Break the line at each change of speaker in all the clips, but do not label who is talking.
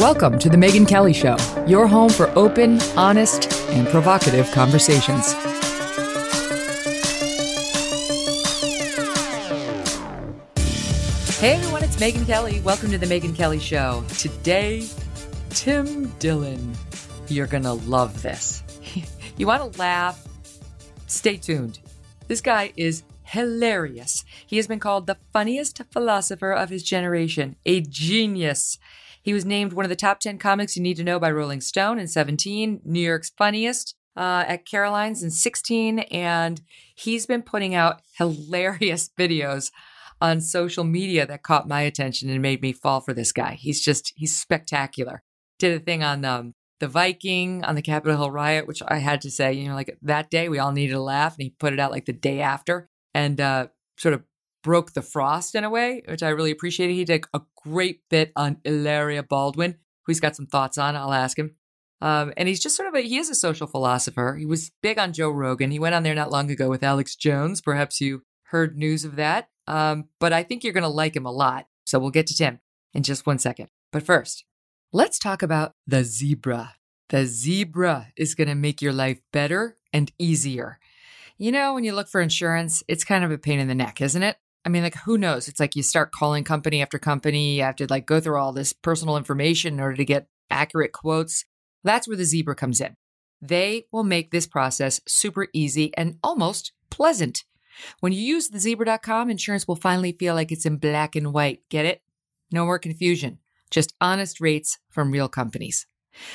Welcome to The Megyn Kelly Show, your home for open, honest, and provocative conversations. Hey everyone, it's Megyn Kelly. Welcome to The Megyn Kelly Show. Today, Tim Dillon. You're going to love this. you want to laugh? Stay tuned. This guy is hilarious. He has been called the funniest philosopher of his generation, a genius. He was named one of the top 10 comics you need to know by Rolling Stone in 17, New York's funniest uh, at Caroline's in 16, and he's been putting out hilarious videos on social media that caught my attention and made me fall for this guy. He's just, he's spectacular. Did a thing on um, the Viking, on the Capitol Hill riot, which I had to say, you know, like that day we all needed a laugh, and he put it out like the day after and uh, sort of broke the frost in a way, which I really appreciated. He did a great bit on Hilaria Baldwin, who he's got some thoughts on. I'll ask him. Um, and he's just sort of a, he is a social philosopher. He was big on Joe Rogan. He went on there not long ago with Alex Jones. Perhaps you heard news of that. Um, but I think you're going to like him a lot. So we'll get to Tim in just one second. But first, let's talk about the zebra. The zebra is going to make your life better and easier. You know, when you look for insurance, it's kind of a pain in the neck, isn't it? I mean, like, who knows? It's like you start calling company after company. You have to like go through all this personal information in order to get accurate quotes. That's where the zebra comes in. They will make this process super easy and almost pleasant. When you use the zebra.com, insurance will finally feel like it's in black and white. Get it? No more confusion. Just honest rates from real companies.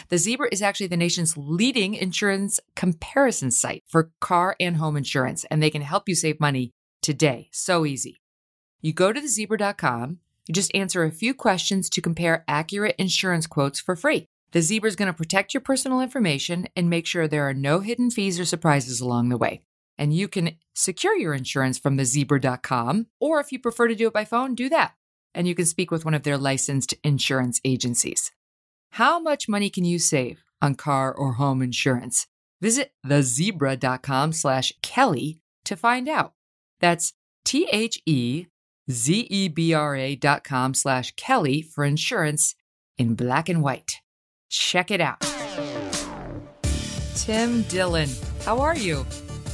The Zebra is actually the nation's leading insurance comparison site for car and home insurance, and they can help you save money today. So easy. You go to thezebra.com, you just answer a few questions to compare accurate insurance quotes for free. The Zebra is going to protect your personal information and make sure there are no hidden fees or surprises along the way. And you can secure your insurance from thezebra.com, or if you prefer to do it by phone, do that. And you can speak with one of their licensed insurance agencies. How much money can you save on car or home insurance? Visit thezebra.com slash Kelly to find out. That's T H E Z-E-B-R-A dot com slash Kelly for insurance in black and white. Check it out. Tim Dillon, how are you?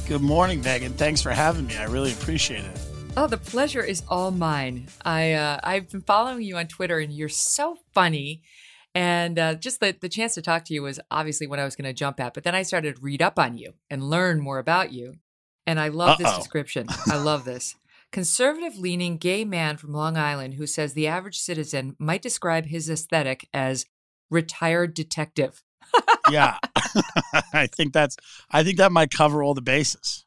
Good morning, Megyn. Thanks for having me. I really appreciate it.
Oh, the pleasure is all mine. I uh, I've been following you on Twitter, and you're so funny. And uh, just the, the chance to talk to you was obviously what I was going to jump at. But then I started to read up on you and learn more about you. And I love Uh-oh. this description. I love this conservative leaning gay man from Long Island who says the average citizen might describe his aesthetic as retired detective.
yeah. I think that's I think that might cover all the bases.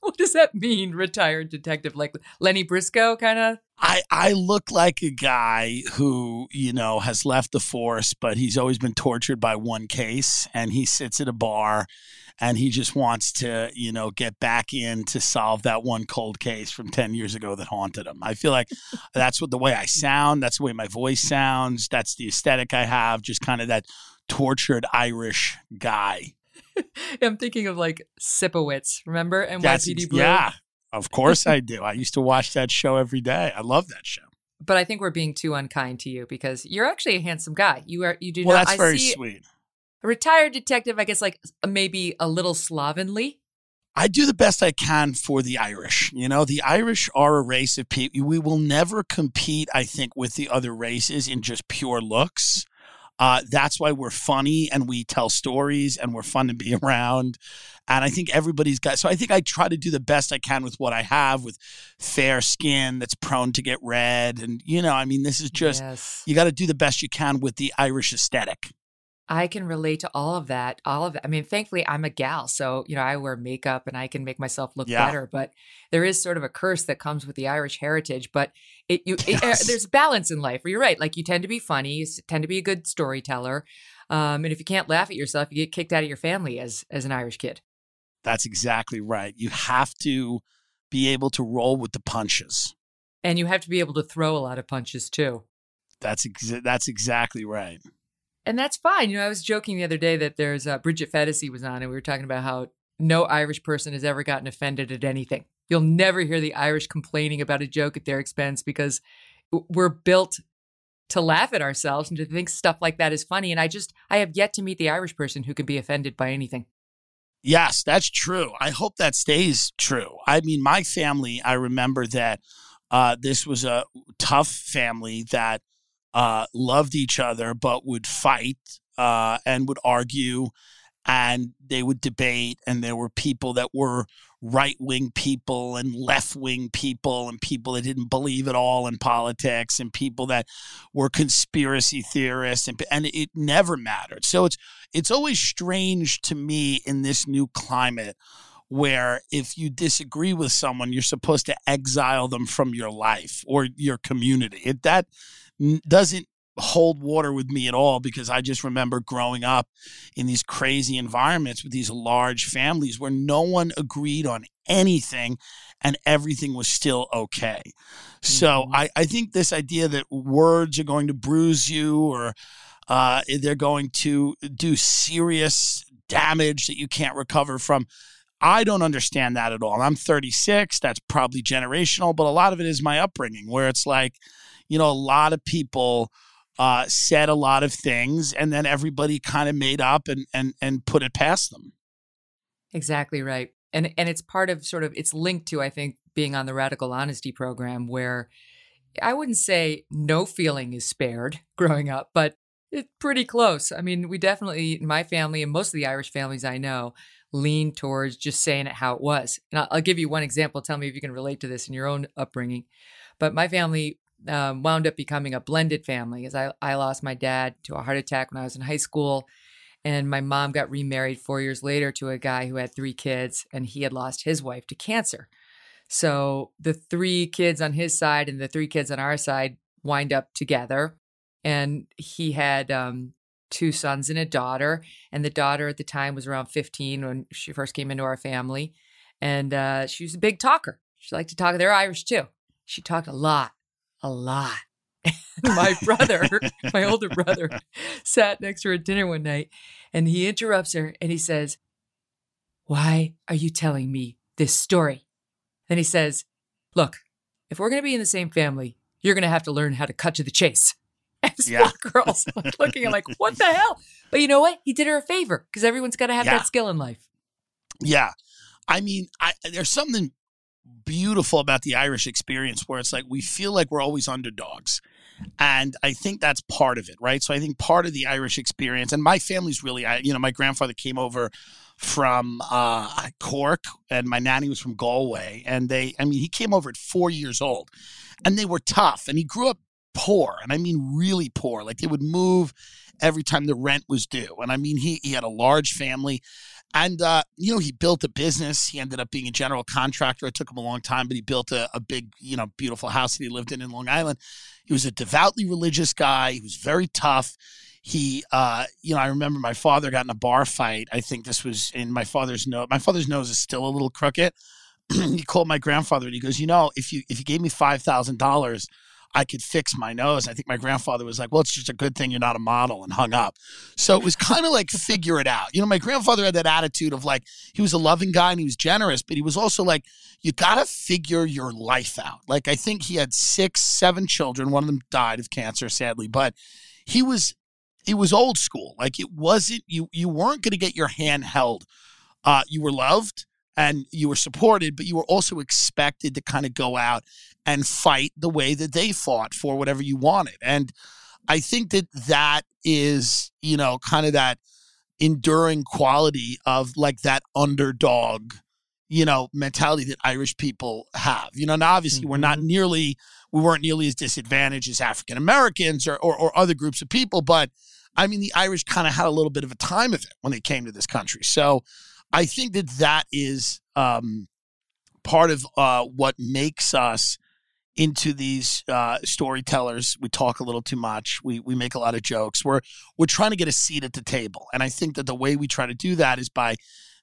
what does that mean, retired detective? Like Lenny Briscoe kind of?
I, I look like a guy who, you know, has left the force, but he's always been tortured by one case and he sits at a bar and he just wants to, you know, get back in to solve that one cold case from 10 years ago that haunted him. I feel like that's what the way I sound, that's the way my voice sounds, that's the aesthetic I have, just kind of that tortured Irish guy.
I'm thinking of like Sipowicz, remember NYPD Blue?
Yeah, of course I do. I used to watch that show every day. I love that show.
But I think we're being too unkind to you because you're actually a handsome guy. You are. You do
well,
not.
Well, that's very see, sweet
a retired detective, I guess, like maybe a little slovenly.
I do the best I can for the Irish. You know, the Irish are a race of people. We will never compete, I think, with the other races in just pure looks. Uh, that's why we're funny and we tell stories and we're fun to be around. And I think everybody's got, so I think I try to do the best I can with what I have with fair skin that's prone to get red. And, you know, I mean, this is just, yes. you got to do the best you can with the Irish aesthetic.
I can relate to all of that. All of that. I mean, thankfully, I'm a gal, so you know I wear makeup and I can make myself look
Yeah.
better. But there is sort of a curse that comes with the Irish heritage. But it, you, it, uh, there's balance in life. Where you're right. Like you tend to be funny, you tend to be a good storyteller, um, and if you can't laugh at yourself, you get kicked out of your family as as an Irish kid.
That's exactly right. You have to be able to roll with the punches.
And you have to be able to throw a lot of punches too.
That's exa- that's exactly right.
And that's fine. You know, I was joking the other day that there's uh, Bridget Phetasy was on, and we were talking about how no Irish person has ever gotten offended at anything. You'll never hear the Irish complaining about a joke at their expense because we're built to laugh at ourselves and to think stuff like that is funny. And I just, I have yet to meet the Irish person who can be offended by anything.
Yes, that's true. I hope that stays true. I mean, my family, I remember that uh, this was a tough family that uh, loved each other but would fight uh, and would argue and they would debate. And there were people that were right wing people and left wing people and people that didn't believe at all in politics and people that were conspiracy theorists and, and it never mattered. So it's it's always strange to me in this new climate where if you disagree with someone, you're supposed to exile them from your life or your community. It, that doesn't hold water with me at all because I just remember growing up in these crazy environments with these large families where no one agreed on anything and everything was still okay. So
Mhm.
I, I think this idea that words are going to bruise you or uh, they're going to do serious damage that you can't recover from. I don't understand that at all. I'm 36. That's probably generational, but a lot of it is my upbringing where it's like, you know, a lot of people uh, said a lot of things and then everybody kind of made up and, and, and put it past them.
Exactly right. And and it's part of sort of it's linked to I think being on the radical honesty program where I wouldn't say no feeling is spared growing up, but it's pretty close. I mean, we definitely my family and most of the Irish families I know lean towards just saying it how it was. And I'll, I'll give you one example. Tell me if you can relate to this in your own upbringing. But my family um, wound up becoming a blended family as I, I lost my dad to a heart attack when I was in high school. And my mom got remarried four years later to a guy who had three kids, and he had lost his wife to cancer. So the three kids on his side and the three kids on our side wind up together. And he had um, two sons and a daughter. And the daughter at the time was around 15 when she first came into our family. And uh, she was a big talker. She liked to talk. They're Irish too. She talked a lot, a lot. my brother, my older brother, sat next to her at dinner one night and he interrupts her and he says, Why are you telling me this story? Then he says, Look, if we're going to be in the same family, you're going to have to learn how to cut to the chase. And this
Yeah.
girl's like looking at like, What the hell? But you know what? He did her a favor because everyone's got to have
Yeah.
that skill in life.
Yeah. I mean, I, there's something beautiful about the Irish experience where it's like we feel like we're always underdogs. And I think that's part of it, right? So I think part of the Irish experience, and my family's really, I, you know, my grandfather came over from uh, Cork and my nanny was from Galway. And they, I mean, he came over at four years old and they were tough. And he grew up poor, and I mean really poor. Like they would move every time the rent was due. And I mean, he, he had a large family. And, uh, you know, he built a business. He ended up being a general contractor. It took him a long time, but he built a, a big, you know, beautiful house that he lived in in Long Island. He was a devoutly religious guy. He was very tough. He, uh, you know, I remember my father got in a bar fight. I think this was in my father's nose. My father's nose is still a little crooked. he called my grandfather and he goes, you know, if you if you gave me five thousand dollars, I could fix my nose. I think my grandfather was like, well, it's just a good thing you're not a model and hung up. So it was kind of like figure it out. You know, my grandfather had that attitude of like, he was a loving guy and he was generous, but he was also like, you got to figure your life out. Like, I think he had six, seven children. One of them died of cancer, sadly, but he was, it was old school. Like, it wasn't, you, you weren't going to get your hand held. Uh, you were loved and you were supported, but you were also expected to kind of go out and fight the way that they fought for whatever you wanted. And I think that that is, you know, kind of that enduring quality of like that underdog, you know, mentality that Irish people have. You know, now obviously we're not nearly, we weren't nearly as disadvantaged as African Americans or, or, or other groups of people, but I mean, the Irish kind of had a little bit of a time of it when they came to this country. So I think that that is um, part of uh, what makes us into these uh, storytellers. We talk a little too much. We we make a lot of jokes. We're we're trying to get a seat at the table, and I think that the way we try to do that is by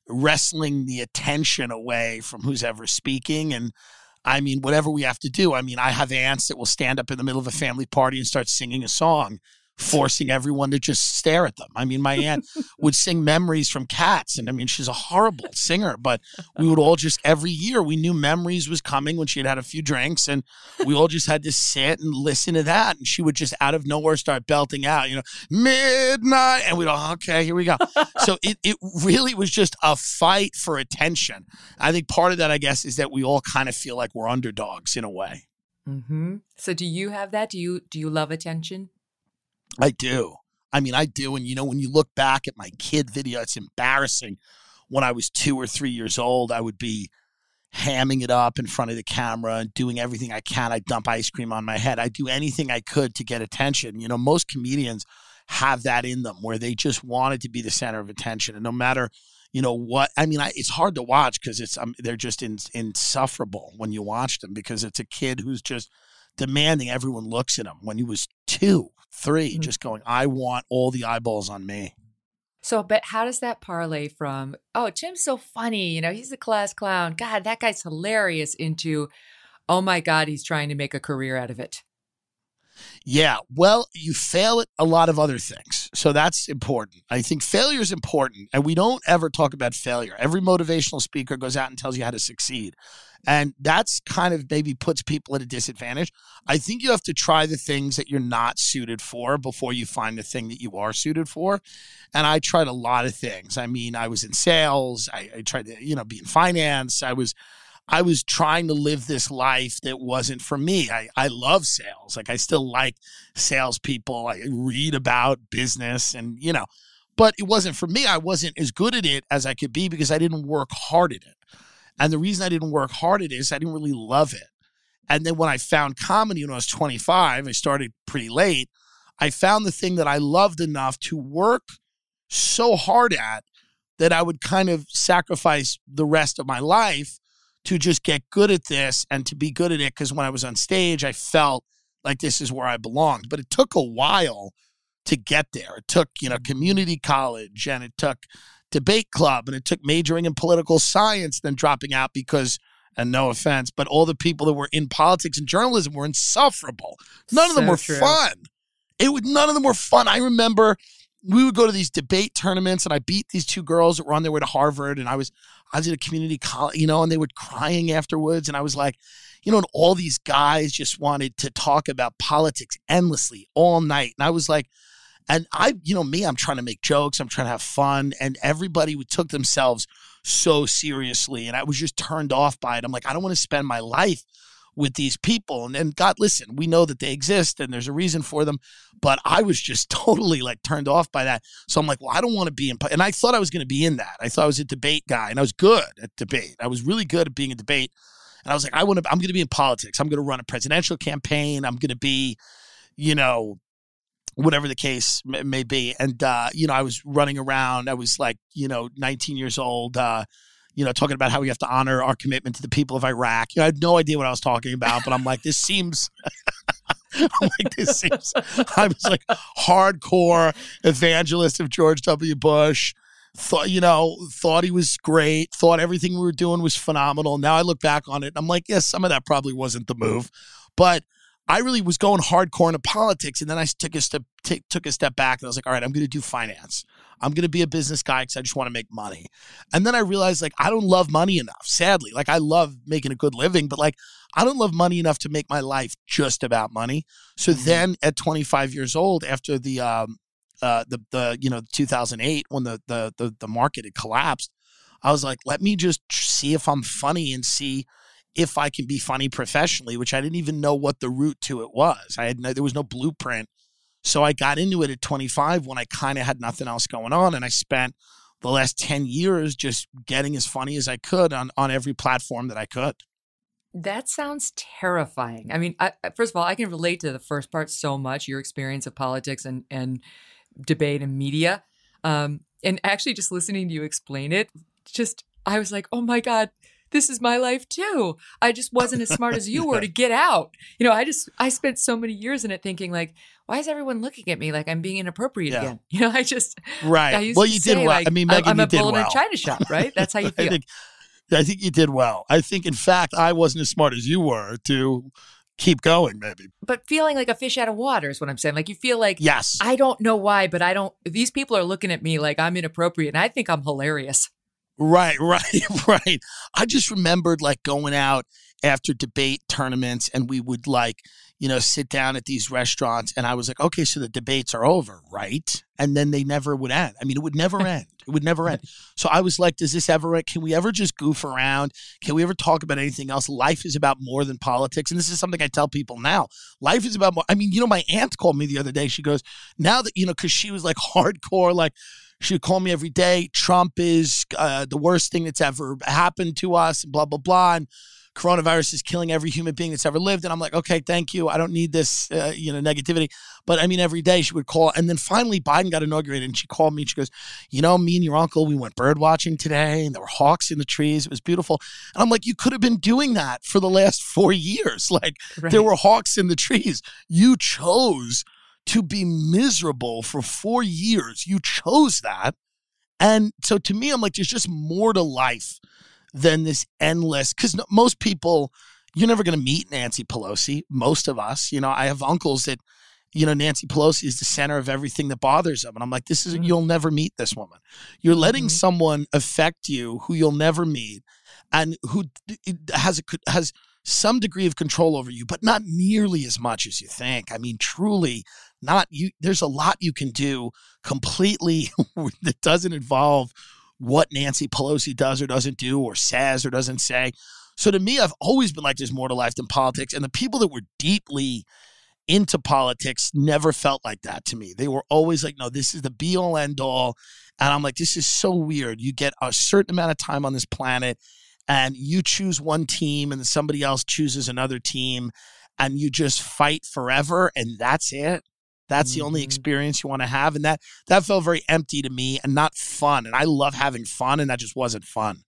wrestling the attention away from who's ever speaking and I mean, whatever we have to do. I mean, I have aunts that will stand up in the middle of a family party and start singing a song forcing everyone to just stare at them. I mean, my aunt would sing memories from cats. And I mean, she's a horrible singer, but we would all just, every year, we knew memories was coming when she had had a few drinks. And we all just had to sit and listen to that. And she would just out of nowhere start belting out, you know, midnight. And we'd all, okay, here we go. so it, it really was just a fight for attention. I think part of that, I guess, is that we all kind of feel like we're underdogs in a way.
Mm-hmm. So do you have that? Do you do you love attention?
I do. I mean, I do. And, you know, when you look back at my kid video, it's embarrassing. When I was two or three years old, I would be hamming it up in front of the camera and doing everything I can. I dump ice cream on my head. I do anything I could to get attention. You know, most comedians have that in them where they just wanted to be the center of attention. And no matter, you know, what, I mean, I, it's hard to watch because it's, um, they're just in, insufferable when you watch them because it's a kid who's just demanding everyone looks at him when he was two 3 mm-hmm. just going, I want all the eyeballs on me.
So, but how does that parlay from, oh, Tim's so funny, you know, he's a class clown. God, that guy's hilarious, into, oh my God, he's trying to make a career out of it?
Yeah. Well, you fail at a lot of other things. So that's important. I think failure is important. And we don't ever talk about failure. Every motivational speaker goes out and tells you how to succeed. And that's kind of maybe puts people at a disadvantage. I think you have to try the things that you're not suited for before you find the thing that you are suited for. And I tried a lot of things. I mean, I was in sales, I, I tried to, you know, be in finance. I was I was trying to live this life that wasn't for me. I, I love sales. Like I still like salespeople. I read about business and, you know, but it wasn't for me. I wasn't as good at it as I could be because I didn't work hard at it. And the reason I didn't work hard at it is I didn't really love it. And then when I found comedy when I was 25, I started pretty late. I found the thing that I loved enough to work so hard at that I would kind of sacrifice the rest of my life to just get good at this and to be good at it. Because when I was on stage, I felt like this is where I belonged. But it took a while to get there. It took, you know, mm-hmm. community college and it took debate club and it took majoring in political science, then dropping out because, and no offense, but all the people that were in politics and journalism were insufferable. None of them were true. fun. It would none of them were fun. I remember we would go to these debate tournaments and I beat these two girls that were on their way to Harvard and I was I was at a community college, you know, and they were crying afterwards and I was like, you know, and all these guys just wanted to talk about politics endlessly all night. And I was like, and I, you know, me, I'm trying to make jokes, I'm trying to have fun, and everybody took themselves so seriously. And I was just turned off by it. I'm like, I don't want to spend my life with these people. And, God, listen, we know that they exist and there's a reason for them. But I was just totally like turned off by that. So I'm like, well, I don't want to be in. And I thought I was going to be in that. I thought I was a debate guy and I was good at debate. I was really good at being a debate. And I was like, I want to, I'm going to be in politics. I'm going to run a presidential campaign. I'm going to be, you know, whatever the case may be. And, uh, you know, I was running around. I was like, you know, 19 years old, uh, you know, talking about how we have to honor our commitment to the people of Iraq. You know, I had no idea what I was talking about, but I'm like, this seems. I'm like, this seems. I was like hardcore evangelist of George W. Bush. Thought, you know, thought he was great. Thought everything we were doing was phenomenal. Now I look back on it, I'm like, yes, some of that probably wasn't the move, but I really was going hardcore into politics, and then I took a step t- took a step back, and I was like, all right, I'm going to do finance. I'm going to be a business guy because I just want to make money. And then I realized like I don't love money enough. Sadly, like I love making a good living, but like I don't love money enough to make my life just about money. So mm-hmm. then, at 25 years old, after the um, uh, the the you know 2008 when the, the the the market had collapsed, I was like, let me just see if I'm funny and see if I can be funny professionally, which I didn't even know what the route to it was. I had no, there was no blueprint. So I got into it at 25 when I kind of had nothing else going on, and I spent the last 10 years just getting as funny as I could on on every platform that I could.
That sounds terrifying. I mean, I, first of all, I can relate to the first part so much, your experience of politics and and debate and media. Um, and actually, just listening to you explain it, just I was like, oh my god, this is my life too. I just wasn't as smart as you were to get out. You know, I just I spent so many years in it thinking like, why is everyone looking at me like I'm being inappropriate
Yeah.
again? You know, I just
Right.
I used
well,
to
you
say,
did well.
like,
I mean, Megyn,
I'm
you
a
did
bull in a china shop, right? That's how you
I think, I think you did well. I think, in fact, I wasn't as smart as you were to keep going. Maybe.
but feeling like a fish out of water is what I'm saying. Like you feel like
Yes.
I don't know why, but I don't. These people are looking at me like I'm inappropriate, and I think I'm hilarious.
Right, right, right. I just remembered like going out after debate tournaments and we would like, you know, sit down at these restaurants and I was like, okay, so the debates are over, right? And then they never would end. I mean, it would never end. It would never end. So I was like, does this ever? Can we ever just goof around? Can we ever talk about anything else? Life is about more than politics. And this is something I tell people now. Life is about more. I mean, you know, my aunt called me the other day. She goes, now that, you know, because she was like hardcore, like, she would call me every day. Trump is uh, the worst thing that's ever happened to us, and blah, blah, blah. And coronavirus is killing every human being that's ever lived. And I'm like, okay, thank you. I don't need this, uh, you know, negativity. But I mean, every day she would call. And then finally, Biden got inaugurated and she called me and she goes, you know, me and your uncle, we went bird watching today and there were hawks in the trees. It was beautiful. And I'm like, you could have been doing that for the last four years. Like,
Right.
there were hawks in the trees. You chose to be miserable for four years. You chose that. And so to me, I'm like, there's just more to life than this endless, because most people, you're never going to meet Nancy Pelosi. Most of us, you know, I have uncles that, you know, Nancy Pelosi is the center of everything that bothers them. And I'm like, this is,
Mhm.
you'll never meet this woman. You're letting
Mhm.
someone affect you who you'll never meet and who has a, has some degree of control over you, but not nearly as much as you think. I mean, truly, not you. There's a lot you can do completely that doesn't involve what Nancy Pelosi does or doesn't do, or says or doesn't say. So to me, I've always been like, there's more to life than politics. And the people that were deeply into politics never felt like that to me. They were always like, no, this is the be all end all. And I'm like, this is so weird. You get a certain amount of time on this planet and you choose one team and somebody else chooses another team and you just fight forever and that's it. That's the only
Mhm.
experience you want to have. And that that felt very empty to me and not fun. And I love having fun and that just wasn't fun.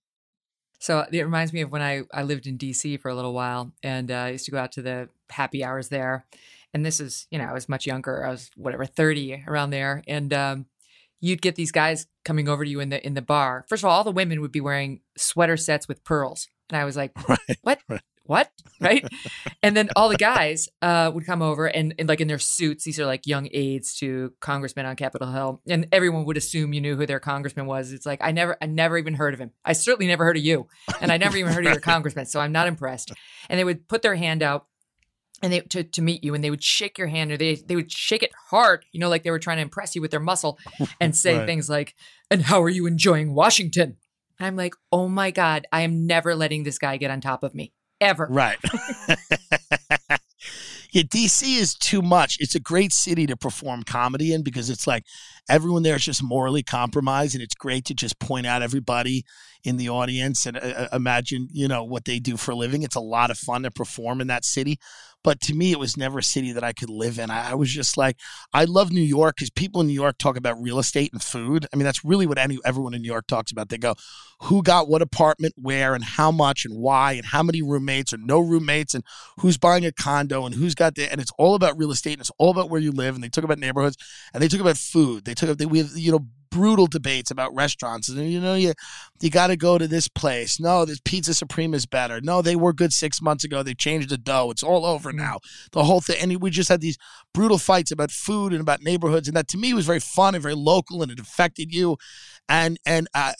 So it reminds me of when I, I lived in DC for a little while and uh, I used to go out to the happy hours there. And this is, you know, I was much younger. I was whatever, 30 around there. And um, you'd get these guys coming over to you in the in the bar. First of all, all the women would be wearing sweater sets with pearls. And I was like,
Right.
what?
Right.
What? Right. and then all the guys uh, would come over and, and like in their suits, these are like young aides to congressmen on Capitol Hill. And everyone would assume you knew who their congressman was. It's like, I never, I never even heard of him. I certainly never heard of you. And I never even heard of your congressman. So I'm not impressed. And they would put their hand out and they to, to meet you and they would shake your hand or they they would shake it hard, you know, like they were trying to impress you with their muscle and say
Right.
things like, and how are you enjoying Washington? I'm like, oh my God, I am never letting this guy get on top of me. Ever.
Right. yeah, DC is too much. It's a great city to perform comedy in because it's like everyone there is just morally compromised, and it's great to just point out everybody in the audience and uh, uh, imagine, you know, what they do for a living. It's a lot of fun to perform in that city. But to me, it was never a city that I could live in. I, was just like, I love New York because people in New York talk about real estate and food. I mean, that's really what any everyone in New York talks about. They go, who got what apartment where and how much and why and how many roommates or no roommates and who's buying a condo and who's got the and it's all about real estate and it's all about where you live and they talk about neighborhoods and they talk about food they talk about they, we have you know brutal debates about restaurants. And you know you you got to go to this place. No this pizza supreme is better. No they were good six months ago. They changed the dough. It's all over now. The whole thing and we just had these brutal fights about food and about neighborhoods. And that to me was very fun and very local and it affected you. And and, uh,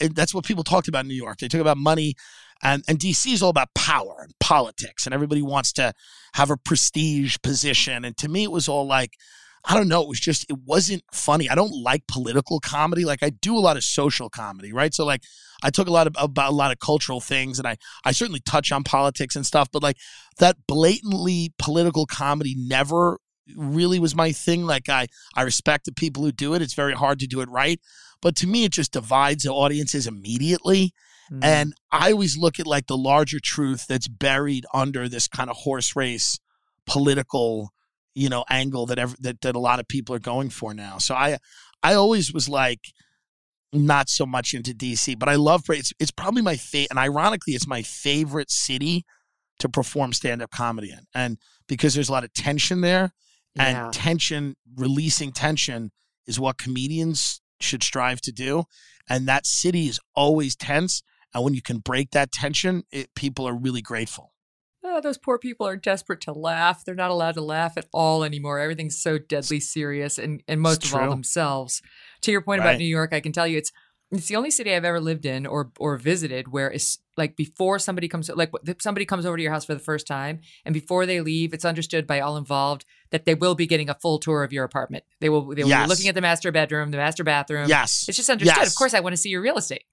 and that's what people talked about in New York. They talk about money, and and DC is all about power and politics, and everybody wants to have a prestige position. And to me, it was all like. I don't know. It was just, it wasn't funny. I don't like political comedy. Like I do a lot of social comedy, right? So like I took a lot of, about a lot of cultural things and I, I certainly touch on politics and stuff, but like that blatantly political comedy never really was my thing. Like I, I respect the people who do it. It's very hard to do it right. But to me, it just divides the audiences immediately.
Mm.
And I always look at like the larger truth that's buried under this kind of horse race political you know, angle that ever that, that a lot of people are going for now. So I I always was like not so much into DC, but I love it's it's probably my favorite and ironically it's my favorite city to perform stand-up comedy in. And because there's a lot of tension there
Yeah.
and tension releasing tension is what comedians should strive to do and that city is always tense and when you can break that tension, it, people are really grateful.
Oh, those poor people are desperate to laugh. They're not allowed to laugh at all anymore. Everything's so deadly serious, and, and most
It's
of all themselves. To your point
Right.
about New York, I can tell you it's it's the only city I've ever lived in or or visited where it's like before somebody comes like somebody comes over to your house for the first time, and before they leave, it's understood by all involved that they will be getting a full tour of your apartment. They will they will
Yes.
be looking at the master bedroom, the master bathroom.
Yes.
It's just understood.
Yes.
Of course, I want to see your real estate.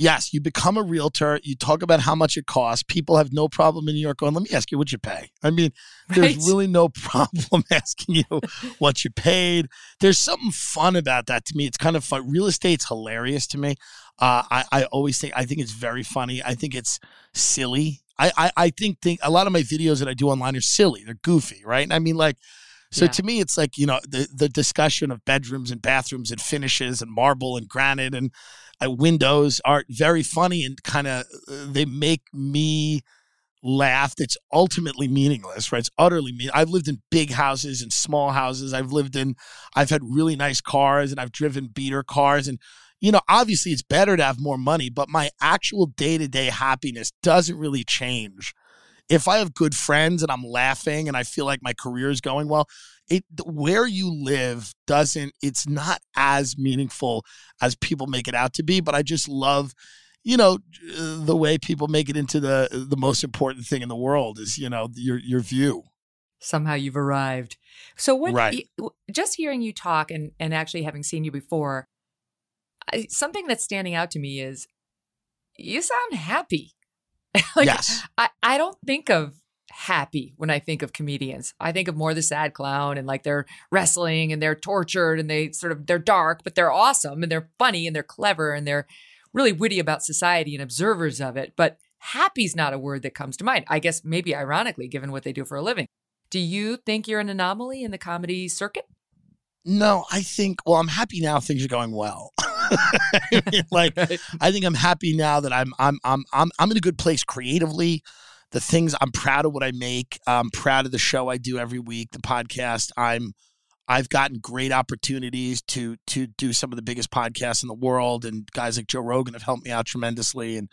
Yes, you become a realtor. You talk about how much it costs. People have no problem in New York going, let me ask you what you pay. I mean, there's
Right?
really no problem asking you what you paid. There's something fun about that to me. It's kind of fun. Real estate's hilarious to me. Uh, I, I always think, I think it's very funny. I think it's silly. I, I, I think, think a lot of my videos that I do online are silly. They're goofy, right? And I mean, like, so
Yeah.
to me, it's like, you know, the, the discussion of bedrooms and bathrooms and finishes and marble and granite and Uh, windows are very funny and kind of uh, they make me laugh. It's ultimately meaningless, right? It's utterly mean. I've lived in big houses and small houses. I've lived in, I've had really nice cars and I've driven beater cars. And, you know, obviously it's better to have more money, but my actual day to day happiness doesn't really change. If I have good friends and I'm laughing and I feel like my career is going well, it where you live doesn't it's not as meaningful as people make it out to be but i just love you know uh, the way people make it into the the most important thing in the world is you know your your view
somehow you've arrived. So what?
Right.
Just hearing you talk and and actually having seen you before, I, something that's standing out to me is you sound happy. like
yes
I I don't think of happy when I think of comedians. I think of more the sad clown and like they're wrestling and they're tortured and they sort of they're dark, but they're awesome and they're funny and they're clever and they're really witty about society and observers of it. But happy's not a word that comes to mind. I guess maybe ironically, given what they do for a living. Do you think you're an anomaly in the comedy circuit?
no i think well i'm happy now things are going well I mean, like I think I'm happy now that I'm I'm I'm I'm I'm in a good place creatively. The things I'm proud of what I make. I'm proud of the show I do every week, the podcast. I'm I've gotten great opportunities to to do some of the biggest podcasts in the world, and guys like Joe Rogan have helped me out tremendously. And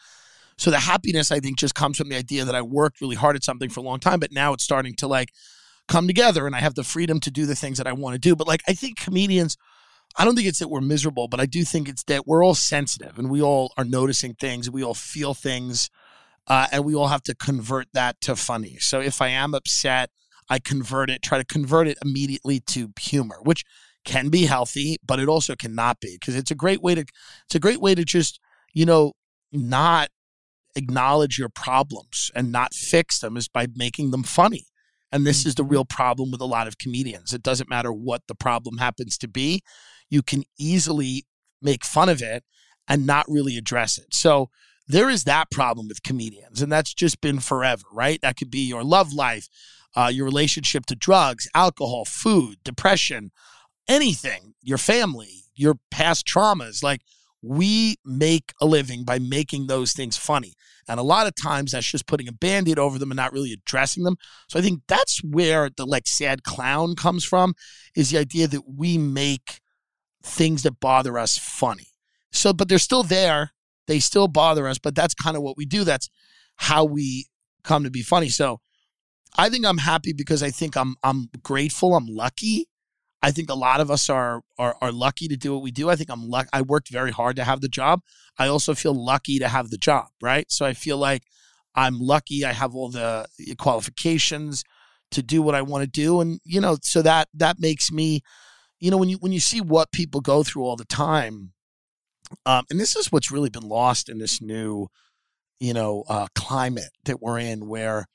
so the happiness I think just comes from the idea that I worked really hard at something for a long time, but now it's starting to like come together, and I have the freedom to do the things that I want to do. But like I think comedians. I don't think it's that we're miserable, but I do think it's that we're all sensitive and we all are noticing things, we all feel things, uh, and we all have to convert that to funny. So if I am upset, I convert it, try to convert it immediately to humor, which can be healthy, but it also cannot be because it's a great way to it's a great way to just you know not acknowledge your problems and not fix them is by making them funny. And this is the real problem with a lot of comedians. It doesn't matter what the problem happens to be, you can easily make fun of it and not really address it. So there is that problem with comedians, and that's just been forever, right? That could be your love life, uh, your relationship to drugs, alcohol, food, depression, anything, your family, your past traumas. Like we make a living by making those things funny. And a lot of times that's just putting a band-aid over them and not really addressing them. So I think that's where the like sad clown comes from, is the idea that we make things that bother us funny. So, but they're still there. They still bother us, but that's kind of what we do. That's how we come to be funny. So I think I'm happy because I think I'm I'm grateful. I'm lucky. I think a lot of us are are, are lucky to do what we do. I think I'm luck. I worked very hard to have the job. I also feel lucky to have the job, right? So I feel like I'm lucky. I have all the qualifications to do what I want to do, and you know, so that that makes me, you know, when you when you see what people go through all the time, um, and this is what's really been lost in this new, you know, uh, climate that we're in, where,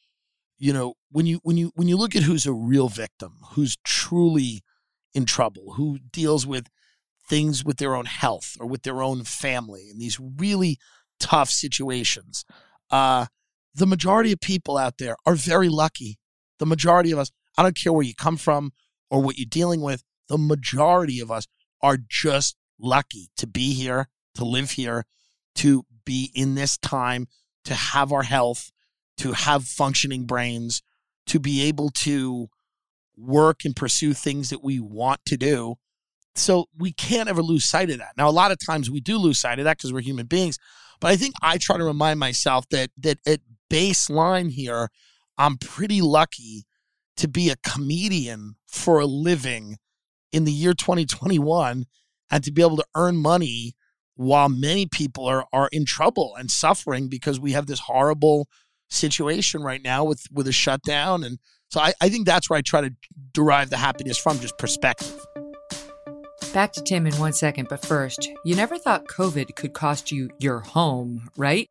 you know, when you when you when you look at who's a real victim, who's truly in trouble, who deals with things with their own health or with their own family in these really tough situations. Uh, the majority of people out there are very lucky. The majority of us, I don't care where you come from or what you're dealing with. The majority of us are just lucky to be here, to live here, to be in this time, to have our health, to have functioning brains, to be able to work and pursue things that we want to do. So we can't ever lose sight of that. Now, a lot of times we do lose sight of that because we're human beings. But I think I try to remind myself that that at baseline here, I'm pretty lucky to be a comedian for a living in the year 2021 and to be able to earn money while many people are are in trouble and suffering because we have this horrible situation right now with with a shutdown and so I, I think that's where I try to derive the happiness from just perspective.
Back to Tim in one second, but first, you never thought COVID could cost you your home, right?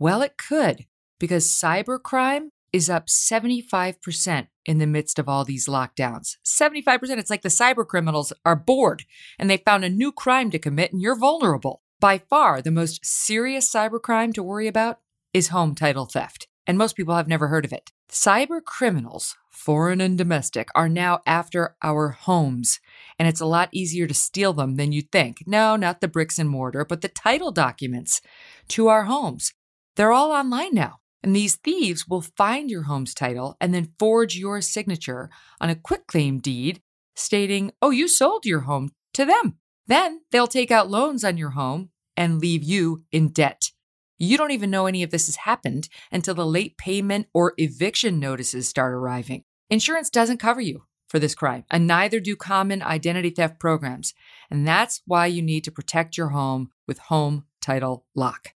Well, it could, because cybercrime is up 75% in the midst of all these lockdowns. 75%. It's like the cyber criminals are bored and they found a new crime to commit and you're vulnerable. By far, the most serious cybercrime to worry about is home title theft, and most people have never heard of it. Cyber criminals, foreign and domestic, are now after our homes, and it's a lot easier to steal them than you'd think. No, not the bricks and mortar, but the title documents to our homes. They're all online now. And these thieves will find your home's title and then forge your signature on a quitclaim deed stating, oh, you sold your home to them. Then they'll take out loans on your home and leave you in debt. You don't even know any of this has happened until the late payment or eviction notices start arriving. Insurance doesn't cover you for this crime, and neither do common identity theft programs. And that's why you need to protect your home with Home Title Lock.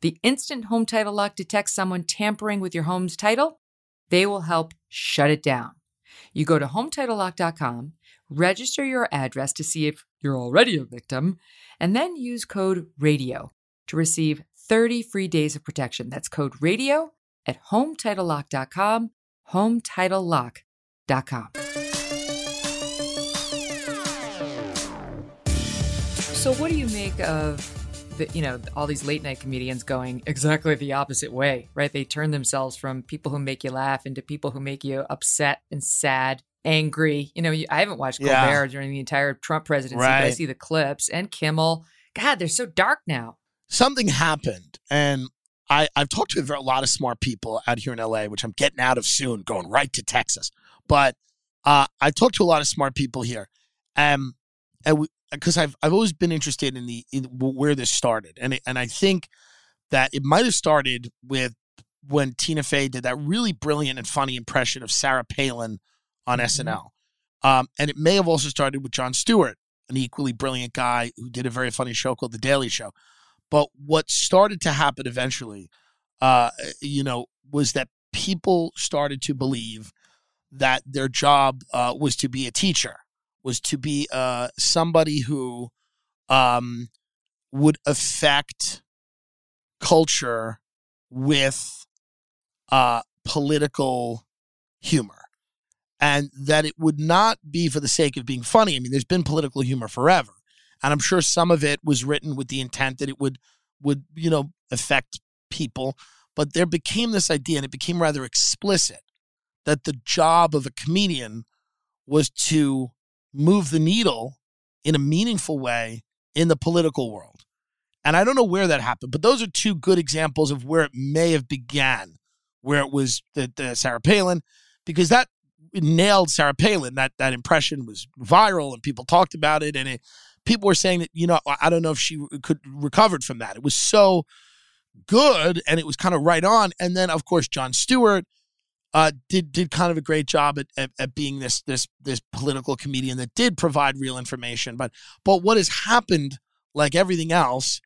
The instant Home Title Lock detects someone tampering with your home's title, they will help shut it down. You go to HometitleLock.com, register your address to see if you're already a victim, and then use code RADIO to receive 30 free days of protection. That's code radio at hometitlelock.com, hometitlelock.com. So what do you make of the, you know, all these late night comedians going exactly the opposite way, right? They turn themselves from people who make you laugh into people who make you upset and sad, angry. You know, you, I haven't watched
Yeah.
Colbert during the entire Trump presidency, but I see the clips and Kimmel. God, they're so dark now.
something happened and I, I've talked to a lot of smart people out here in LA, which I'm getting out of soon, going right to Texas. But uh, I talked to a lot of smart people here, um, and because I've I've always been interested in the in where this started, and it, and I think that it might have started with when Tina Fey did that really brilliant and funny impression of Sarah Palin on SNL, um, and it may have also started with Jon Stewart, an equally brilliant guy who did a very funny show called The Daily Show. But what started to happen eventually, uh, you know, was that people started to believe that their job uh, was to be a teacher, was to be uh, somebody who um, would affect culture with uh, political humor. And that it would not be for the sake of being funny. I mean, there's been political humor forever and I'm sure some of it was written with the intent that it would would you know affect people. But there became this idea, and it became rather explicit, that the job of a comedian was to move the needle in a meaningful way in the political world. And I don't know where that happened, but those are two good examples of where it may have began, where it was the, the Sarah Palin, because that nailed Sarah Palin. That that impression was viral, and people talked about it, and it people were saying that you know I don't know if she could recovered from that. It was so good and it was kind of right on. And then of course Jon Stewart uh, did did kind of a great job at, at, at being this this this political comedian that did provide real information. But but what has happened, like everything else,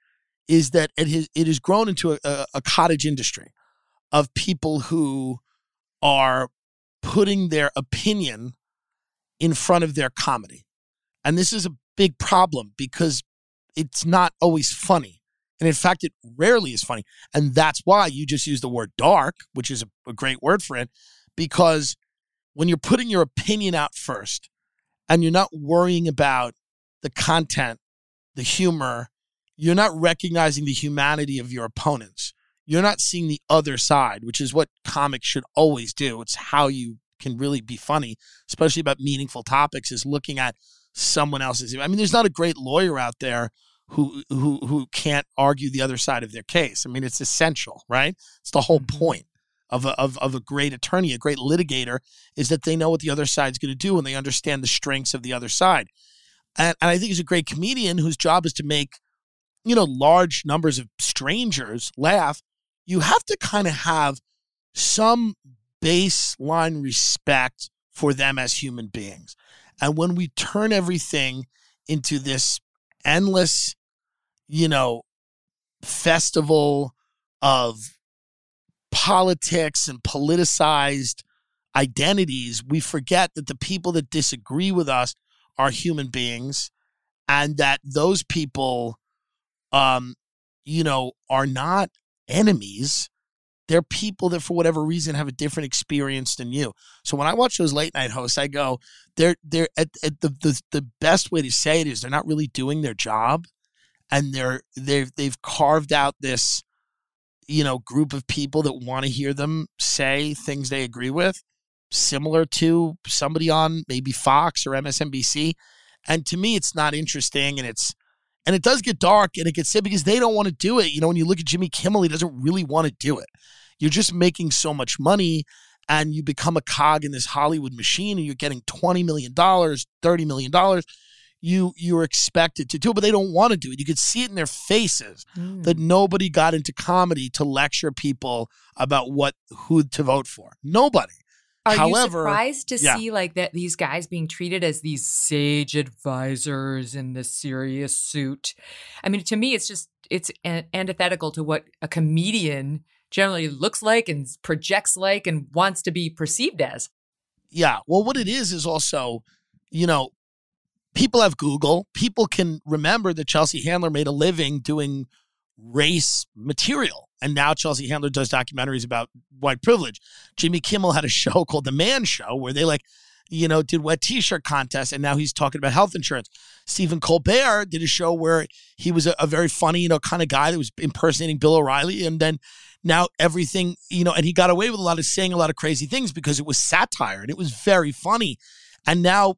is that it has it has grown into a, a, a cottage industry of people who are putting their opinion in front of their comedy. And this is a big problem because it's not always funny. And in fact, it rarely is funny. And that's why you just use the word dark, which is a, a great word for it, because when you're putting your opinion out first and you're not worrying about the content, the humor, you're not recognizing the humanity of your opponents. You're not seeing the other side, which is what comics should always do. It's how you can really be funny, especially about meaningful topics, is looking at someone else's. I mean, there's not a great lawyer out there who who who can't argue the other side of their case. I mean, it's essential, right? It's the whole
Mm-hmm.
point of a, of, of a great attorney, a great litigator, is that they know what the other side's going to do and they understand the strengths of the other side. And, and I think he's a great comedian whose job is to make, you know, large numbers of strangers laugh. You have to kind of have some baseline respect for them as human beings. And when we turn everything into this endless, you know, festival of politics and politicized identities, we forget that the people that disagree with us are human beings and that those people um you know are not enemies. They're people that for whatever reason have a different experience than you. So when i watch those late night hosts i go they're they're at, at the, the the best way to say it is they're not really doing their job and they're they've they've carved out this you know group of people that want to hear them say things they agree with similar to somebody on maybe Fox or MSNBC and to me it's not interesting and it's and it does get dark and it gets sad because they don't want to do it. You know when you look at Jimmy Kimmel he doesn't really want to do it. You're just making so much money and you become a cog in this Hollywood machine and you're getting 20 million dollars 30 million dollars you you're expected to do it but they don't want to do it you could see it in their faces mm. that nobody got into comedy to lecture people about what who to vote for nobody
Are
However-
you surprised to
yeah.
see like that these guys being treated as these sage advisors in this serious suit? I mean, to me, it's just it's an- antithetical to what a comedian generally looks like and projects like and wants to be perceived as.
Yeah. Well, what it is is also, you know, people have Google. People can remember that Chelsea Handler made a living doing race material. And now Chelsea Handler does documentaries about white privilege. Jimmy Kimmel had a show called The Man Show where they like, you know, did wet t-shirt contests and now he's talking about health insurance. Stephen Colbert did a show where he was a, a very funny, you know, kind of guy that was impersonating Bill O'Reilly. And then now everything, you know, and he got away with a lot of saying a lot of crazy things because it was satire and it was very funny. And now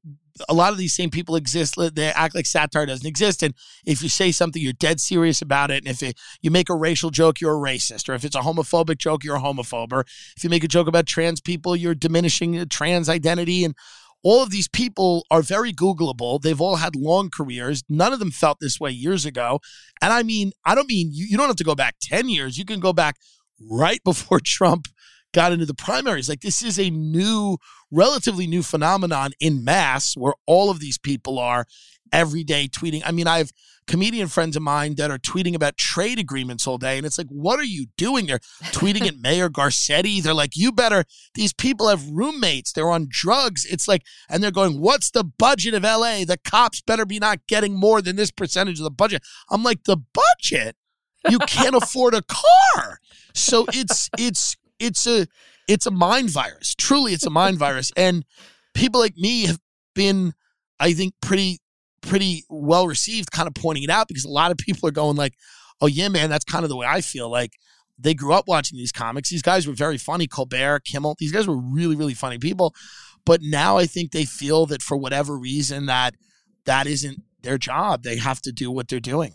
a lot of these same people exist. They act like satire doesn't exist. And if you say something, you're dead serious about it. And if it, you make a racial joke, you're a racist. Or if it's a homophobic joke, you're a homophobe. Or if you make a joke about trans people, you're diminishing trans identity. And all of these people are very Googleable. They've all had long careers. None of them felt this way years ago. And I mean, I don't mean you, you don't have to go back 10 years. You can go back right before Trump got into the primaries. Like this is a new, relatively new phenomenon in mass where all of these people are every day tweeting. I mean, I have comedian friends of mine that are tweeting about trade agreements all day. And it's like, what are you doing? They're tweeting at Mayor Garcetti. They're like, you better, these people have roommates. They're on drugs. It's like, and they're going, what's the budget of LA? The cops better be not getting more than this percentage of the budget. I'm like, the budget? You can't afford a car. So it's, it's, it's a, it's a mind virus. Truly, it's a mind virus. And people like me have been, I think, pretty pretty well received, kind of pointing it out because a lot of people are going like, "Oh yeah, man, that's kind of the way I feel." Like they grew up watching these comics. These guys were very funny. Colbert, Kimmel, these guys were really really funny people. But now I think they feel that for whatever reason that that isn't their job. They have to do what they're doing.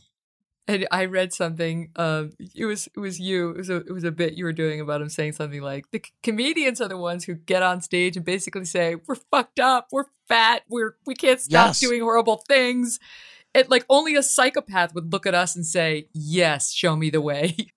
And I read something. Um, it was it was you. It was a it was a bit you were doing about him saying something like the comedians are the ones who get on stage and basically say we're fucked up, we're fat, we're we can't stop
Yes.
doing horrible things. It like only a psychopath would look at us and say, "Yes, show me the way."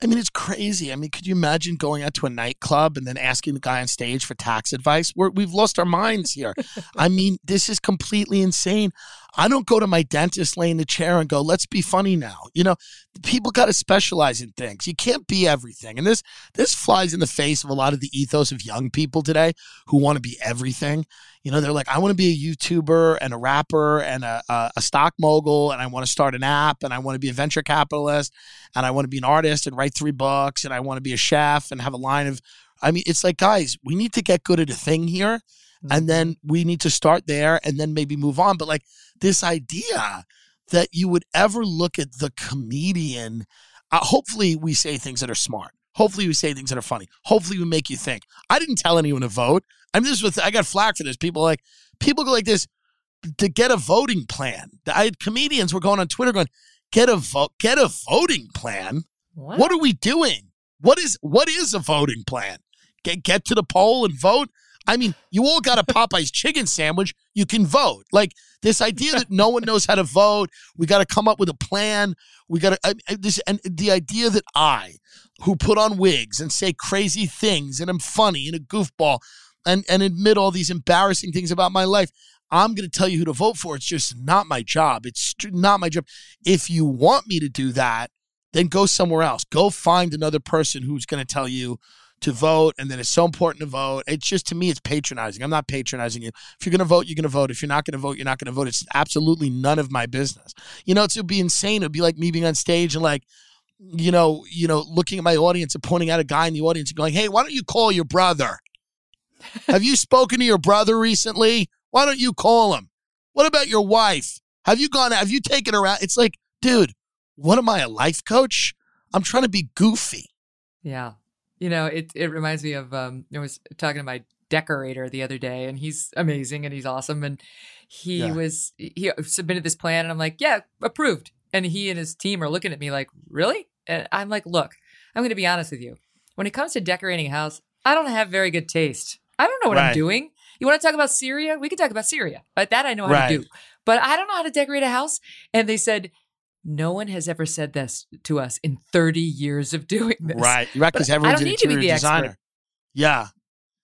I mean, it's crazy. I mean, could you imagine going out to a nightclub and then asking the guy on stage for tax advice? We're, we've lost our minds here. I mean, this is completely insane. I don't go to my dentist, lay in the chair, and go, "Let's be funny now." You know, people got to specialize in things. You can't be everything, and this this flies in the face of a lot of the ethos of young people today who want to be everything. You know, they're like, I want to be a YouTuber and a rapper and a, a, a stock mogul, and I want to start an app, and I want to be a venture capitalist, and I want to be an artist and write three books, and I want to be a chef and have a line of. I mean, it's like, guys, we need to get good at a thing here, and then we need to start there, and then maybe move on. But like this idea that you would ever look at the comedian, uh, hopefully, we say things that are smart. Hopefully, we say things that are funny. Hopefully, we make you think. I didn't tell anyone to vote. I mean, this was I got flack for this. People like people go like this to get a voting plan. I had comedians were going on Twitter going, "Get a vote, get a voting plan."
What?
What are we doing? What is what is a voting plan? Get get to the poll and vote. I mean, you all got a Popeyes chicken sandwich. You can vote. Like this idea that no one knows how to vote. We got to come up with a plan. We got to this and the idea that I, who put on wigs and say crazy things and I'm funny and a goofball, and and admit all these embarrassing things about my life. I'm going to tell you who to vote for. It's just not my job. It's not my job. If you want me to do that, then go somewhere else. Go find another person who's going to tell you to vote and then it's so important to vote. It's just to me, it's patronizing. I'm not patronizing you. If you're going to vote, you're going to vote. If you're not going to vote, you're not going to vote. It's absolutely none of my business. You know, it would be insane. It'd be like me being on stage and like, you know, you know, looking at my audience and pointing at a guy in the audience and going, "Hey, why don't you call your brother? Have you spoken to your brother recently? Why don't you call him? What about your wife? Have you gone? Out have you taken her out? It's like, dude, what am I, a life coach? I'm trying to be goofy.
Yeah. You know, it it reminds me of um I was talking to my decorator the other day and he's amazing and he's awesome and he yeah. was he submitted this plan and I'm like, "Yeah, approved." And he and his team are looking at me like, "Really?" And I'm like, "Look, I'm going to be honest with you. When it comes to decorating a house, I don't have very good taste. I don't know what right. I'm doing. You want to talk about Syria? We can talk about Syria. But that I know how right. to do. But I don't know how to decorate a house." And they said, no one has ever said this to us in 30 years of doing this.
Right. Right. Because everyone's an interior designer. Expert. Yeah.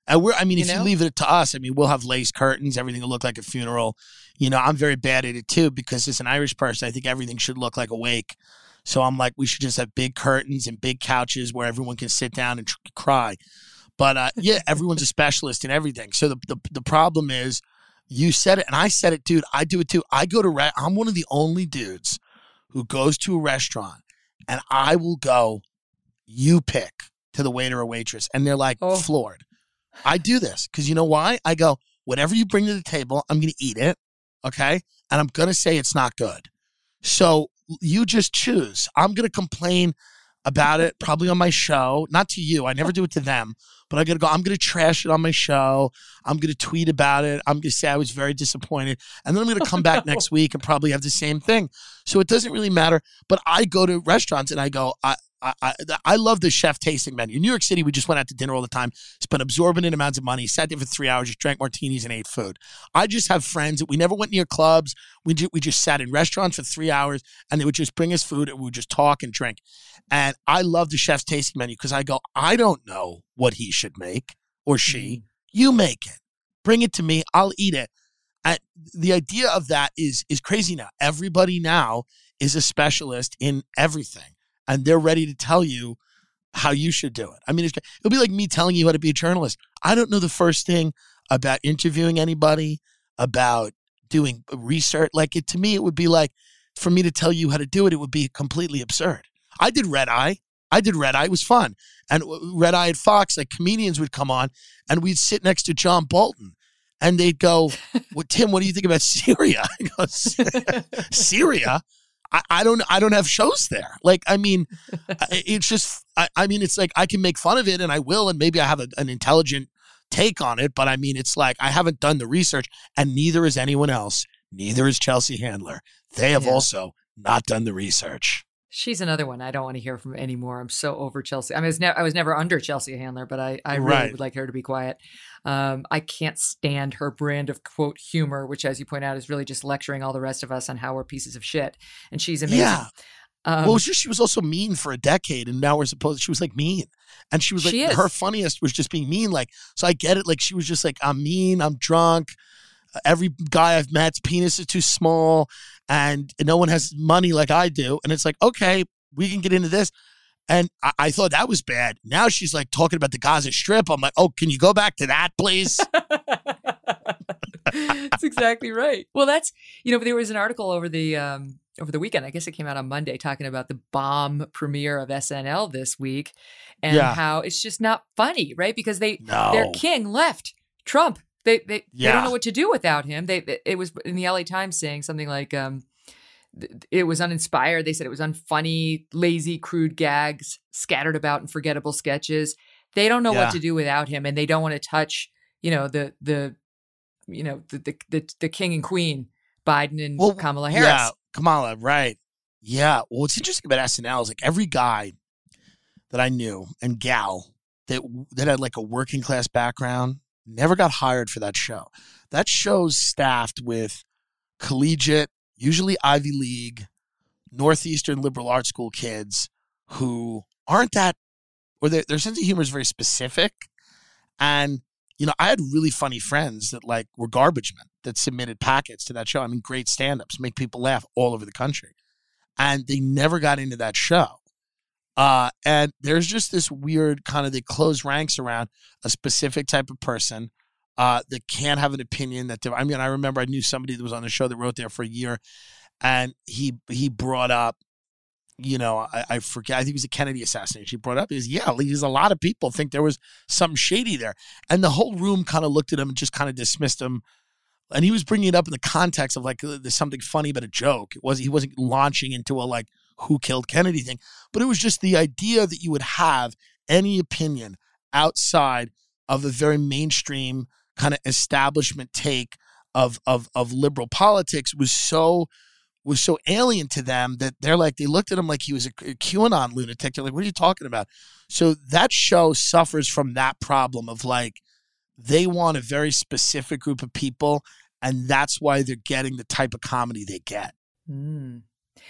And we're, I mean, you if know? you leave it to us, I mean, we'll have lace curtains, everything will look like a funeral. You know, I'm very bad at it too because as an Irish person, I think everything should look like a wake. So I'm like, we should just have big curtains and big couches where everyone can sit down and tr- cry. But uh, yeah, everyone's a specialist in everything. So the, the, the problem is, you said it, and I said it, dude. I do it too. I go to, I'm one of the only dudes who goes to a restaurant and I will go, you pick to the waiter or waitress. And they're like oh. floored. I do this because you know why? I go, whatever you bring to the table, I'm going to eat it. Okay. And I'm going to say it's not good. So you just choose. I'm going to complain about it probably on my show, not to you. I never do it to them, but I got to go. I'm going to trash it on my show. I'm going to tweet about it. I'm going to say I was very disappointed. And then I'm going to come back next week and probably have the same thing. So it doesn't really matter. But I go to restaurants and I go, I, I, I, I love the chef tasting menu. In New York City, we just went out to dinner all the time, spent absorbent amounts of money, sat there for three hours, just drank martinis and ate food. I just have friends that we never went near clubs. We, ju- we just sat in restaurants for three hours and they would just bring us food and we would just talk and drink. And I love the chef's tasting menu because I go, I don't know what he should make or she. Mm. You make it. Bring it to me. I'll eat it. And the idea of that is is crazy now. Everybody now is a specialist in everything and they're ready to tell you how you should do it. I mean, it'll be like me telling you how to be a journalist. I don't know the first thing about interviewing anybody, about doing research. Like it to me, it would be like for me to tell you how to do it, it would be completely absurd. I did Red Eye. I did Red Eye. It was fun. And Red Eye at Fox, like comedians would come on and we'd sit next to John Bolton and they'd go, well, Tim, what do you think about Syria? I go, Syria? I, I, don't I don't have shows there. Like I mean, it's just I, I, mean it's like I can make fun of it and I will and maybe I have a, an intelligent take on it, but I mean it's like I haven't done the research and neither is anyone else. Neither is Chelsea Handler. They have yeah. also not done the research.
She's another one I don't want to hear from anymore. I'm so over Chelsea. I mean, I was, ne- I was never under Chelsea Handler, but I, I really right. would like her to be quiet. Um, I can't stand her brand of quote humor, which, as you point out, is really just lecturing all the rest of us on how we're pieces of shit. And she's amazing. Yeah.
Um, well, she was also mean for a decade, and now we're supposed she was like mean, and she was like she her funniest was just being mean. Like, so I get it. Like, she was just like, I'm mean, I'm drunk. Every guy I've met's penis is too small and no one has money like I do. And it's like, okay, we can get into this. And I, I, thought that was bad. Now she's like talking about the Gaza Strip. I'm like, oh, can you go back to that, please?
that's exactly right. Well, that's you know, there was an article over the um, over the weekend. I guess it came out on Monday, talking about the bomb premiere of SNL this week, and yeah. how it's just not funny, right? Because they no. their king left Trump they they, yeah. they don't know what to do without him. They, it was in the LA Times saying something like um, it was uninspired. They said it was unfunny, lazy, crude gags scattered about in forgettable sketches. They don't know
Yeah.
what to do without him, and they don't want to touch, you know, the the, you know, the the the, the king and queen, Biden and
Well,
Kamala Harris.
Yeah, Kamala, right. Yeah. Well, what's interesting about SNL is like every guy that I knew and gal that that had like a working class background never got hired for that show. That show's staffed with collegiate, usually Ivy League, Northeastern liberal arts school kids who aren't that, or their, their sense of humor is very specific. And, you know, I had really funny friends that like were garbage men that submitted packets to that show. I mean, great stand ups, make people laugh all over the country. And they never got into that show. Uh, and there's just this weird kind of they close ranks around a specific type of person uh, that can't have an opinion that I mean I remember I knew somebody that was on the show that wrote there for a year and he he brought up you know I, I forget I think it was the Kennedy assassination he brought up is yeah there's a lot of people think there was some shady there. And the whole room kind of looked at him and just kind of dismissed him and he was bringing it up in the context of like uh, there's something funny but a joke it was he wasn't launching into a like who killed Kennedy thing but it was just the idea that you would have any opinion outside of a very mainstream kind of establishment take of of of liberal politics was so was so alien to them that they're like they looked at him like he was a, a QAnon lunatic. They're like, "What are you talking about?" So that show suffers from that problem of like they want a very specific group of people, and that's why they're getting the type of comedy they get.
Mm.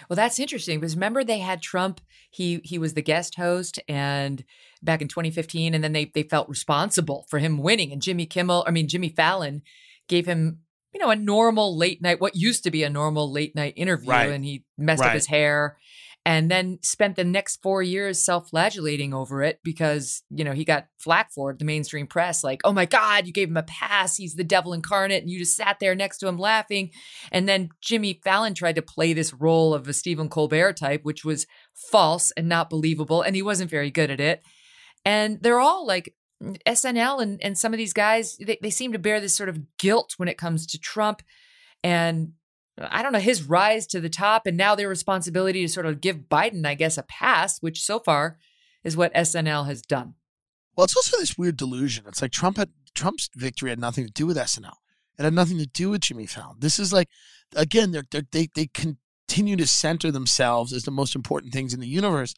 Well, that's interesting because remember they had Trump. He he was the guest host, and back in 2015, and then they they felt responsible for him winning. And Jimmy Kimmel, I mean Jimmy Fallon, gave him you know a normal late night, what used to be a normal late night interview,
Right.
and he messed up his hair, and then spent the next four years self-flagellating over it because you know he got flack for it. The mainstream press, like, oh my God, you gave him a pass. He's the devil incarnate, and you just sat there next to him laughing. And then Jimmy Fallon tried to play this role of a Stephen Colbert type, which was false and not believable. And he wasn't very good at it. And they're all like SNL and, and some of these guys, they, they seem to bear this sort of guilt when it comes to Trump and I don't know, his rise to the top and now their responsibility to sort of give Biden, I guess, a pass, which so far is what SNL has done.
Well, it's also this weird delusion. It's like Trump had Trump's victory had nothing to do with SNL. It had nothing to do with Jimmy Fallon. This is like, again, they're, they're, they they continue to center themselves as the most important things in the universe.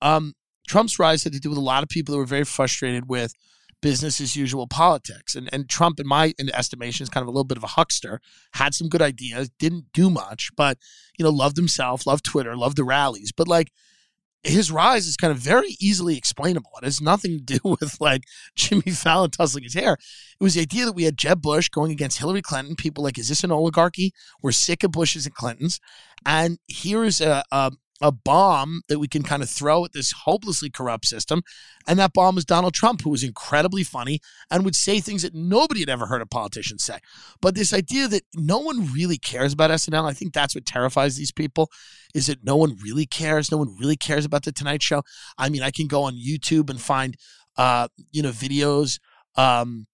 Um, Trump's rise had to do with a lot of people that were very frustrated with business as usual politics. And and Trump, in my in estimation, is kind of a little bit of a huckster. Had some good ideas, didn't do much, but you know, loved himself, loved Twitter, loved the rallies. But like his rise is kind of very easily explainable. It has nothing to do with like Jimmy Fallon tussling his hair. It was the idea that we had Jeb Bush going against Hillary Clinton. People like, is this an oligarchy? We're sick of Bushes and Clintons, and here is a, a a bomb that we can kind of throw at this hopelessly corrupt system. And that bomb was Donald Trump, who was incredibly funny and would say things that nobody had ever heard a politician say. But this idea that no one really cares about SNL, I think that's what terrifies these people, is that no one really cares. No one really cares about the Tonight Show. I mean, I can go on YouTube and find, uh, you know, videos um,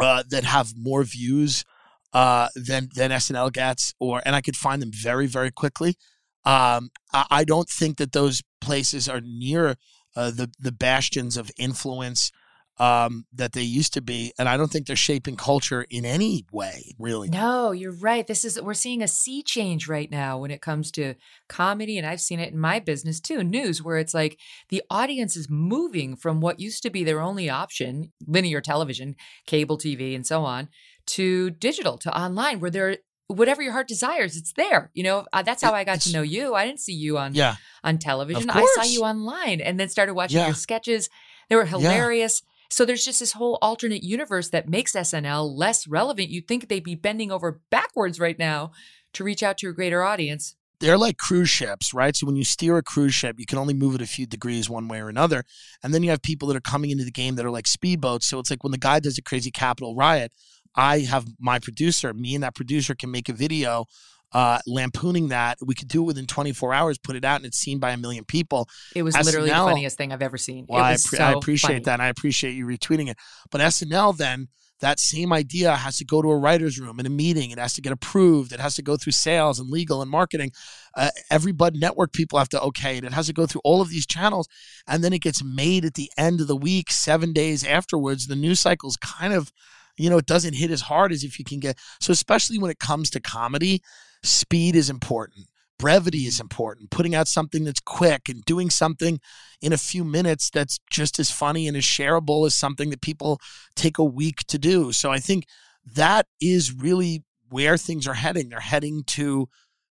uh, that have more views uh, than than SNL gets, or and I could find them very very quickly. Um, I, I don't think that those places are near uh, the the bastions of influence um, that they used to be, and I don't think they're shaping culture in any way, really.
No, you're right. This is we're seeing a sea change right now when it comes to comedy and I've seen it in my business too, news where it's like the audience is moving from what used to be their only option, linear television, cable TV and so on, to digital, to online where they're whatever your heart desires, it's there. You know, uh, that's how I got to know you. I didn't see you on
Yeah,
on television. I saw you online and then started watching
Yeah.
your sketches. They were hilarious. So there's just this whole alternate universe that makes SNL less relevant. You'd think they'd be bending over backwards right now to reach out to a greater audience.
they're like cruise ships, right? So when you steer a cruise ship, you can only move it a few degrees one way or another. And then you have people that are coming into the game that are like speedboats. So it's like when the guy does a crazy Capitol riot, I have my producer, me and that producer can make a video uh, lampooning that. We could do it within 24 hours, put it out, and it's seen by a million people.
It was literally the funniest thing I've ever seen.
Well, I, appre-
so
I appreciate
funny.
that. And I appreciate you retweeting it. But SNL then, that same idea has to go to a writer's room in a meeting. It has to get approved. It has to go through sales and legal and marketing. Uh, every Bud Network people have to okay it. It has to go through all of these channels. And then it gets made at the end of the week, seven days afterwards. The news cycle is kind of, you know, it doesn't hit as hard as if you can get. So, especially when it comes to comedy, speed is important brevity is mm-hmm. important. Putting out something that's quick and doing something in a few minutes that's just as funny and as shareable as something that people take a week to do. So I think that is really where things are heading. They're heading to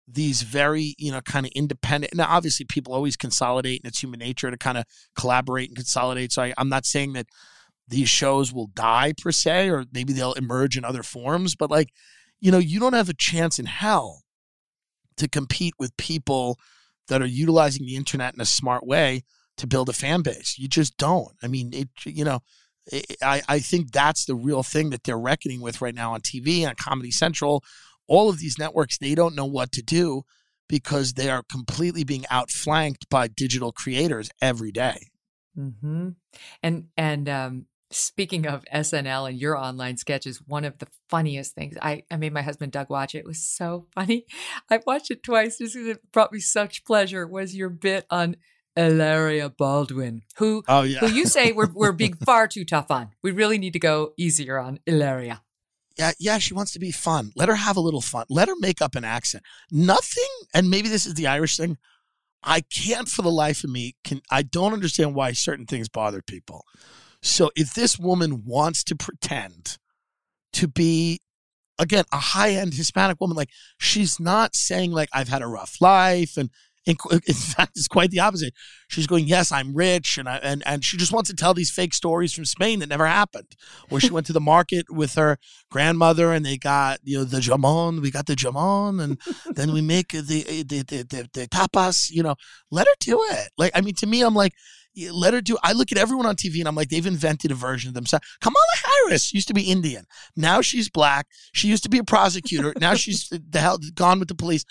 these very, you know, kind of independent. Now, obviously, people always consolidate, and it's human nature to kind of collaborate and consolidate. So I, I'm not saying that these shows will die per se, or maybe they'll emerge in other forms, but like, you know, you don't have a chance in hell to compete with people that are utilizing the internet in a smart way to build a fan base. You just don't. I mean, it, you know, it, I, I think that's the real thing that they're reckoning with right now on TV, on Comedy Central. All of these networks, they don't know what to do because they are completely being outflanked by digital creators every day.
Mm-hmm. And and um, Speaking of SNL and your online sketches, one of the funniest things I, I made my husband Doug watch it. It was so funny. I've watched it twice just because it brought me such pleasure. Was your bit on Hilaria Baldwin, who
oh, yeah.
who you say we're we're being far too tough on. We really need to go easier on Hilaria.
Yeah, yeah, she wants to be fun. Let her have a little fun. Let her make up an accent. Nothing, and maybe this is the Irish thing. I can't for the life of me can I don't understand why certain things bother people. So if this woman wants to pretend to be again a high-end Hispanic woman, like she's not saying like I've had a rough life and in, in, fact, it's quite the opposite. She's going, "Yes, I'm rich," and I, and and she just wants to tell these fake stories from Spain that never happened. Where she went to the market with her grandmother, and they got you know the jamon. We got the jamon, and then we make the the, the the the tapas. You know, let her do it. Like I mean, to me, I'm like, let her do. I look at everyone on TV and I'm like, they've invented a version of themselves. Kamala Harris used to be Indian. Now she's black. She used to be a prosecutor. now she's the hell gone with the police.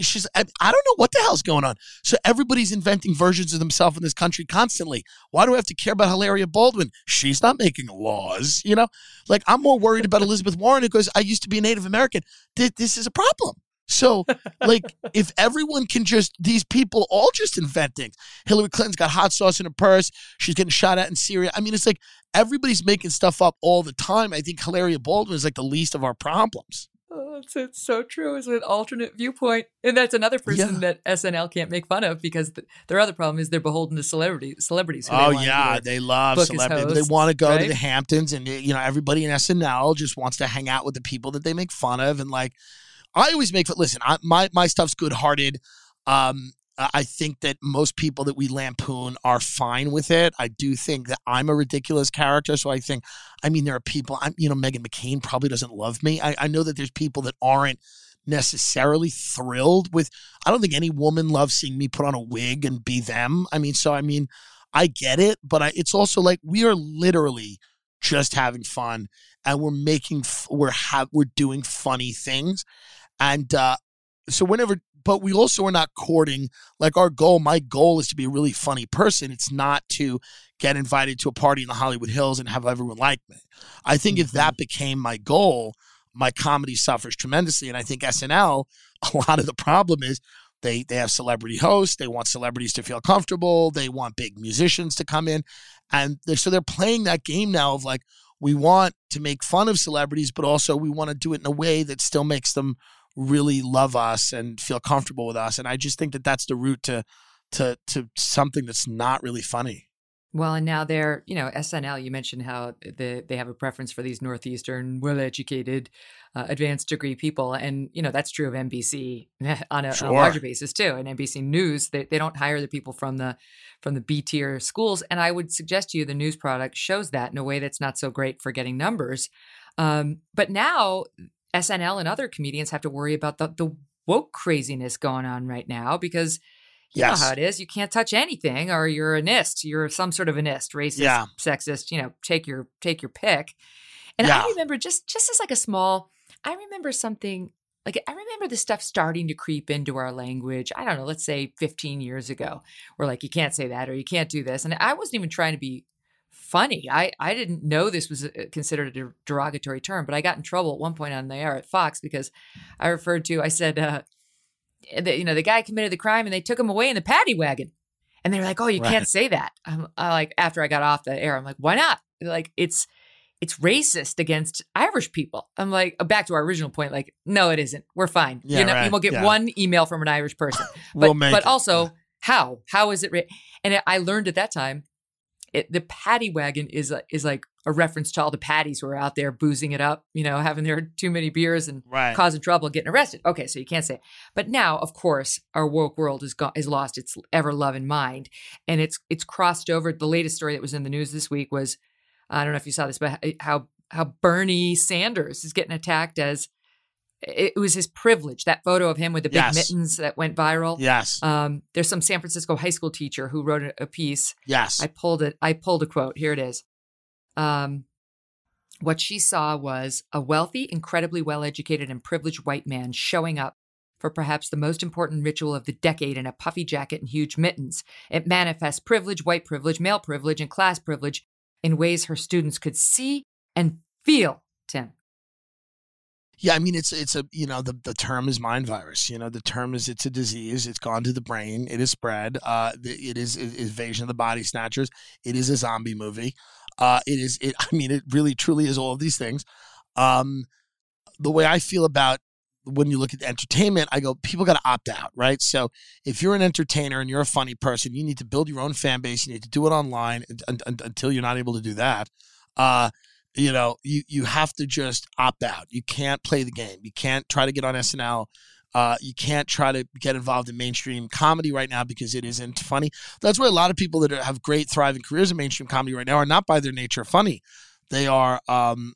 She's. I, I don't know what the hell's going on. So everybody's inventing versions of themselves in this country constantly. Why do I have to care about Hilaria Baldwin? She's not making laws. You know, like I'm more worried about Elizabeth Warren because I used to be a Native American. This is a problem. So, like, if everyone can just, these people all just invent things. Hillary Clinton's got hot sauce in her purse. She's getting shot at in Syria. I mean, it's like everybody's making stuff up all the time. I think Hilaria Baldwin is like the least of our problems.
Oh, it's, it's so true. It's an alternate viewpoint. And that's another person yeah. that SNL can't make fun of because the, their other problem is they're beholden to celebrity, celebrities.
oh, yeah. They love celebrities. They want to go right? to the Hamptons and, you know, everybody in SNL just wants to hang out with the people that they make fun of. And, like, I always make listen. I, my my stuff's good hearted. Um, I think that most people that we lampoon are fine with it. I do think that I'm a ridiculous character, so I think. I mean, there are people. I'm, you know, Meghan McCain probably doesn't love me. I, I know that there's people that aren't necessarily thrilled with. I don't think any woman loves seeing me put on a wig and be them. I mean, so I mean, I get it, but I, it's also like we are literally just having fun and we're making we're have we're doing funny things and uh, so whenever, but we also are not courting. Like our goal, my goal is to be a really funny person. It's not to get invited to a party in the Hollywood Hills and have everyone like me. I think mm-hmm. if that became my goal, my comedy suffers tremendously. And I think SNL, a lot of the problem is they they have celebrity hosts. They want celebrities to feel comfortable. They want big musicians to come in, and they're, so they're playing that game now of like we want to make fun of celebrities, but also we want to do it in a way that still makes them really love us and feel comfortable with us. And I just think that that's the route to to to something that's not really funny.
Well, and now they're, you know, SNL, you mentioned how the, they have a preference for these Northeastern, well educated, uh, advanced degree people. And, you know, that's true of NBC on a, sure. a, larger basis too. And NBC News, they, they don't hire the people from the from the B tier schools. And I would suggest to you the news product shows that in a way that's not so great for getting numbers. Um, but now SNL and other comedians have to worry about the, the woke craziness going on right now because you yes. know how it is. You can't touch anything or you're a nist. You're some sort of a nist, racist, yeah. sexist, you know, take your take your pick. And yeah. I remember just just as like a small I remember something like I remember the stuff starting to creep into our language. I don't know, let's say 15 years ago. Where like you can't say that or you can't do this. And I wasn't even trying to be funny. I, I didn't know this was a, considered a derogatory term, but I got in trouble at one point on the air at Fox because I referred to, I said, uh, the, you know, the guy committed the crime and they took him away in the paddy wagon. And they're like, oh, you right. can't say that. I'm I like, after I got off the air, I'm like, why not? They're like, it's, it's racist against Irish people. I'm like, uh, back to our original point, like, no, it isn't. We're fine. Yeah, you know, right. will get yeah. one email from an Irish person. But, we'll but also, how? How is it? Ra-? And I learned at that time, it, the paddy wagon is uh, is like a reference to all the paddies who are out there boozing it up, you know, having their too many beers and right. causing trouble, getting arrested. Okay, so you can't say. It. But now, of course, our woke world is is lost its ever loving mind, and it's it's crossed over. The latest story that was in the news this week was I don't know if you saw this, but uh, how how Bernie Sanders is getting attacked as it was his privilege. That photo of him with the big yes. mittens that went viral.
Yes.
Um, there's some San Francisco high school teacher who wrote a, a piece.
Yes.
I pulled it. I pulled a quote. Here it is. Um, what she saw was a wealthy, incredibly well educated, and privileged white man showing up for perhaps the most important ritual of the decade in a puffy jacket and huge mittens. It manifests privilege, white privilege, male privilege, and class privilege in ways her students could see and feel, Tim.
Yeah, I mean it's it's a you know the the term is mind virus. You know the term is it's a disease. It's gone to the brain. It is spread. Uh, it is, it invasion of the body snatchers. It is a zombie movie. Uh, it is it. I mean it really truly is all of these things. Um, the way I feel about when you look at entertainment, I go, people got to opt out, right? So if you're an entertainer and you're a funny person, you need to build your own fan base. You need to do it online until you're not able to do that. Uh, you know, you you have to just opt out. You can't play the game. You can't try to get on SNL. Uh, you can't try to get involved in mainstream comedy right now because it isn't funny. That's why a lot of people that have great, thriving careers in mainstream comedy right now are not by their nature funny. They are, um,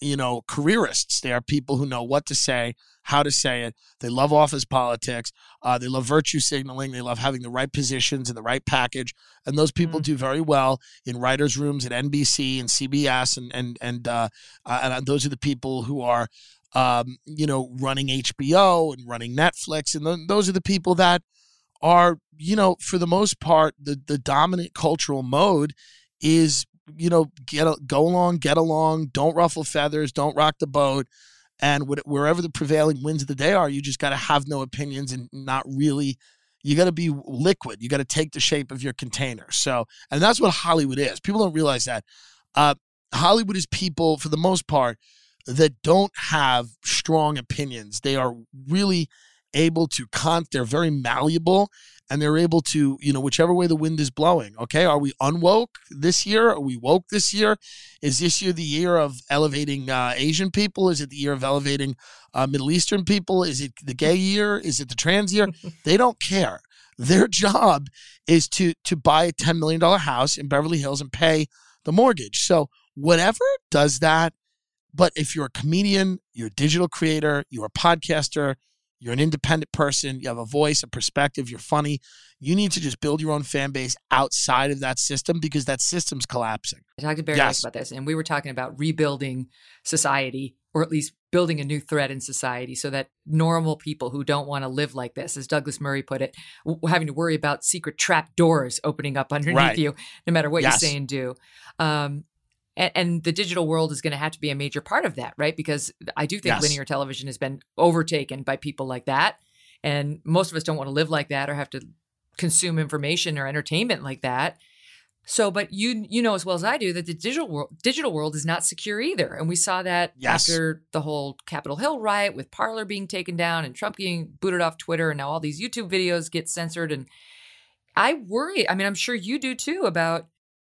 you know, careerists. They are people who know what to say, how to say it. They love office politics. Uh, they love virtue signaling. They love having the right positions and the right package. And those people mm-hmm. do very well in writers' rooms at NBC and CBS, and and and uh, uh, and those are the people who are, um, you know, running HBO and running Netflix, and th- those are the people that are, you know, for the most part, the the dominant cultural mode is you know get a, go along get along don't ruffle feathers don't rock the boat and wherever the prevailing winds of the day are, you just got to have no opinions and not really. You got to be liquid. You got to take the shape of your container. So, and that's what Hollywood is. People don't realize that. Uh, Hollywood is people, for the most part, that don't have strong opinions. They are really able to con. They're very malleable and they're able to, you know, whichever way the wind is blowing. Okay, are we unwoke this year? Are we woke this year? Is this year the year of elevating uh, Asian people? Is it the year of elevating uh, Middle Eastern people? Is it the gay year? Is it the trans year? they don't care. Their job is to to buy a ten million dollar house in Beverly Hills and pay the mortgage. So whatever does that. But if you're a comedian, you're a digital creator, you're a podcaster, you're an independent person. You have a voice, a perspective. You're funny. You need to just build your own fan base outside of that system because that system's collapsing.
I talked to Barry yes. about this, and we were talking about rebuilding society, or at least building a new thread in society, so that normal people who don't want to live like this, as Douglas Murray put it, w- having to worry about secret trap doors opening up underneath right. you, no matter what yes. you say and do. Um, and, and the digital world is going to have to be a major part of that, right? Because I do think yes. linear television has been overtaken by people like that. And most of us don't want to live like that or have to consume information or entertainment like that. So, but you you know as well as I do that the digital world digital world is not secure either, and we saw that yes. after the whole Capitol Hill riot with Parler being taken down and Trump getting booted off Twitter, and now all these YouTube videos get censored. And I worry. I mean, I'm sure you do too about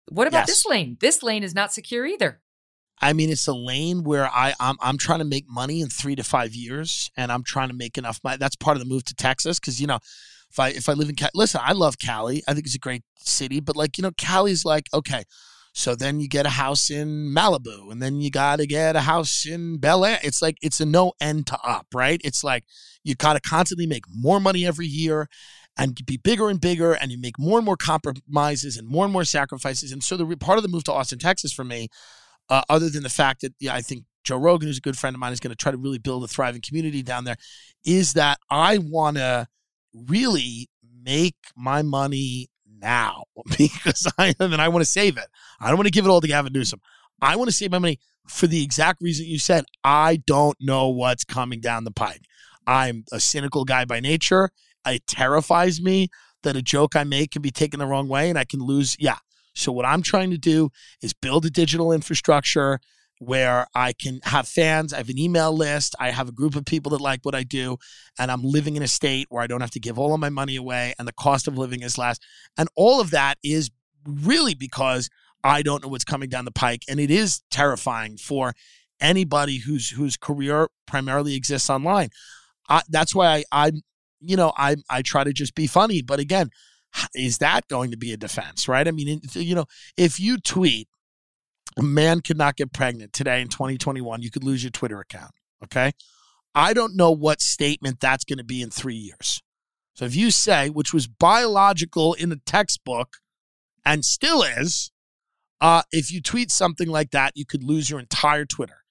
what about yes. this lane? This lane is not secure either.
I mean, it's a lane where I I'm, I'm trying to make money in three to five years, and I'm trying to make enough money. That's part of the move to Texas because you know, if I if I live in Cali, listen, I love Cali. I think it's a great city, but like you know, Cali's like okay. So then you get a house in Malibu, and then you got to get a house in Bel Air. It's like it's a no end to up, right? It's like you got to constantly make more money every year, and be bigger and bigger and you make more and more compromises and more and more sacrifices and so the part of the move to austin texas for me uh, other than the fact that yeah i think joe rogan who's a good friend of mine is going to try to really build a thriving community down there is that i want to really make my money now because I am and I want to save it. I don't want to give it all to Gavin Newsom. I want to save my money for the exact reason you said. I don't know what's coming down the pike. I'm a cynical guy by nature. It terrifies me that a joke I make can be taken the wrong way and I can lose. Yeah. So what I'm trying to do is build a digital infrastructure where I can have fans. I have an email list. I have a group of people that like what I do. And I'm living in a state where I don't have to give all of my money away and the cost of living is less. And all of that is really because I don't know what's coming down the pike. And it is terrifying for anybody whose whose career primarily exists online. I, that's why I, I, you know, I I try to just be funny. But again, is that going to be a defense, right? I mean, you know, if you tweet a man could not get pregnant today in 2021, you could lose your Twitter account. Okay. I don't know what statement that's going to be in three years. So if you say, which was biological in the textbook and still is, uh, if you tweet something like that, you could lose your entire Twitter.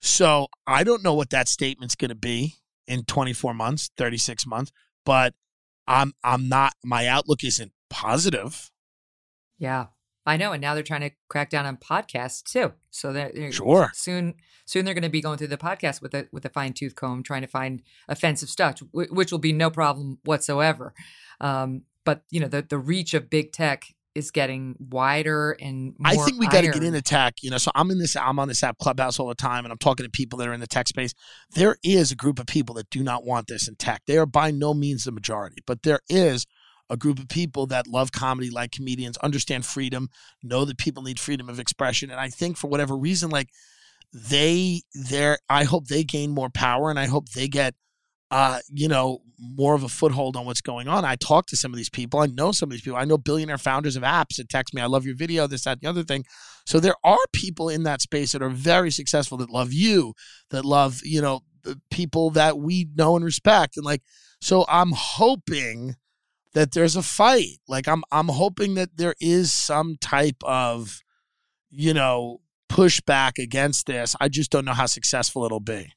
So I don't know what that statement's going to be in 24 months, 36 months, but I'm I'm not my outlook isn't positive.
Yeah. I know, and now they're trying to crack down on podcasts too. So they're,
sure
soon, soon they're going to be going through the podcast with a with a fine tooth comb, trying to find offensive stuff, which will be no problem whatsoever. Um, but you know, the the reach of big tech is getting wider and I
think we got to get into tech. You know, so I'm in this. I'm on this app Clubhouse all the time, and I'm talking to people that are in the tech space. There is a group of people that do not want this in tech. They are by no means the majority, but there is a group of people that love comedy, like comedians, understand freedom, know that people need freedom of expression. And I think for whatever reason, like they, they're, I hope they gain more power and I hope they get, uh, you know, more of a foothold on what's going on. I talk to some of these people. I know some of these people. I know billionaire founders of apps that text me, I love your video, this, that, the other thing. So there are people in that space that are very successful that love you, that love, you know, the people that we know and respect. And like, so I'm hoping that there's a fight. Like I'm I'm hoping that there is some type of, you know, pushback against this. I just don't know how successful it'll be.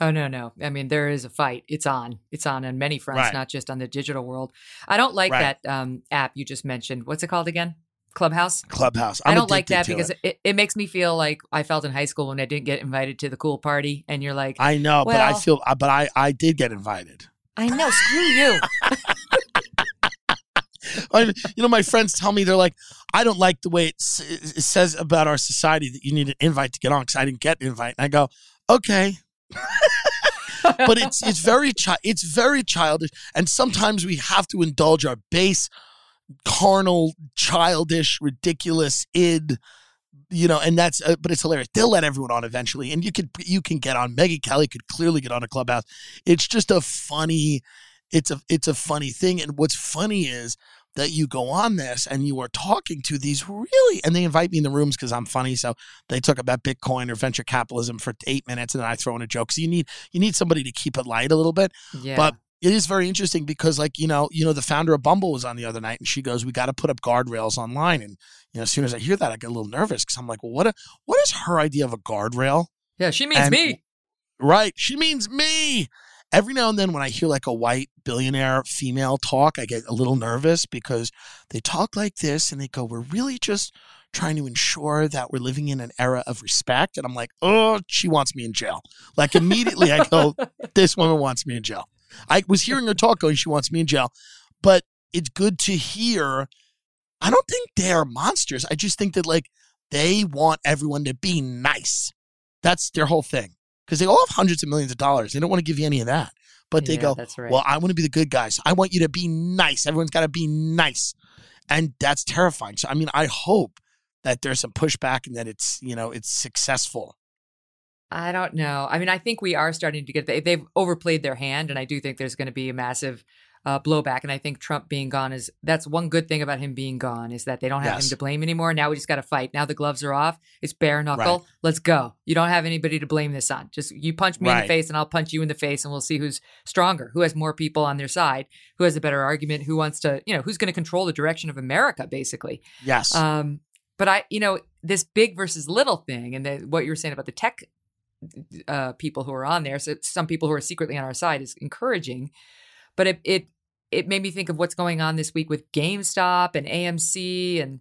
Oh no, no. I mean, there is a fight. It's on. It's on on many fronts, right. not just on the digital world. I don't like right. that um, app you just mentioned. What's it called again? Clubhouse.
Clubhouse.
I'm I do not like that because it. It, it. makes me feel like I felt in high school when I didn't get invited to the cool party, and you're like,
I know,
well,
but I feel, uh, but I I did get invited.
I know. Screw you.
I, you know, my friends tell me they're like, I don't like the way it, it says about our society that you need an invite to get on because I didn't get an invite. And I go, okay. but it's it's very chi- it's very childish, and sometimes we have to indulge our base, carnal, childish, ridiculous id you know, and that's uh, but it's hilarious. They'll let everyone on eventually, and you could you can get on. Megyn Kelly could clearly get on a clubhouse. It's just a funny, it's a it's a funny thing. And what's funny is that you go on this and you are talking to these really, and they invite me in the rooms because I'm funny. So they talk about Bitcoin or venture capitalism for eight minutes, and then I throw in a joke. So you need you need somebody to keep it light a little bit.
Yeah.
But it is very interesting because like you know you know the founder of bumble was on the other night and she goes we got to put up guardrails online and you know as soon as i hear that i get a little nervous because i'm like well what a, what is her idea of a guardrail
yeah she means and, me
right she means me every now and then when i hear like a white billionaire female talk i get a little nervous because they talk like this and they go we're really just trying to ensure that we're living in an era of respect and i'm like oh she wants me in jail like immediately i go this woman wants me in jail I was hearing her talk going, she wants me in jail. But it's good to hear. I don't think they're monsters. I just think that like they want everyone to be nice. That's their whole thing. Because they all have hundreds of millions of dollars. They don't want to give you any of that. But they
yeah,
go,
right.
well, I want to be the good guys. I want you to be nice. Everyone's got to be nice. And that's terrifying. So, I mean, I hope that there's some pushback and that it's, you know, it's successful.
I don't know. I mean, I think we are starting to get they, they've overplayed their hand, and I do think there's going to be a massive uh, blowback. And I think Trump being gone is that's one good thing about him being gone is that they don't have yes. him to blame anymore. Now we just got to fight. Now the gloves are off. It's bare knuckle. Right. Let's go. You don't have anybody to blame this on. Just you punch me right. in the face, and I'll punch you in the face, and we'll see who's stronger, who has more people on their side, who has a better argument, who wants to, you know, who's going to control the direction of America, basically.
Yes.
Um, but I, you know, this big versus little thing, and the, what you were saying about the tech uh, people who are on there. So some people who are secretly on our side is encouraging, but it, it it made me think of what's going on this week with GameStop and AMC and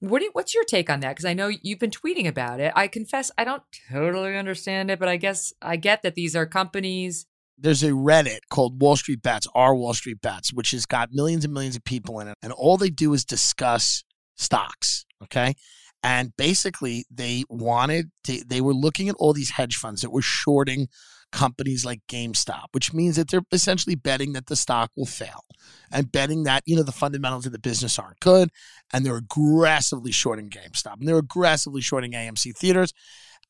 what do you, what's your take on that? Because I know you've been tweeting about it. I confess I don't totally understand it, but I guess I get that these are companies.
There's a Reddit called Wall Street Bets, our Wall Street Bets, which has got millions and millions of people in it, and all they do is discuss stocks. Okay, and basically they wanted to, they were looking at all these hedge funds that were shorting companies like GameStop, which means that they're essentially betting that the stock will fail and betting that, you know, the fundamentals of the business aren't good. And they're aggressively shorting GameStop and they're aggressively shorting AMC theaters.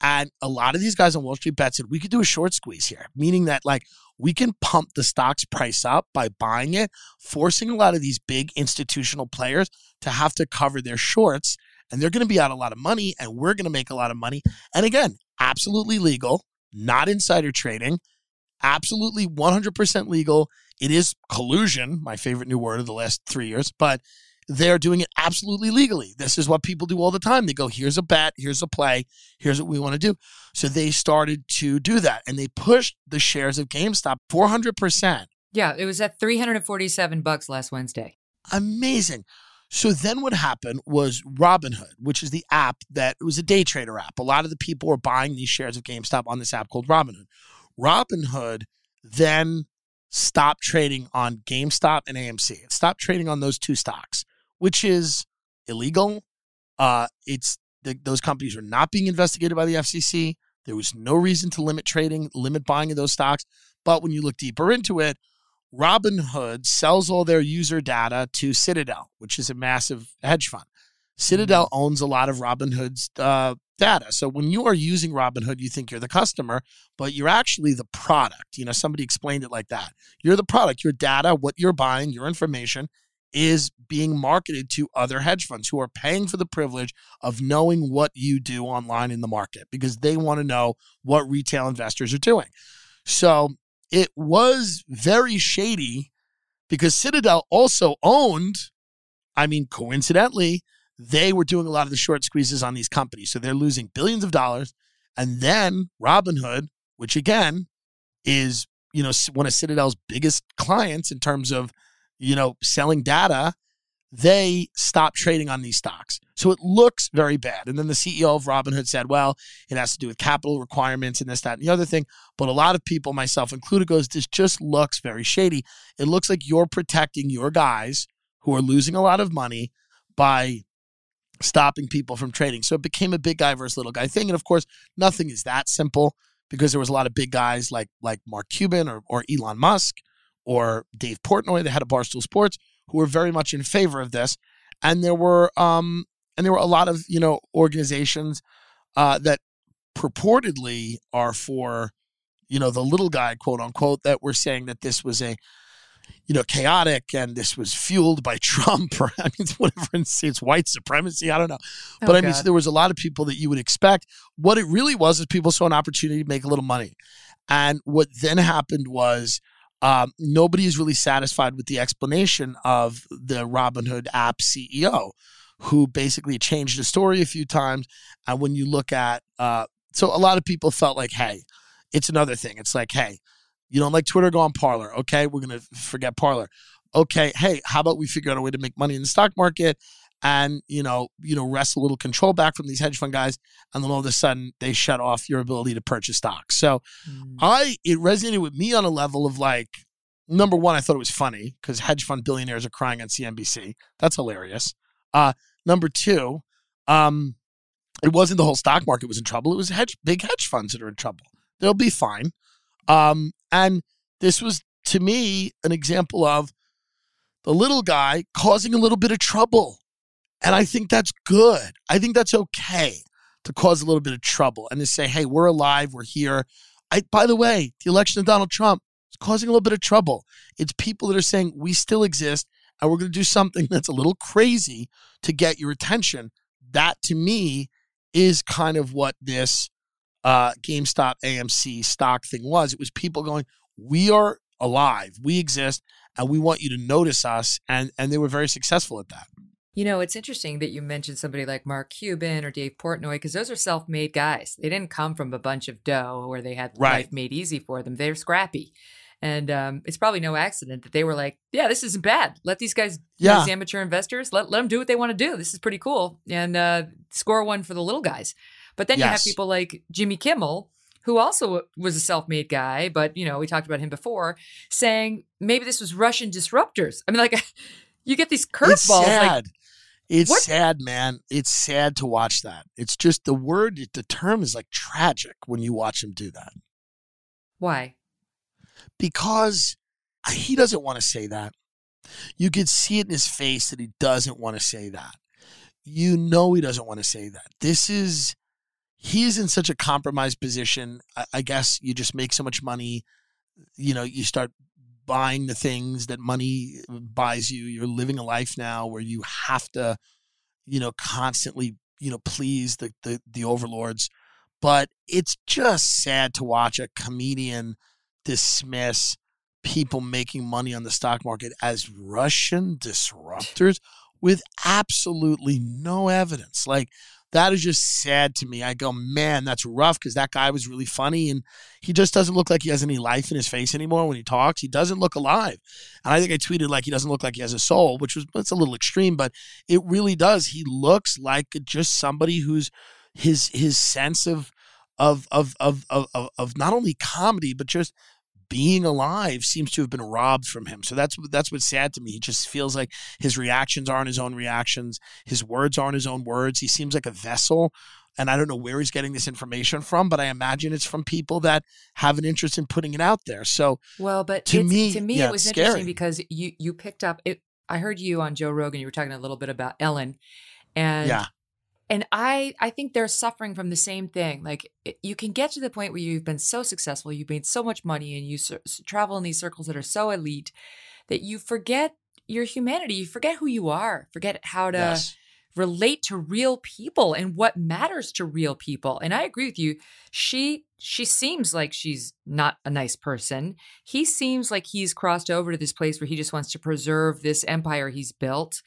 And a lot of these guys on Wall Street bet said we could do a short squeeze here, meaning that like we can pump the stock's price up by buying it, forcing a lot of these big institutional players to have to cover their shorts. And they're going to be out a lot of money, and we're going to make a lot of money. And again, absolutely legal not insider trading, absolutely 100% legal. It is collusion, my favorite new word of the last three years, but they're doing it absolutely legally. This is what people do all the time. They go, here's a bet, here's a play, here's what we want to do. So they started to do that and they pushed the shares of GameStop 400%.
Yeah, it was at 347 bucks last Wednesday.
Amazing. So then what happened was Robinhood, which is the app that it was a day trader app. A lot of the people were buying these shares of GameStop on this app called Robinhood. Robinhood then stopped trading on GameStop and AMC. It stopped trading on those two stocks, which is illegal. Uh, it's the, those companies are not being investigated by the SEC. There was no reason to limit trading, limit buying of those stocks. But when you look deeper into it, Robinhood sells all their user data to Citadel, which is a massive hedge fund. Citadel mm-hmm. owns a lot of Robinhood's uh, data. So when you are using Robinhood, you think you're the customer, but you're actually the product. You know, somebody explained it like that. You're the product. Your data, what you're buying, your information is being marketed to other hedge funds who are paying for the privilege of knowing what you do online in the market because they want to know what retail investors are doing. So it was very shady because Citadel also owned, I mean, coincidentally, they were doing a lot of the short squeezes on these companies. So they're losing billions of dollars. And then Robinhood, which again is, you know, one of Citadel's biggest clients in terms of, you know, selling data, they stopped trading on these stocks. So it looks very bad. And then the CEO of Robinhood said, well, it has to do with capital requirements and this, that, and the other thing. But a lot of people, myself included, goes, this just looks very shady. It looks like you're protecting your guys who are losing a lot of money by stopping people from trading. So it became a big guy versus little guy thing. And of course, nothing is that simple because there was a lot of big guys like like Mark Cuban or, or Elon Musk or Dave Portnoy, that had a Barstool Sports, who were very much in favor of this. And there were um, and there were a lot of you know organizations uh, that purportedly are for you know the little guy quote unquote that were saying that this was a you know chaotic and this was fueled by Trump or I mean it's whatever it's, it's white supremacy I don't know. Oh, but I mean so there was a lot of people that you would expect. What it really was is people saw an opportunity to make a little money. And what then happened was um, nobody is really satisfied with the explanation of the Robinhood app CEO, who basically changed the story a few times. And when you look at, uh, so a lot of people felt like, hey, it's another thing. It's like, hey, you don't like Twitter, go on Parler. Okay, we're gonna forget Parler. Okay, hey, how about we figure out a way to make money in the stock market? And you know you know wrest a little control back from these hedge fund guys and then all of a sudden they shut off your ability to purchase stocks so mm. i it resonated with me on a level of like number one i thought it was funny because hedge fund billionaires are crying on cnbc that's hilarious. Uh number two um it wasn't the whole stock market was in trouble. It was hedge big hedge funds that are in trouble. They'll be fine. Um and this was to me an example of the little guy causing a little bit of trouble and I think that's good. I think that's okay to cause a little bit of trouble and to say, hey, we're alive, we're here. I, by the way, the election of Donald Trump is causing a little bit of trouble. It's people that are saying we still exist and we're going to do something that's a little crazy to get your attention. That to me is kind of what this uh, GameStop AMC stock thing was. It was people going, we are alive, we exist, and we want you to notice us. And, and they were very successful at that.
You know, it's interesting that you mentioned somebody like Mark Cuban or Dave Portnoy because those are self made guys. They didn't come from a bunch of dough where they had right. life made easy for them. They're scrappy. And um, it's probably no accident that they were like, yeah, this isn't bad. Let these guys,
Yeah.
these amateur investors, let, let them do what they want to do. This is pretty cool. And uh, score one for the little guys. But then you have people like Jimmy Kimmel, who also was a self-made guy, but you know, we talked about him before, saying maybe this was Russian disruptors. I mean, like you get these curveballs. Like,
it's
What?
sad, man. It's sad to watch that. It's just the word, the term is like tragic when you watch him do that
why?
because uh, he doesn't want to say that. You could see it in his face that he doesn't want to say that. You know he doesn't want to say that. This is he is in such a compromised position. I, I guess you just make so much money, you know, you start buying the things that money buys you. You're living a life now where you have to, you know, constantly, you know, please the the, the overlords. But it's just sad to watch a comedian dismiss people making money on the stock market as Russian disruptors with absolutely no evidence. Like that is just sad to me. I go, man, that's rough because that guy was really funny and he just doesn't look like he has any life in his face anymore when he talks. He doesn't look alive. And I think I tweeted like he doesn't look like he has a soul, which was it's a little extreme, but it really does. He looks like just somebody who's his his sense of of of of of, of, of not only comedy but just being alive seems to have been robbed from him. So that's that's what's sad to me. He just feels like his reactions aren't his own reactions. His words aren't his own words. He seems like a vessel. And I don't know where he's getting this information from, but I imagine it's from people that have an interest in putting it out there. So
Well, but
To me,
to me,
yeah,
it was interesting
scary.
because you you picked up it. I heard you on Joe Rogan. You were talking a little bit about Ellen, and
yeah,
and I I think they're suffering from the same thing. Like it- you can get to the point where you've been so successful, you've made so much money, and you cir- travel in these circles that are so elite that you forget your humanity. You forget who you are. Forget how to
yes.
relate to real people and what matters to real people. And I agree with you. She she seems like she's not a nice person. He seems like he's crossed over to this place where he just wants to preserve this empire he's built.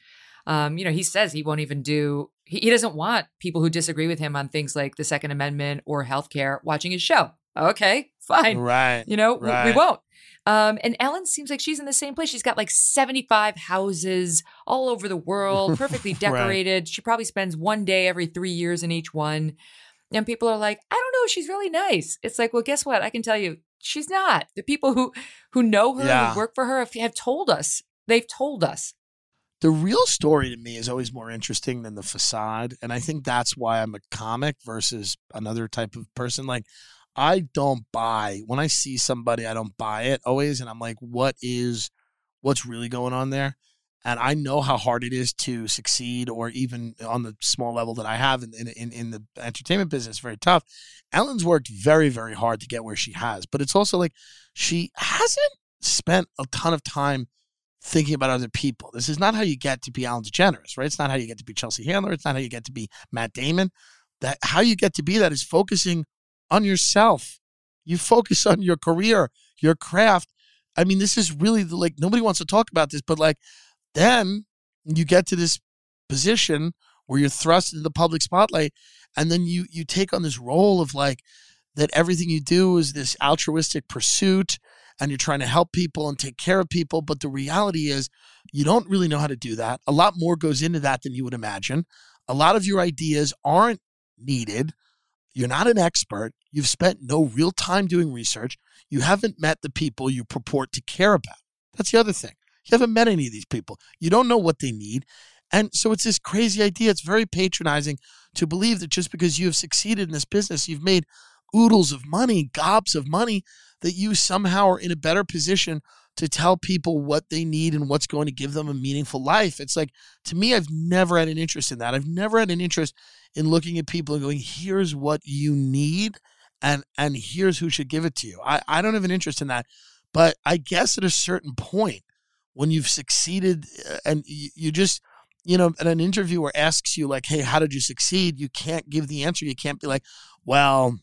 Um, you know, he says he won't even do he, he doesn't want people who disagree with him on things like the Second Amendment or healthcare watching his show. Okay, fine.
Right.
You know, w- we
Right.
won't. Um, and Ellen seems like she's in the same place. She's got like 75 houses all over the world, perfectly
Right.
decorated. She probably spends one day every three years in each one. And people are like, I don't know, she's really nice. It's like, well, guess what? I can tell you, she's not. The people who who know her,
Yeah.
who work for her, have, have told us. They've told us.
The real story to me is always more interesting than the facade and i think that's why i'm a comic versus another type of person like i don't buy when i see somebody i don't buy it always and i'm like what is what's really going on there? And i know how hard it is to succeed or even on the small level that i have in, in, in, the entertainment business very tough. Ellen's worked very very hard to get where she has but it's also like she hasn't spent a ton of time thinking about other people. This is not how you get to be Ellen DeGeneres, right? It's not how you get to be Chelsea Handler. It's not how you get to be Matt Damon. That how you get to be that is focusing on yourself. You focus on your career, your craft. I mean, this is really the, like nobody wants to talk about this, but like then you get to this position where you're thrust into the public spotlight, and then you you take on this role of like that everything you do is this altruistic pursuit and you're trying to help people and take care of people. But the reality is, you don't really know how to do that. A lot more goes into that than you would imagine. A lot of your ideas aren't needed. You're not an expert. You've spent no real time doing research. You haven't met the people you purport to care about. That's the other thing. You haven't met any of these people. You don't know what they need. And so it's this crazy idea. It's very patronizing to believe that just because you have succeeded in this business, you've made oodles of money, gobs of money, that you somehow are in a better position to tell people what they need and what's going to give them a meaningful life. It's like, to me, I've never had an interest in that. I've never had an interest in looking at people and going, here's what you need and and here's who should give it to you. I, I don't have an interest in that. But I guess at a certain point, when you've succeeded uh, and you, you just, you know, and an interviewer asks you, like, hey, how did you succeed? You can't give the answer. You can't be like, well,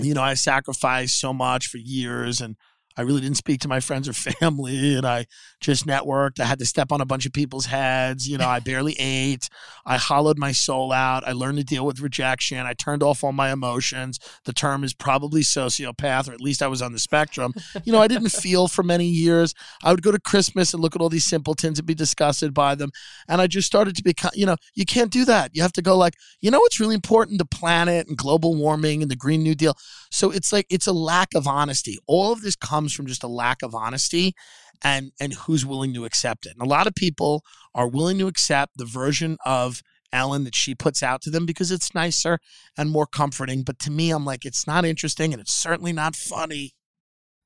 you know, I sacrificed so much for years and I really didn't speak to my friends or family and I just networked. I had to step on a bunch of people's heads. You know, I barely ate. I hollowed my soul out. I learned to deal with rejection. I turned off all my emotions. The term is probably sociopath, or at least I was on the spectrum. You know, I didn't feel for many years. I would go to Christmas and look at all these simpletons and be disgusted by them. And I just started to become, you know, you can't do that. You have to go like, you know what's really important? The planet and global warming and the Green New Deal. So it's like, it's a lack of honesty. All of this comes from just a lack of honesty and and who's willing to accept it. And a lot of people are willing to accept the version of Ellen that she puts out to them because it's nicer and more comforting. But to me, I'm like, it's not interesting and it's certainly not funny.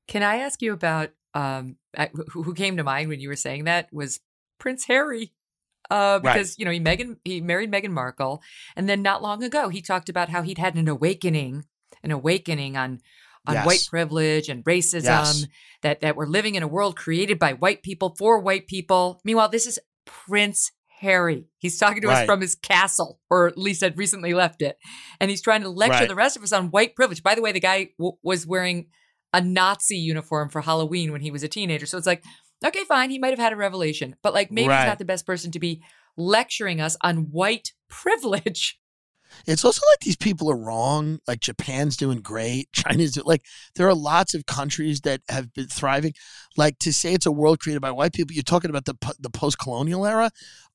Can I ask you about um, who came to mind when you were saying that was Prince Harry? Uh, because right. you know he Meghan he married Meghan Markle, and then not long ago he talked about how he'd had an awakening, an awakening on on yes. white privilege and racism yes. that that we're living in a world created by white people for white people. Meanwhile, this is Prince Harry. He's talking to right. us from his castle, or at least had recently left it, and he's trying to lecture right. the rest of us on white privilege. By the way, the guy w- was wearing a Nazi uniform for Halloween when he was a teenager, so it's like, okay, fine, he might have had a revelation, but like maybe right. he's not the best person to be lecturing us on white privilege.
It's also like these people are wrong. Like Japan's doing great. China's like there are lots of countries that have been thriving. Like to say it's a world created by white people, you're talking about the the post colonial era.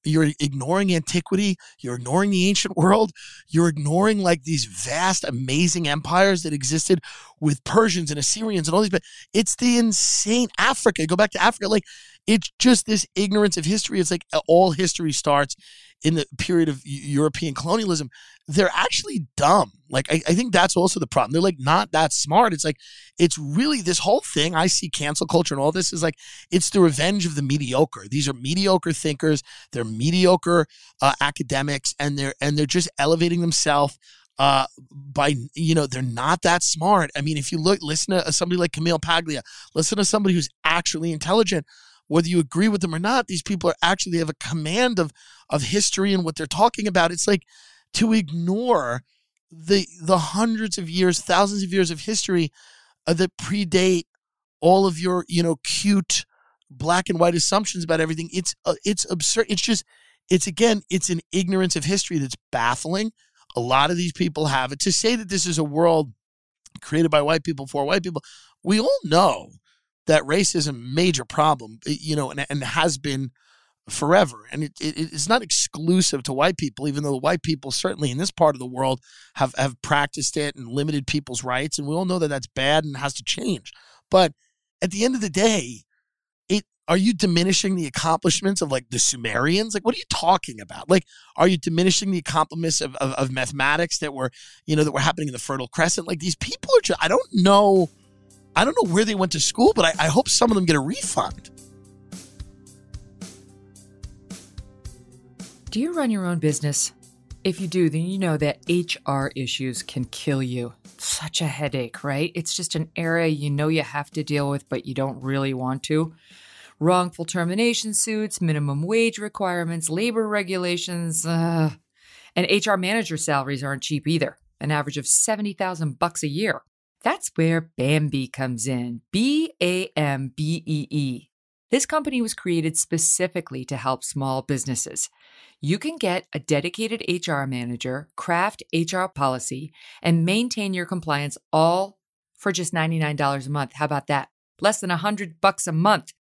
You're ignoring antiquity. You're ignoring the ancient world. You're ignoring like these vast, amazing empires that existed with Persians and Assyrians and all these. But it's the insane Africa. Go back to Africa. Like it's just this ignorance of history. It's like uh, all history starts in the period of European colonialism, they're actually dumb. Like, I, I, think that's also the problem. They're like not that smart. It's like, it's really this whole thing. I see cancel culture and all this is like, it's the revenge of the mediocre. These are mediocre thinkers. They're mediocre uh, academics and they're, and they're just elevating themselves uh by you know they're not that smart i mean if you look listen to somebody like camille paglia listen to somebody who's actually intelligent whether you agree with them or not, these people are actually they have a command of of history and what they're talking about. It's like to ignore the the hundreds of years, thousands of years of history uh, that predate all of your you know cute black and white assumptions about everything. It's uh, it's absurd. It's just it's again it's an ignorance of history that's baffling. A lot of these people have it. To say that this is a world created by white people for white people, we all know that race is a major problem, eh, you know, and, and has been forever. And it, it, it's not exclusive to white people, even though the white people, certainly in this part of the world, have, have practiced it and limited people's rights. And we all know that that's bad and has to change. But at the end of the day, it are you diminishing the accomplishments of like the Sumerians? Like, what are you talking about? Like, are you diminishing the accomplishments of, of, of mathematics that were, you know, that were happening in the Fertile Crescent? Like, these people are just, I don't know I don't know where they went to school, but I, I hope some of them get a refund.
Do you run your own business? If you do, then you know that HR issues can kill you. Such a headache, right? It's just an area you know you have to deal with, but you don't really want to. Wrongful termination suits, minimum wage requirements, labor regulations, uh, and HR manager salaries aren't cheap either. An average of 70,000 bucks a year. That's where Bambee comes in. B A M B E E. This company was created specifically to help small businesses. You can get a dedicated HR manager, craft HR policy, and maintain your compliance all for just $99 a month. How about that? Less than 100 bucks a month.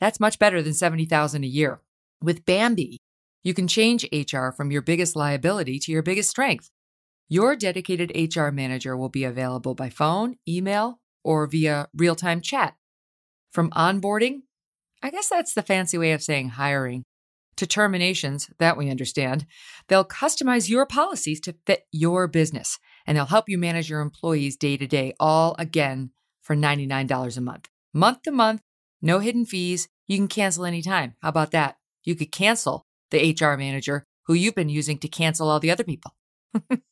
That's much better than 70,000 a year. With Bambee, you can change HR from your biggest liability to your biggest strength. Your dedicated HR manager will be available by phone, email, or via real time chat. From onboarding, I guess that's the fancy way of saying hiring, to terminations, that we understand, they'll customize your policies to fit your business and they'll help you manage your employees day to day, all again for $99 a month. Month to month, no hidden fees. You can cancel anytime. How about that? You could cancel the HR manager who you've been using to cancel all the other people.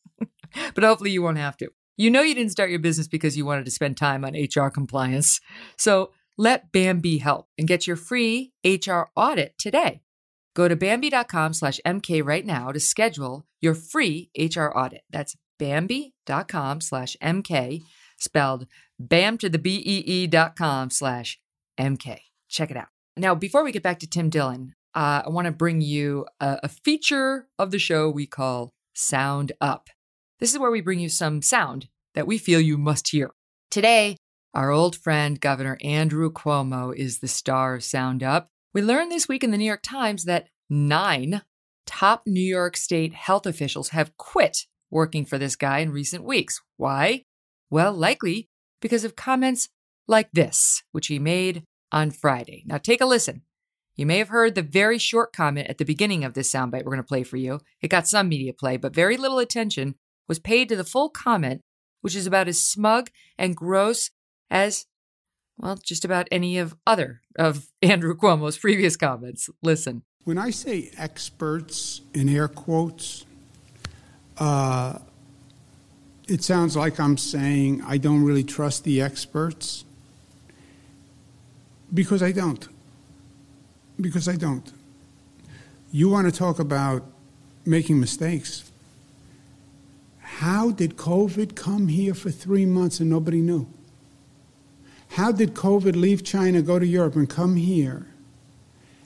but hopefully you won't have to. You know you didn't start your business because you wanted to spend time on HR compliance. So let Bambee help and get your free HR audit today. Go to Bambee.com slash MK right now to schedule your free HR audit. That's Bambee.com slash MK, spelled bam to the B-E-E dot com slash MK. Check it out. Now, before we get back to Tim Dillon, uh, I want to bring you a, a feature of the show we call Sound Up. This is where we bring you some sound that we feel you must hear. Today, our old friend Governor Andrew Cuomo is the star of Sound Up. We learned this week in the New York Times that nine top New York State health officials have quit working for this guy in recent weeks. Why? Well, likely because of comments like this, which he made on Friday. Now, take a listen. You may have heard the very short comment at the beginning of this soundbite we're going to play for you. It got some media play, but very little attention was paid to the full comment, which is about as smug and gross as, well, just about any of other of Andrew Cuomo's previous comments. Listen.
When I say experts in air quotes, uh, it sounds like I'm saying I don't really trust the experts because I don't. Because I don't. You want to talk about making mistakes. How did COVID come here for three months and nobody knew? How did COVID leave China, go to Europe, and come here?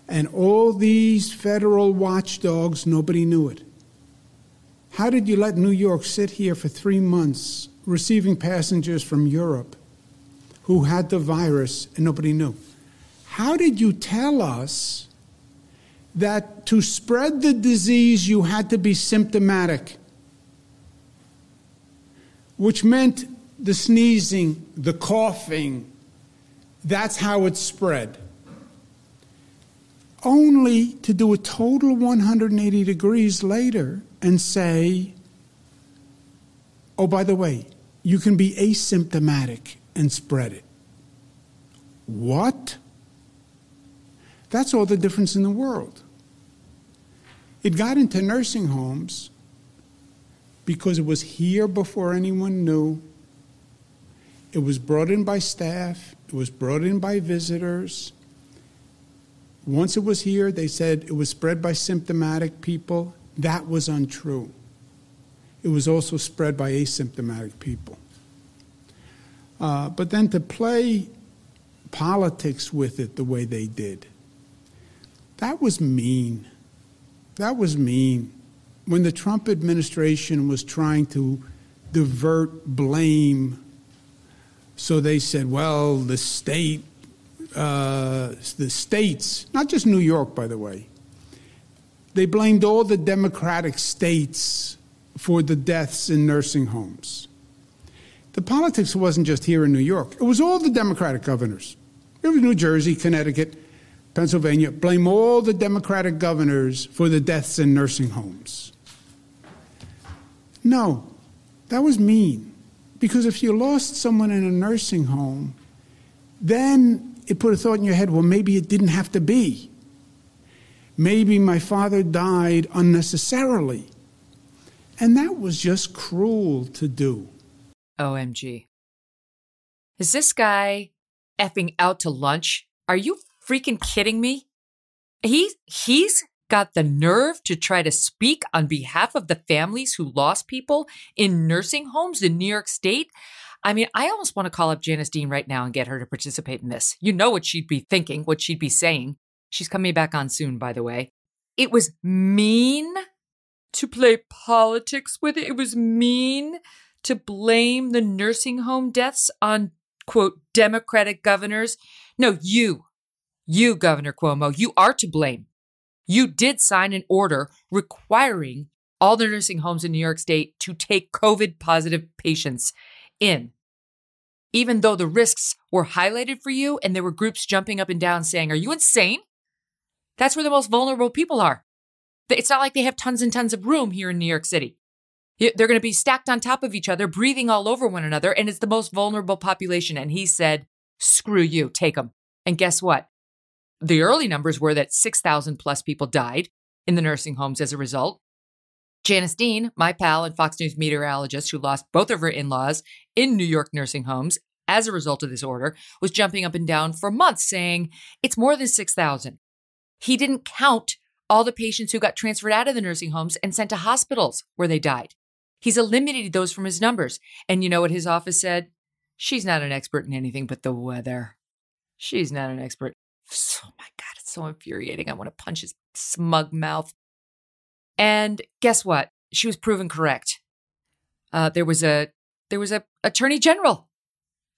And all these federal watchdogs, nobody knew it. How did you let New York sit here for three months receiving passengers from Europe who had the virus and nobody knew? How did you tell us that to spread the disease you had to be symptomatic? Which meant the sneezing, the coughing, that's how it spread. Only to do a total 180 degrees later and say, oh, by the way, you can be asymptomatic and spread it. What? That's all the difference in the world. It got into nursing homes because it was here before anyone knew. It was brought in by staff, it was brought in by visitors. Once it was here, they said it was spread by symptomatic people. That was untrue. It was also spread by asymptomatic people. Uh, but then to play politics with it the way they did, that was mean. That was mean. When the Trump administration was trying to divert blame, so they said, well, the state, uh, the states, not just New York, by the way, they blamed all the Democratic states for the deaths in nursing homes. The politics wasn't just here in New York, it was all the Democratic governors. It was New Jersey, Connecticut, Pennsylvania. Blame all the Democratic governors for the deaths in nursing homes. No, that was mean. Because if you lost someone in a nursing home, then it put a thought in your head well, maybe it didn't have to be. Maybe my father died unnecessarily. And that was just cruel to do.
OMG. Is this guy effing out to lunch? Are you freaking kidding me? He, he's got the nerve to try to speak on behalf of the families who lost people in nursing homes in New York State. I mean, I almost want to call up Janice Dean right now and get her to participate in this. You know what she'd be thinking, what she'd be saying. She's coming back on soon, by the way. It was mean to play politics with it. It was mean to blame the nursing home deaths on, quote, Democratic governors. No, you, you, Governor Cuomo, you are to blame. You did sign an order requiring all the nursing homes in New York State to take COVID positive patients in. Even though the risks were highlighted for you and there were groups jumping up and down saying, Are you insane? That's where the most vulnerable people are. It's not like they have tons and tons of room here in New York City. They're going to be stacked on top of each other, breathing all over one another, and it's the most vulnerable population. And he said, screw you, take them. And guess what? The early numbers were that 6,000 plus people died in the nursing homes as a result. Janice Dean, my pal and Fox News meteorologist who lost both of her in laws in New York nursing homes as a result of this order, was jumping up and down for months saying it's more than 6,000. He didn't count all the patients who got transferred out of the nursing homes and sent to hospitals where they died. He's eliminated those from his numbers. And you know what his office said? She's not an expert in anything but the weather. She's not an expert. Oh my God, it's so infuriating. I want to punch his smug mouth. And guess what? She was proven correct. Uh, there was a there was a attorney general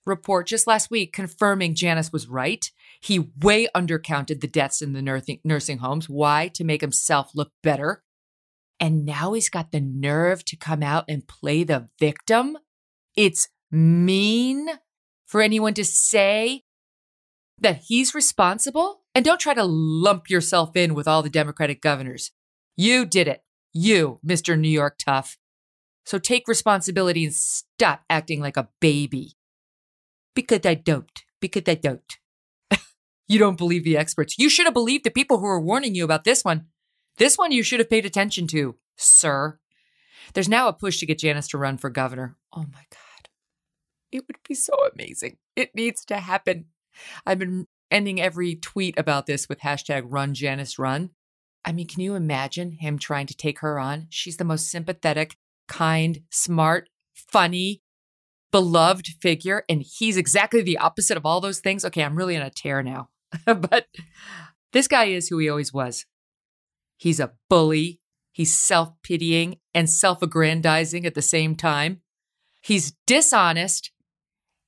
report just last week confirming Janice was right. He way undercounted the deaths in the nursing, nursing homes. Why? To make himself look better. And now he's got the nerve to come out and play the victim. It's mean for anyone to say that he's responsible. And don't try to lump yourself in with all the Democratic governors. You did it. You, Mr. New York Tough. So take responsibility and stop acting like a baby. Because I don't. Because I don't. you don't believe the experts. You should have believed the people who were warning you about this one. This one you should have paid attention to, sir. There's now a push to get Janice to run for governor. Oh my God. It would be so amazing. It needs to happen. I've been ending every tweet about this with hashtag run Janice run. I mean, can you imagine him trying to take her on? She's the most sympathetic, kind, smart, funny, beloved figure. And he's exactly the opposite of all those things. Okay, I'm really on a tear now. but this guy is who he always was. He's a bully. He's self pitying and self aggrandizing at the same time. He's dishonest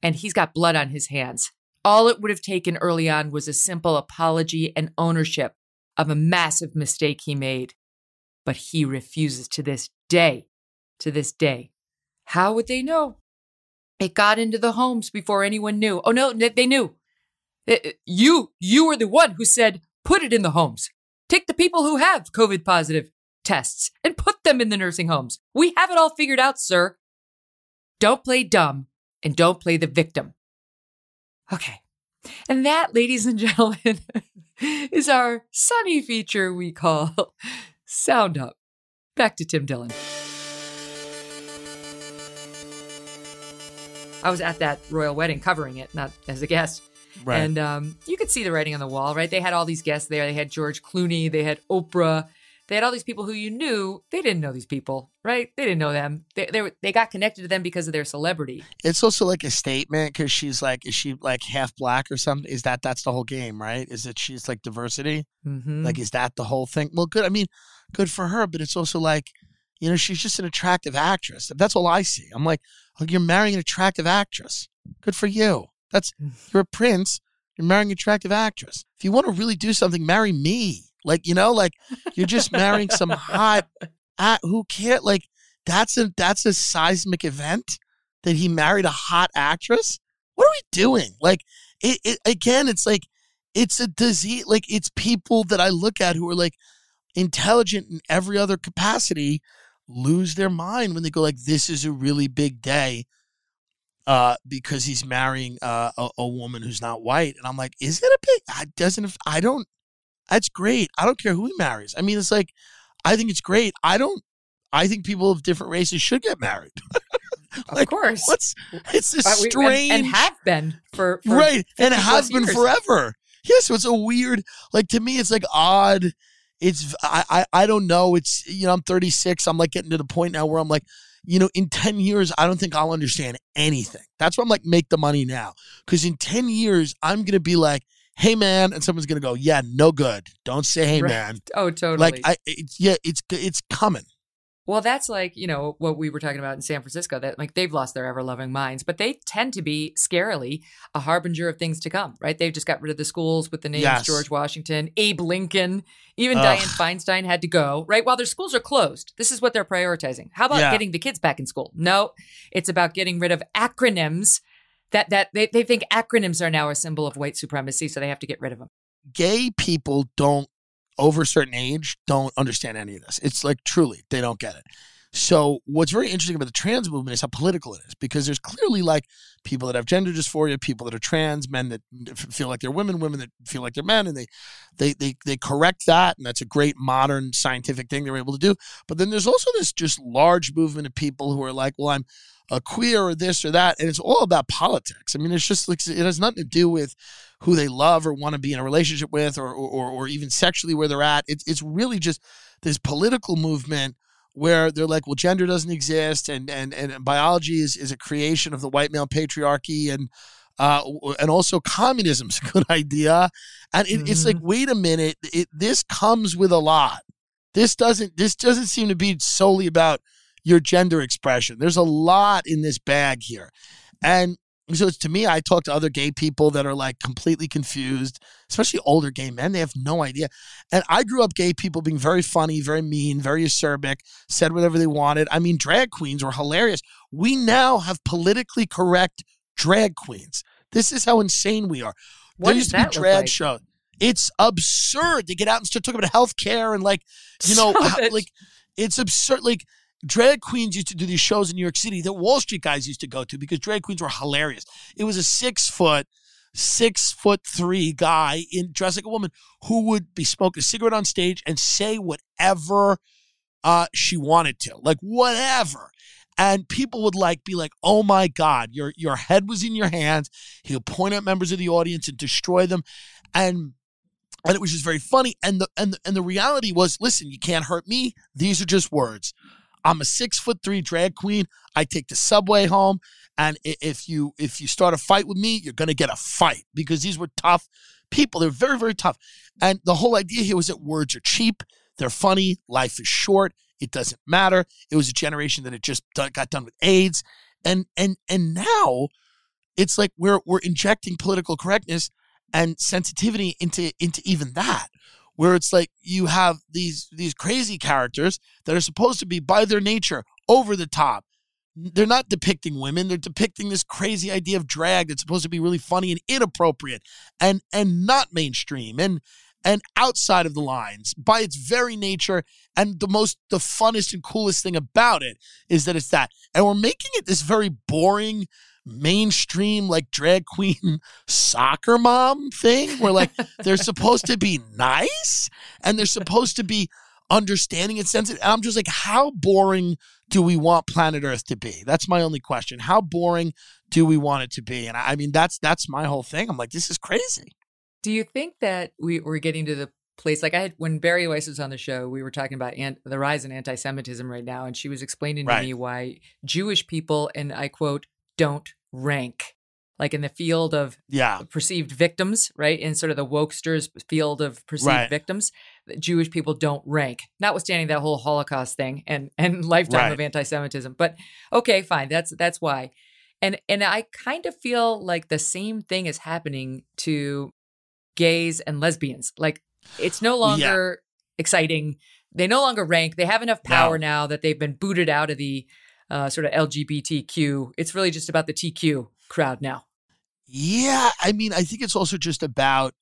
and he's got blood on his hands. All it would have taken early on was a simple apology and ownership of a massive mistake he made. But he refuses to this day. To this day. How would they know? It got into the homes before anyone knew. Oh, no, they knew. Uh, uh, you, you were the one who said, put it in the homes. Take the people who have COVID positive tests and put them in the nursing homes. We have it all figured out, sir. Don't play dumb and don't play the victim. Okay. And that, ladies and gentlemen, is our sunny feature we call Sound Up. Back to Tim Dillon. I was at that royal wedding covering it, not as a guest. Right. And um, you could see the writing on the wall, right? They had all these guests there. They had George Clooney, they had Oprah, they had all these people who you knew. They didn't know these people, right? They didn't know them. They they, they got connected to them because of their celebrity.
It's also like a statement because she's like, is she like half black or something? Is that that's the whole game, right? Is it she's like diversity? Mm-hmm. Like, is that the whole thing? Well, good. I mean, good for her, but it's also like, you know, she's just an attractive actress. That's all I see. I'm like, oh, you're marrying an attractive actress. Good for you. That's you're a prince. You're marrying an attractive actress. If you want to really do something, marry me. Like you know, like you're just marrying some hot. Uh, who can't like? That's a that's a seismic event that he married a hot actress. What are we doing? Like it, it again. It's like it's a disease. Like it's people that I look at who are like intelligent in every other capacity lose their mind when they go like, "This is a really big day." uh, because he's marrying uh, a, a, woman who's not white. And I'm like, is it a big? I doesn't. I don't. That's great. I don't care who he marries. I mean, it's like, I think it's great. I don't. I think people of different races should get married.
like, of course.
What's it's a uh, strange
and, and, have been for, for
right and it has been forever. Yeah, so it's a weird. Like to me, it's like odd. It's I, I I don't know. It's you know I'm 36. I'm like getting to the point now where I'm like you know, in 10 years, I don't think I'll understand anything. That's why I'm like, make the money now. Because in 10 years, I'm going to be like, hey, man. And someone's going to go, yeah, no good. Don't say, hey, right. man.
Oh, totally.
Like, I, it's, yeah, it's, it's coming.
Well, that's like, you know, what we were talking about in San Francisco that like they've lost their ever loving minds, but they tend to be scarily a harbinger of things to come, right? They've just got rid of the schools with the names yes. George Washington, Abe Lincoln, even Ugh. Dianne Feinstein had to go, right? While their schools are closed, this is what they're prioritizing. How about yeah. getting the kids back in school? No, it's about getting rid of acronyms that that they, they think acronyms are now a symbol of white supremacy, so they have to get rid of them.
Gay people don't over a certain age don't understand any of this. It's like truly, they don't get it. So what's very interesting about the trans movement is how political it is because there's clearly like people that have gender dysphoria, people that are trans, men that feel like they're women, women that feel like they're men, and they they they they correct that, and that's a great modern scientific thing they're able to do. But then there's also this just large movement of people who are like, well, I'm a queer or this or that, and it's all about politics. I mean, it's just like it has nothing to do with who they love or want to be in a relationship with, or or or even sexually where they're at. It's it's really just this political movement where they're like, well, gender doesn't exist, and and and biology is is a creation of the white male patriarchy, and uh, and also communism's a good idea. And it, mm-hmm. it's like, mm-hmm. wait a minute, it, this comes with a lot. This doesn't this doesn't seem to be solely about your gender expression. There's a lot in this bag here, and so it's to me, I talk to other gay people that are like completely confused, especially older gay men. They have no idea. And I grew up gay people being very funny, very mean, very acerbic, said whatever they wanted. I mean, drag queens were hilarious. We now have politically correct drag queens. This is how insane we are.
What there used to be drag like?
shows. It's absurd. They get out and start talking about health care and like, you know, how, like it's absurd. Like drag queens used to do these shows in New York City that Wall Street guys used to go to because drag queens were hilarious. It was a six foot, six foot three guy in dressed like a woman who would be smoking a cigarette on stage and say whatever uh, she wanted to, like whatever. And people would like be like, "Oh my God, your your head was in your hands." He'll point at members of the audience and destroy them, and and it was just very funny. And the and the, and the reality was, listen, you can't hurt me. These are just words. I'm a six foot three drag queen. I take the subway home, and if you if you start a fight with me, you're gonna get a fight because these were tough people. They're very very tough, and the whole idea here was that words are cheap. They're funny. Life is short. It doesn't matter. It was a generation that had just got done with AIDS, and and and now it's like we're we're injecting political correctness and sensitivity into into even that where it's like you have these these crazy characters that are supposed to be by their nature over the top. They're not depicting women. They're depicting this crazy idea of drag that's supposed to be really funny and inappropriate and and not mainstream and and outside of the lines by its very nature. And the most the funnest and coolest thing about it is that it's that. And we're making it this very boring mainstream like drag queen soccer mom thing where like they're supposed to be nice and they're supposed to be understanding and sensitive. And I'm just like, how boring do we want planet Earth to be? That's my only question. How boring do we want it to be? And I, I mean, that's that's my whole thing. I'm like, this is crazy.
Do you think that we, we're getting to the place like I had when Bari Weiss was on the show, we were talking about ant, the rise in anti-Semitism right now, and she was explaining to right. me why Jewish people, and I quote, don't rank like in the field of
yeah.
perceived victims, right? In sort of the wokesters field of perceived right. victims, Jewish people don't rank, notwithstanding that whole Holocaust thing and and lifetime right. of anti-Semitism. But okay, fine, that's that's why. And and I kind of feel like the same thing is happening to gays and lesbians. Like it's no longer yeah. exciting. They no longer rank. They have enough power no. now that they've been booted out of the uh, sort of LGBTQ. It's really just about the TQ crowd now.
Yeah, I mean, I think it's also just about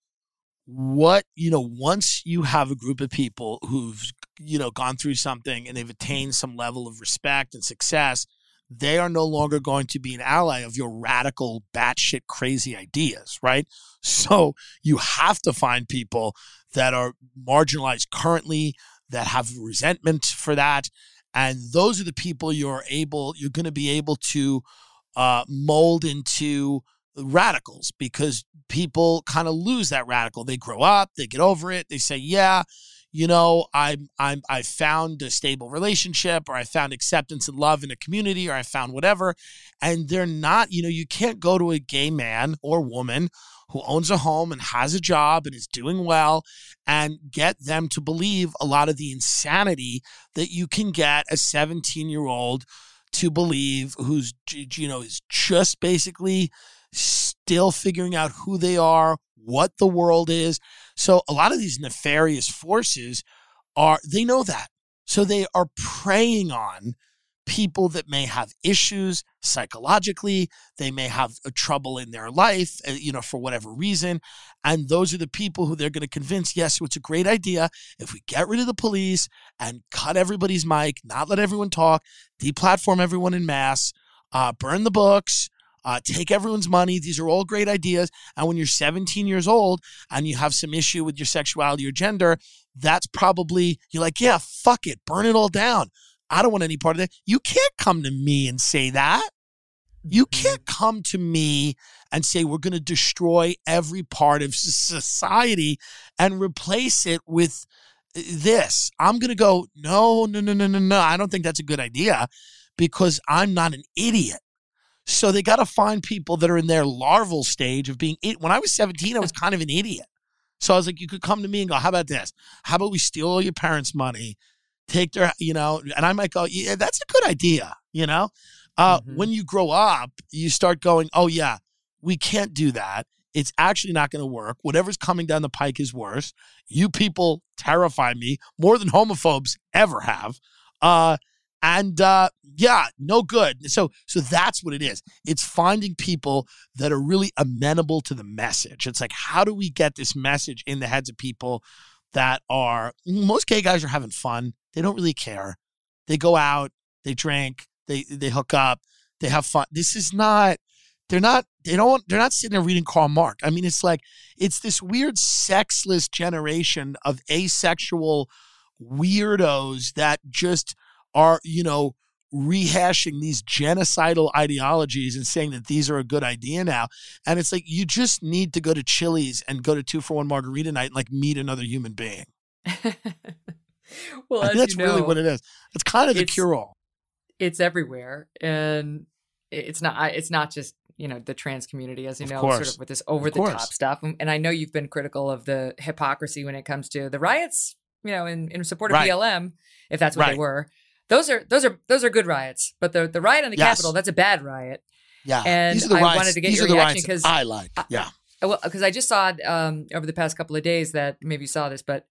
what you know. Once you have a group of people who've you know gone through something and they've attained some level of respect and success, they are no longer going to be an ally of your radical, batshit crazy ideas, right? So you have to find people that are marginalized currently, that have resentment for that, and those are the people you're able you're going to be able to uh, mold into radicals because people kind of lose that radical. They grow up they get over it they say yeah you know i'm i'm i found a stable relationship or i found acceptance and love in a community or i found whatever and they're not you know you can't go to a gay man or woman who owns a home and has a job and is doing well and get them to believe a lot of the insanity that you can get a 17 year old to believe who's you know is just basically still figuring out who they are what the world is so a lot of these nefarious forces are they know that. So they are preying on people that may have issues psychologically they may have a trouble in their life uh, you know for whatever reason and those are the people who they're going to convince yes it's a great idea. If we get rid of the police and cut everybody's mic not let everyone talk deplatform everyone in mass uh, burn the books uh, take everyone's money. These are all great ideas. And when you're 17 years old and you have some issue with your sexuality or gender, that's probably, you're like, yeah, fuck it, burn it all down. I don't want any part of that. You can't come to me and say that. You mm-hmm. can't come to me and say we're going to destroy every part of society and replace it with this. I'm going to go, no, no, no, no, no, no. I don't think that's a good idea because I'm not an idiot. So they got to find people that are in their larval stage of being. When I was 17, I was kind of an idiot. So I was like, you could come to me and go, how about this? How about we steal all your parents' money, take their, you know, and I might go, yeah, that's a good idea, you know? Uh, mm-hmm. When you grow up, you start going, oh, yeah, we can't do that. It's actually not going to work. Whatever's coming down the pike is worse. You people terrify me more than homophobes ever have. Uh, and uh, yeah, no good. So so that's what it is. It's finding people that are really amenable to the message. It's like how do we get this message in the heads of people that are most gay guys are having fun. They don't really care. They go out, they drink, they they hook up, they have fun. This is not they're not they don't they're not sitting there reading Karl Marx. I mean, it's like it's this weird sexless generation of asexual weirdos that just are, you know, rehashing these genocidal ideologies and saying that these are a good idea now. And it's like you just need to go to Chili's and go to two for one margarita night and like meet another human being.
well,
that's
you know,
really what it is. It's kind of the cure all.
It's everywhere, and it's not. It's not just you know the trans community, as you
of
know,
course.
sort of with this over the top stuff. And I know you've been critical of the hypocrisy when it comes to the riots. You know, in, in support of
right.
BLM, if that's what
right.
they were those are those are those are good riots. But the the riot on the
yes.
Capitol, that's a bad riot.
Yeah,
and
These are the
I
riots.
wanted to get
These
your reaction because
I like. Yeah,
well, because I just saw um, over the past couple of days that maybe you saw this, but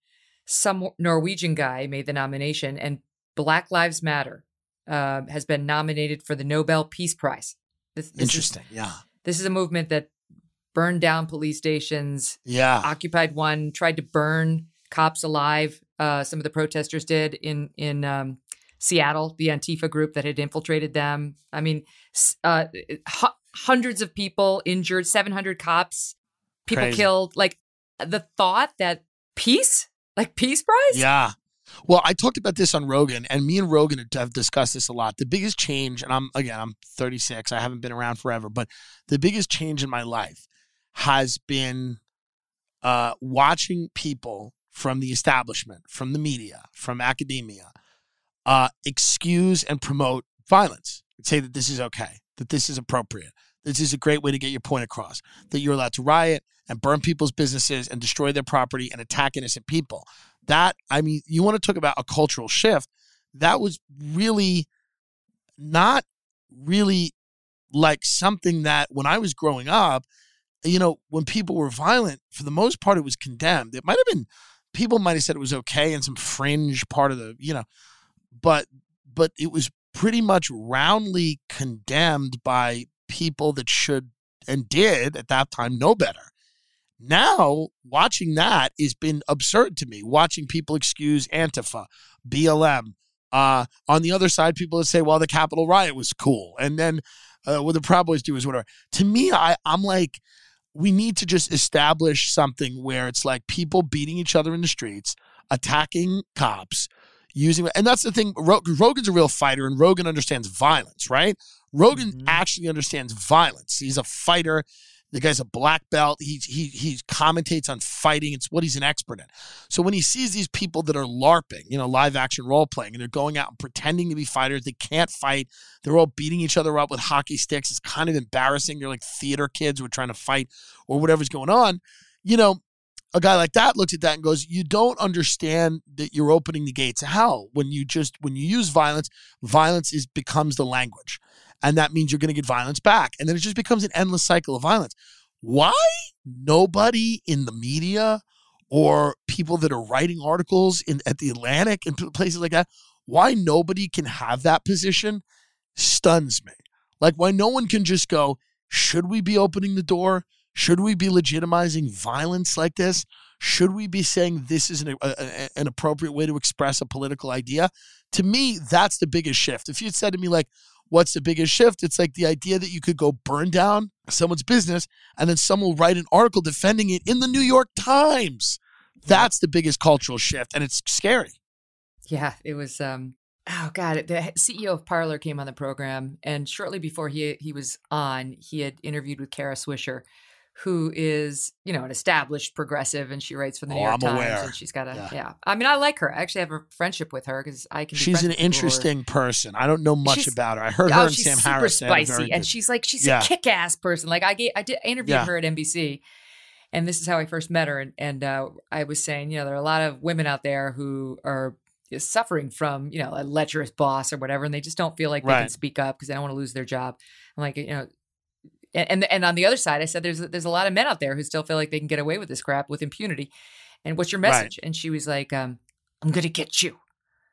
some Norwegian guy made the nomination, and Black Lives Matter uh, has been nominated for the Nobel Peace Prize.
This, this Interesting.
Is,
yeah,
this is a movement that burned down police stations.
Yeah,
occupied one, tried to burn cops alive. Uh, some of the protesters did in in um, Seattle, the Antifa group that had infiltrated them. I mean, uh, h- hundreds of people injured, 700 cops, people
Crazy.
killed. Like the thought that peace, like peace prize?
Yeah. Well, I talked about this on Rogan, and me and Rogan have discussed this a lot. The biggest change, and I'm again, I'm 36. I haven't been around forever, but the biggest change in my life has been uh, watching people from the establishment, from the media, from academia, uh, excuse and promote violence. Say that this is okay, that this is appropriate. This is a great way to get your point across. That you're allowed to riot and burn people's businesses and destroy their property and attack innocent people. That, I mean, you want to talk about a cultural shift. That was really not really like something that when I was growing up, you know, when people were violent, for the most part, it was condemned. It might have been, people might have said it was okay in some fringe part of the, you know, but but it was pretty much roundly condemned by people that should and did at that time know better. Now, watching that has been absurd to me. Watching people excuse Antifa, BLM. Uh, on the other side, people that say, well, the Capitol riot was cool. And then uh, what the Proud Boys do is whatever. To me, I, I'm like, we need to just establish something where it's like people beating each other in the streets, attacking cops, using and that's the thing rogan's a real fighter and rogan understands violence right? Rogan mm-hmm. actually understands violence. He's a fighter. The guy's a black belt. He, he he commentates on fighting. It's what he's an expert in. So when he sees these people that are larping you know live action role playing and they're going out and pretending to be fighters they can't fight they're all beating each other up with hockey sticks it's kind of embarrassing. They're like theater kids who are trying to fight or whatever's going on. You know a guy like that looks at that and goes, "You don't understand that you're opening the gates of hell when you just when you use violence. Violence is becomes the language, and that means you're going to get violence back, and then it just becomes an endless cycle of violence. Why nobody in the media or people that are writing articles in at the Atlantic and places like that, why nobody can have that position stuns me. Like why no one can just go, should we be opening the door? Should we be legitimizing violence like this? Should we be saying this is an, a, an appropriate way to express a political idea? To me, that's the biggest shift. If you'd said to me, like, what's the biggest shift? It's like the idea that you could go burn down someone's business and then someone will write an article defending it in the New York Times. That's the biggest cultural shift, and it's scary.
Yeah, it was. um Oh God, the CEO of Parler came on the program, and shortly before he he was on, he had interviewed with Kara Swisher, who is, you know, an established progressive, and she writes for the New
Oh,
York
I'm
Times,
aware.
and she's got a
Yeah.
yeah. I mean, I like her. I actually have a friendship with her because I can.
She's an
with people who are-
interesting person. I don't know much
She's-
about her. I heard
oh,
her and
she's
Sam Harris. they had
spicy,
very
and she's like she's
Yeah.
a kick-ass person. Like I, ga- I did I interviewed
Yeah.
her at NBC, and this is how I first met her. And and uh, I was saying, you know, there are a lot of women out there who are suffering from you know a lecherous boss or whatever, and they just don't feel like they can speak up because they don't want to lose their job. I'm like, you know. And, and and on the other side, I said there's there's a lot of men out there who still feel like they can get away with this crap with impunity. And what's your
Right.
message? And she was like, um, "I'm gonna get you.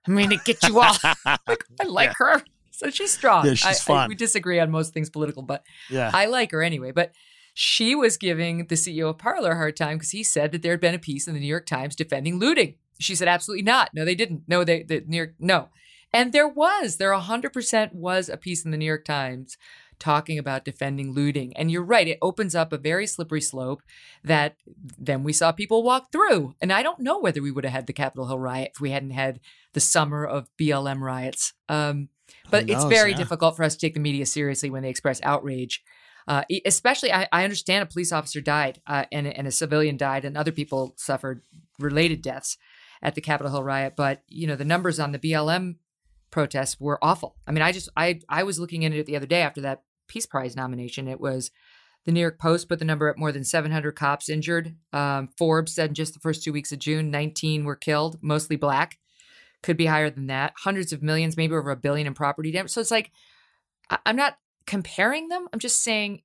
I'm gonna get you all." like, I like her. So she's strong.
Yeah, she's
I- I-
fun.
we disagree on most things political, but
yeah.
I like her anyway. But she was giving the CEO of Parler a hard time because he said that there had been a piece in the New York Times defending looting. She said, absolutely not. No, they didn't. No, they, the New York, no. And there was, there 100% was a piece in the New York Times talking about defending looting. And you're right, it opens up a very slippery slope that then we saw people walk through. And I don't know whether we would have had the Capitol Hill riot if we hadn't had the summer of BLM riots. Um, but it's very
yeah.
difficult for us to take the media seriously when they express outrage. Uh, especially, I, I understand a police officer died uh, and, and a civilian died, and other people suffered related deaths at the Capitol Hill riot. But you know, the numbers on the BLM protests were awful. I mean, I just I I was looking into it the other day after that Peace Prize nomination. It was the New York Post put the number at more than 700 cops injured. Um, Forbes said in just the first two weeks of June, 19 were killed, mostly black. Could be higher than that. Hundreds of millions, maybe over a billion in property damage. So it's like I- I'm not comparing them. I'm just saying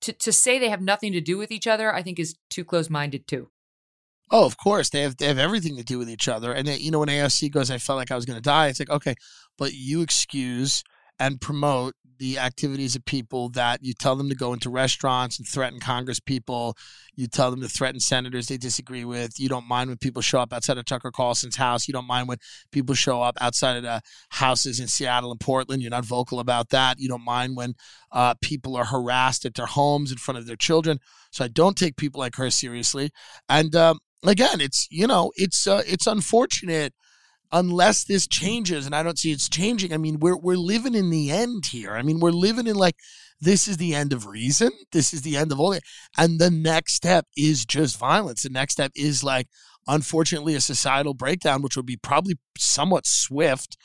to to say they have nothing to do with each other. I think is too close minded too.
Oh, of course. They have they have everything to do with each other. And then, you know, when AOC goes, I felt like I was gonna die, it's like, okay, but you excuse and promote the activities of people that you tell them to go into restaurants and threaten Congress people. You tell them to threaten senators they disagree with. You don't mind when people show up outside of Tucker Carlson's house. You don't mind when people show up outside of the houses in Seattle and Portland. You're not vocal about that. You don't mind when uh, people are harassed at their homes in front of their children. So I don't take people like her seriously. And um, again, it's you know, it's uh, it's unfortunate unless this changes, and I don't see it's changing. I mean, we're we're living in the end here. I mean, we're living in like this is the end of reason. This is the end of all it. And the next step is just violence. The next step is like, unfortunately, a societal breakdown, which will be probably somewhat swift,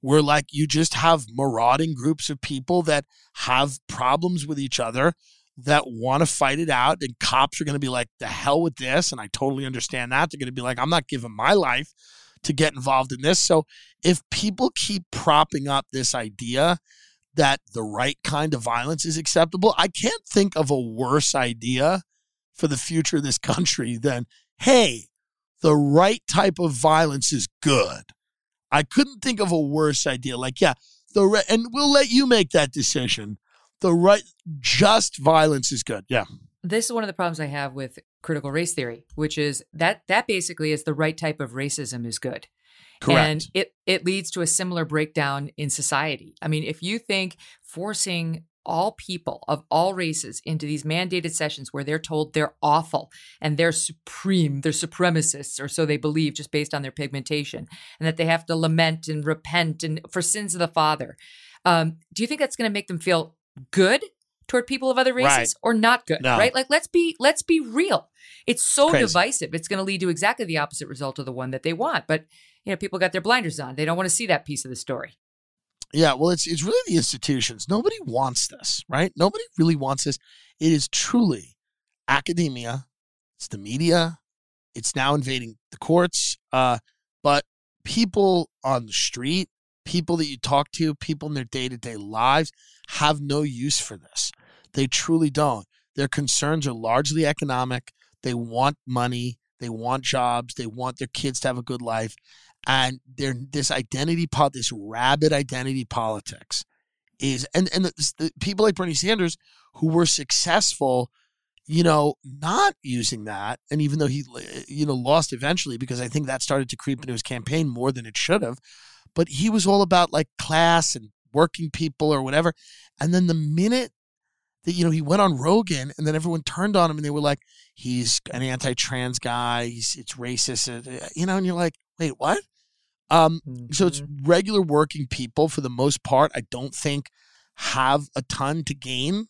where like you just have marauding groups of people that have problems with each other that want to fight it out. And cops are going to be like, the hell with this. And I totally understand that. They're going to be like, I'm not giving my life to get involved in this. So if people keep propping up this idea that the right kind of violence is acceptable, I can't think of a worse idea for the future of this country than, hey, the right type of violence is good. I couldn't think of a worse idea. Like, yeah, the re- and we'll let you make that decision. The right, just violence is good. Yeah,
This is one of the problems I have with critical race theory, which is that that basically is the right type of racism is good.
correct.
And it it leads to a similar breakdown in society. I mean, if you think forcing all people of all races into these mandated sessions where they're told they're awful and they're supreme, they're supremacists, or so they believe just based on their pigmentation, and that they have to lament and repent and for sins of the father. Um, do you think that's going to make them feel good toward people of other races
Right.
or not good?
No.
Right? Like let's be let's be real. It's so
Crazy.
divisive. It's going to lead to exactly the opposite result of the one that they want. But you know, people got their blinders on. They don't want to see that piece of the story.
Yeah, well, it's it's really the institutions. Nobody wants this, right? Nobody really wants this. It is truly academia. It's the media. It's now invading the courts. Uh, but people on the street, people that you talk to, people in their day to day lives have no use for this. They truly don't. Their concerns are largely economic. They want money. They want jobs. They want their kids to have a good life and this identity this rabid identity politics is and and the, the people like Bernie Sanders who were successful you know not using that and even though he eh, you know lost eventually because I think that started to creep into his campaign more than it should have but he was all about like class and working people or whatever. And then the minute that you know he went on Rogan and then everyone turned on him and they were like he's an anti-trans guy. He's it's racist. Uh, you know and you're like wait what? Um so it's
Mm-hmm.
regular working people for the most part i don't think have a ton to gain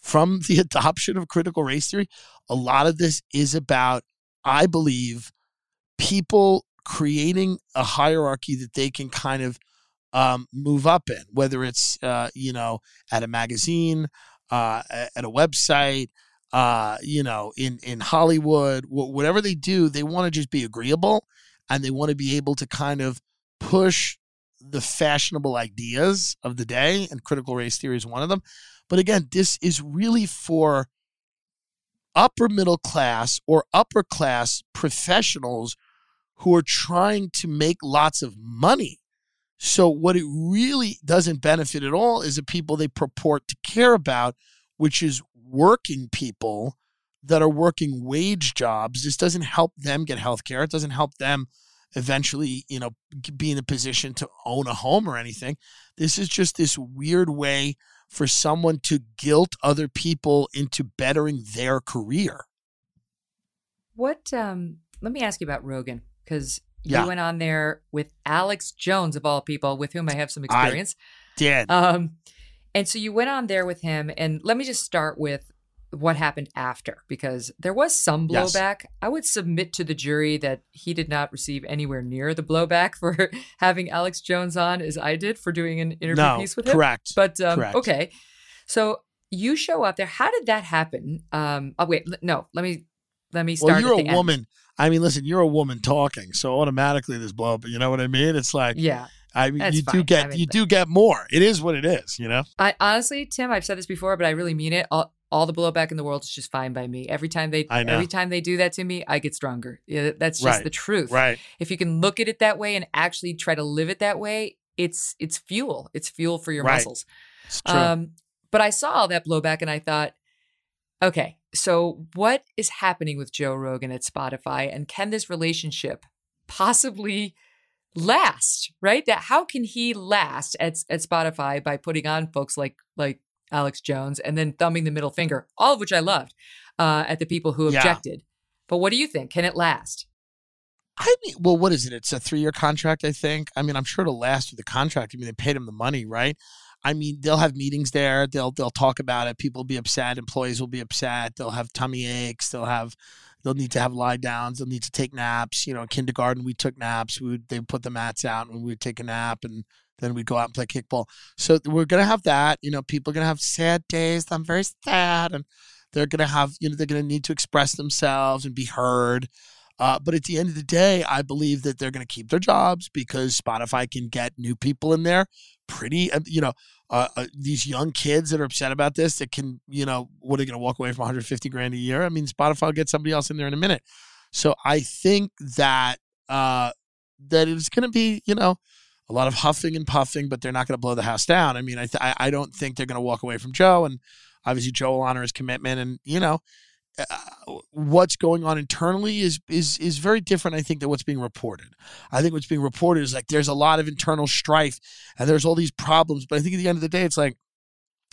from the adoption of critical race theory, a lot of this is about, I believe, people creating a hierarchy that they can kind of um, move up in, whether it's uh, you know at a magazine, uh, at a website, uh, you know, in in Hollywood, whatever they do, they want to just be agreeable, and they want to be able to kind of push the fashionable ideas of the day, and critical race theory is one of them. But again, this is really for upper middle class or upper class professionals who are trying to make lots of money. So, what it really doesn't benefit at all is the people they purport to care about, which is working people that are working wage jobs. This doesn't help them get health care. It doesn't help them eventually, you know, be in a position to own a home or anything. This is just this weird way for someone to guilt other people into bettering their career.
What um let me ask you about Rogan because yeah. you went on there with Alex Jones of all people with whom I have some experience.
I did.
Um and so you went on there with him and let me just start with what happened after because there was some blowback. Yes. I would submit to the jury that he did not receive anywhere near the blowback for having Alex Jones on as I did for doing an interview
no,
piece with him.
Correct.
But um,
correct.
okay. So you show up there. How did that happen? Um, oh wait, no. Let me let me start.
Well, you're a
end.
woman. I mean, listen, you're a woman talking, so automatically there's blow up. You know what I mean? It's like
yeah.
I mean, you fine. do get I mean, you do get more. It is what it is, you know.
I honestly, Tim, I've said this before, but I really mean it. All, all the blowback in the world is just fine by me. Every time they every time they do that to me, I get stronger. Yeah, that's just
right.
the truth.
Right.
If you can look at it that way and actually try to live it that way, it's it's fuel. It's fuel for your
right.
muscles.
It's true. Um,
but I saw all that blowback and I thought, okay, so what is happening with Joe Rogan at Spotify, and can this relationship possibly last? Right? That how can he last at at Spotify by putting on folks like like Alex Jones and then thumbing the middle finger, all of which I loved uh, at the people who objected. Yeah. But what do you think? Can it last?
I mean, well, what is it? It's a three year contract, I think. I mean, I'm sure it'll last through the contract. I mean, they paid him the money, right? I mean, they'll have meetings there. They'll they'll talk about it. People will be upset. Employees will be upset. They'll have tummy aches. They'll have they'll need to have lie downs. They'll need to take naps. You know, in kindergarten we took naps. We would they put the mats out and we would take a nap and then we'd go out and play kickball. So we're gonna have that. You know, people are gonna have sad days. I'm very sad, and they're gonna have you know they're gonna need to express themselves and be heard. Uh, but at the end of the day, I believe that they're going to keep their jobs because Spotify can get new people in there. Pretty, uh, you know, uh, uh, these young kids that are upset about this that can, you know, what are they going to walk away from 150 grand a year? I mean, Spotify will get somebody else in there in a minute. So I think that uh, that it's going to be, you know, a lot of huffing and puffing, but they're not going to blow the house down. I mean, I, th- I don't think they're going to walk away from Joe, and obviously Joe will honor his commitment. And you know, what's going on internally is is is very different. I think than what's being reported. I think what's being reported is like there's a lot of internal strife and there's all these problems. But I think at the end of the day, it's like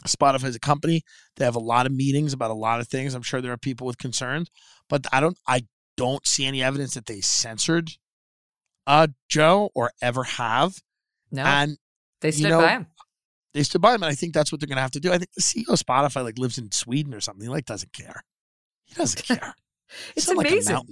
Spotify is a company. They have a lot of meetings about a lot of things. I'm sure there are people with concerns, but I don't I don't see any evidence that they censored uh, Joe or ever have.
No,
and
they stood
you know,
by him.
They stood by him, and I think that's what they're going to have to do. I think the CEO of Spotify like lives in Sweden or something. He like doesn't care. He doesn't care.
it's amazing.
Like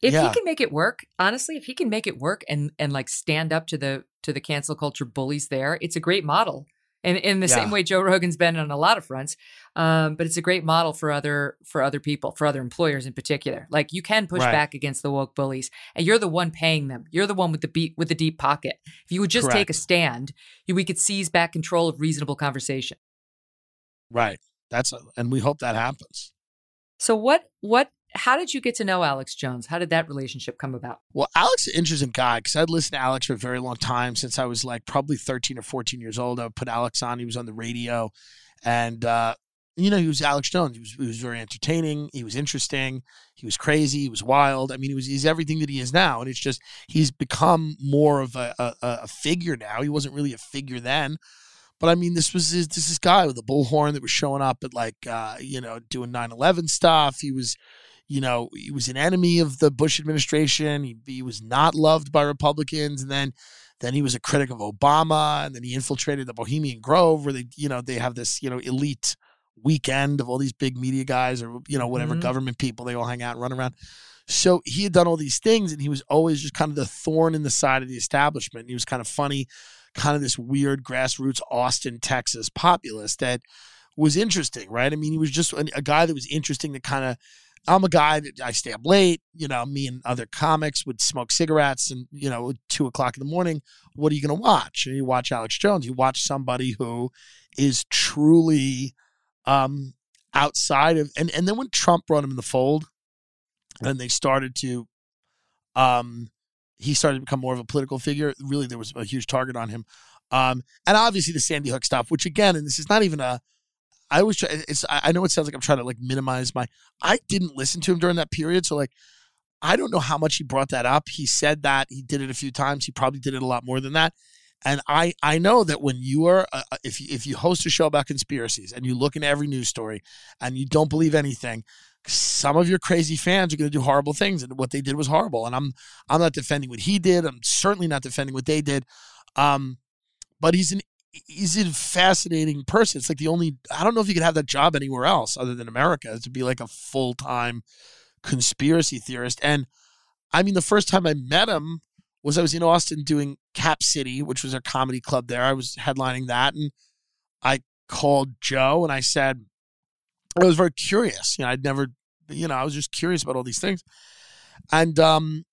if
yeah.
he can make it work, honestly, if he can make it work and and like stand up to the to the cancel culture bullies there, it's a great model and in the yeah. same way Joe Rogan's been on a lot of fronts. Um, but it's a great model for other for other people, for other employers in particular. Like you can push
right.
back against the woke bullies, and you're the one paying them. You're the one with the beat with the deep pocket. If you would just
Correct.
take a stand, you, we could seize back control of reasonable conversation.
Right. That's a, and we hope that happens.
So what what how did you get to know Alex Jones? How did that relationship come about?
Well, Alex is an interesting guy because I'd listened to Alex for a very long time since I was like probably 13 or 14 years old. I would put Alex on. He was on the radio. And, uh, you know, he was Alex Jones. He was, he was very entertaining. He was interesting. He was crazy. He was wild. I mean, he was he's everything that he is now. And it's just he's become more of a, a, a figure now. He wasn't really a figure then. But I mean, this was his, this this guy with a bullhorn that was showing up at like uh, you know doing 9/11 stuff. He was you know, he was an enemy of the Bush administration. He, he was not loved by Republicans, and then then he was a critic of Obama, and then he infiltrated the Bohemian Grove, where they, you know, they have this, you know, elite weekend of all these big media guys or you know whatever
Mhm.
government people they all hang out and run around. So he had done all these things, and he was always just kind of the thorn in the side of the establishment. He was kind of funny, kind of this weird grassroots Austin, Texas populist that was interesting, right? I mean, he was just a, a guy that was interesting to kind of. I'm a guy that I stay up late. You know, me and other comics would smoke cigarettes, and you know, at two o'clock in the morning. What are you going to watch? And you watch Alex Jones. You watch somebody who is truly um, outside of, and and then when Trump brought him in the fold, and they started to, um, he started to become more of a political figure. Really, there was a huge target on him, um, and obviously the Sandy Hook stuff, which again, and this is not even a. I always try. It's. I know it sounds like I'm trying to like minimize my. I didn't listen to him during that period, so like, I don't know how much he brought that up. He said that he did it a few times. He probably did it a lot more than that. And I, I know that when you are, uh, if you, if you host a show about conspiracies and you look into every news story and you don't believe anything, some of your crazy fans are going to do horrible things, and what they did was horrible. And I'm, I'm not defending what he did. I'm certainly not defending what they did. Um, but he's an, he's a fascinating person. It's like the only, I don't know if you could have that job anywhere else other than America to be like a full time conspiracy theorist. And I mean, the first time I met him was I was in Austin doing Cap City, which was a comedy club there. I was headlining that, and I called Joe and I said, I was very curious. You know, I'd never, you know, I was just curious about all these things, and um,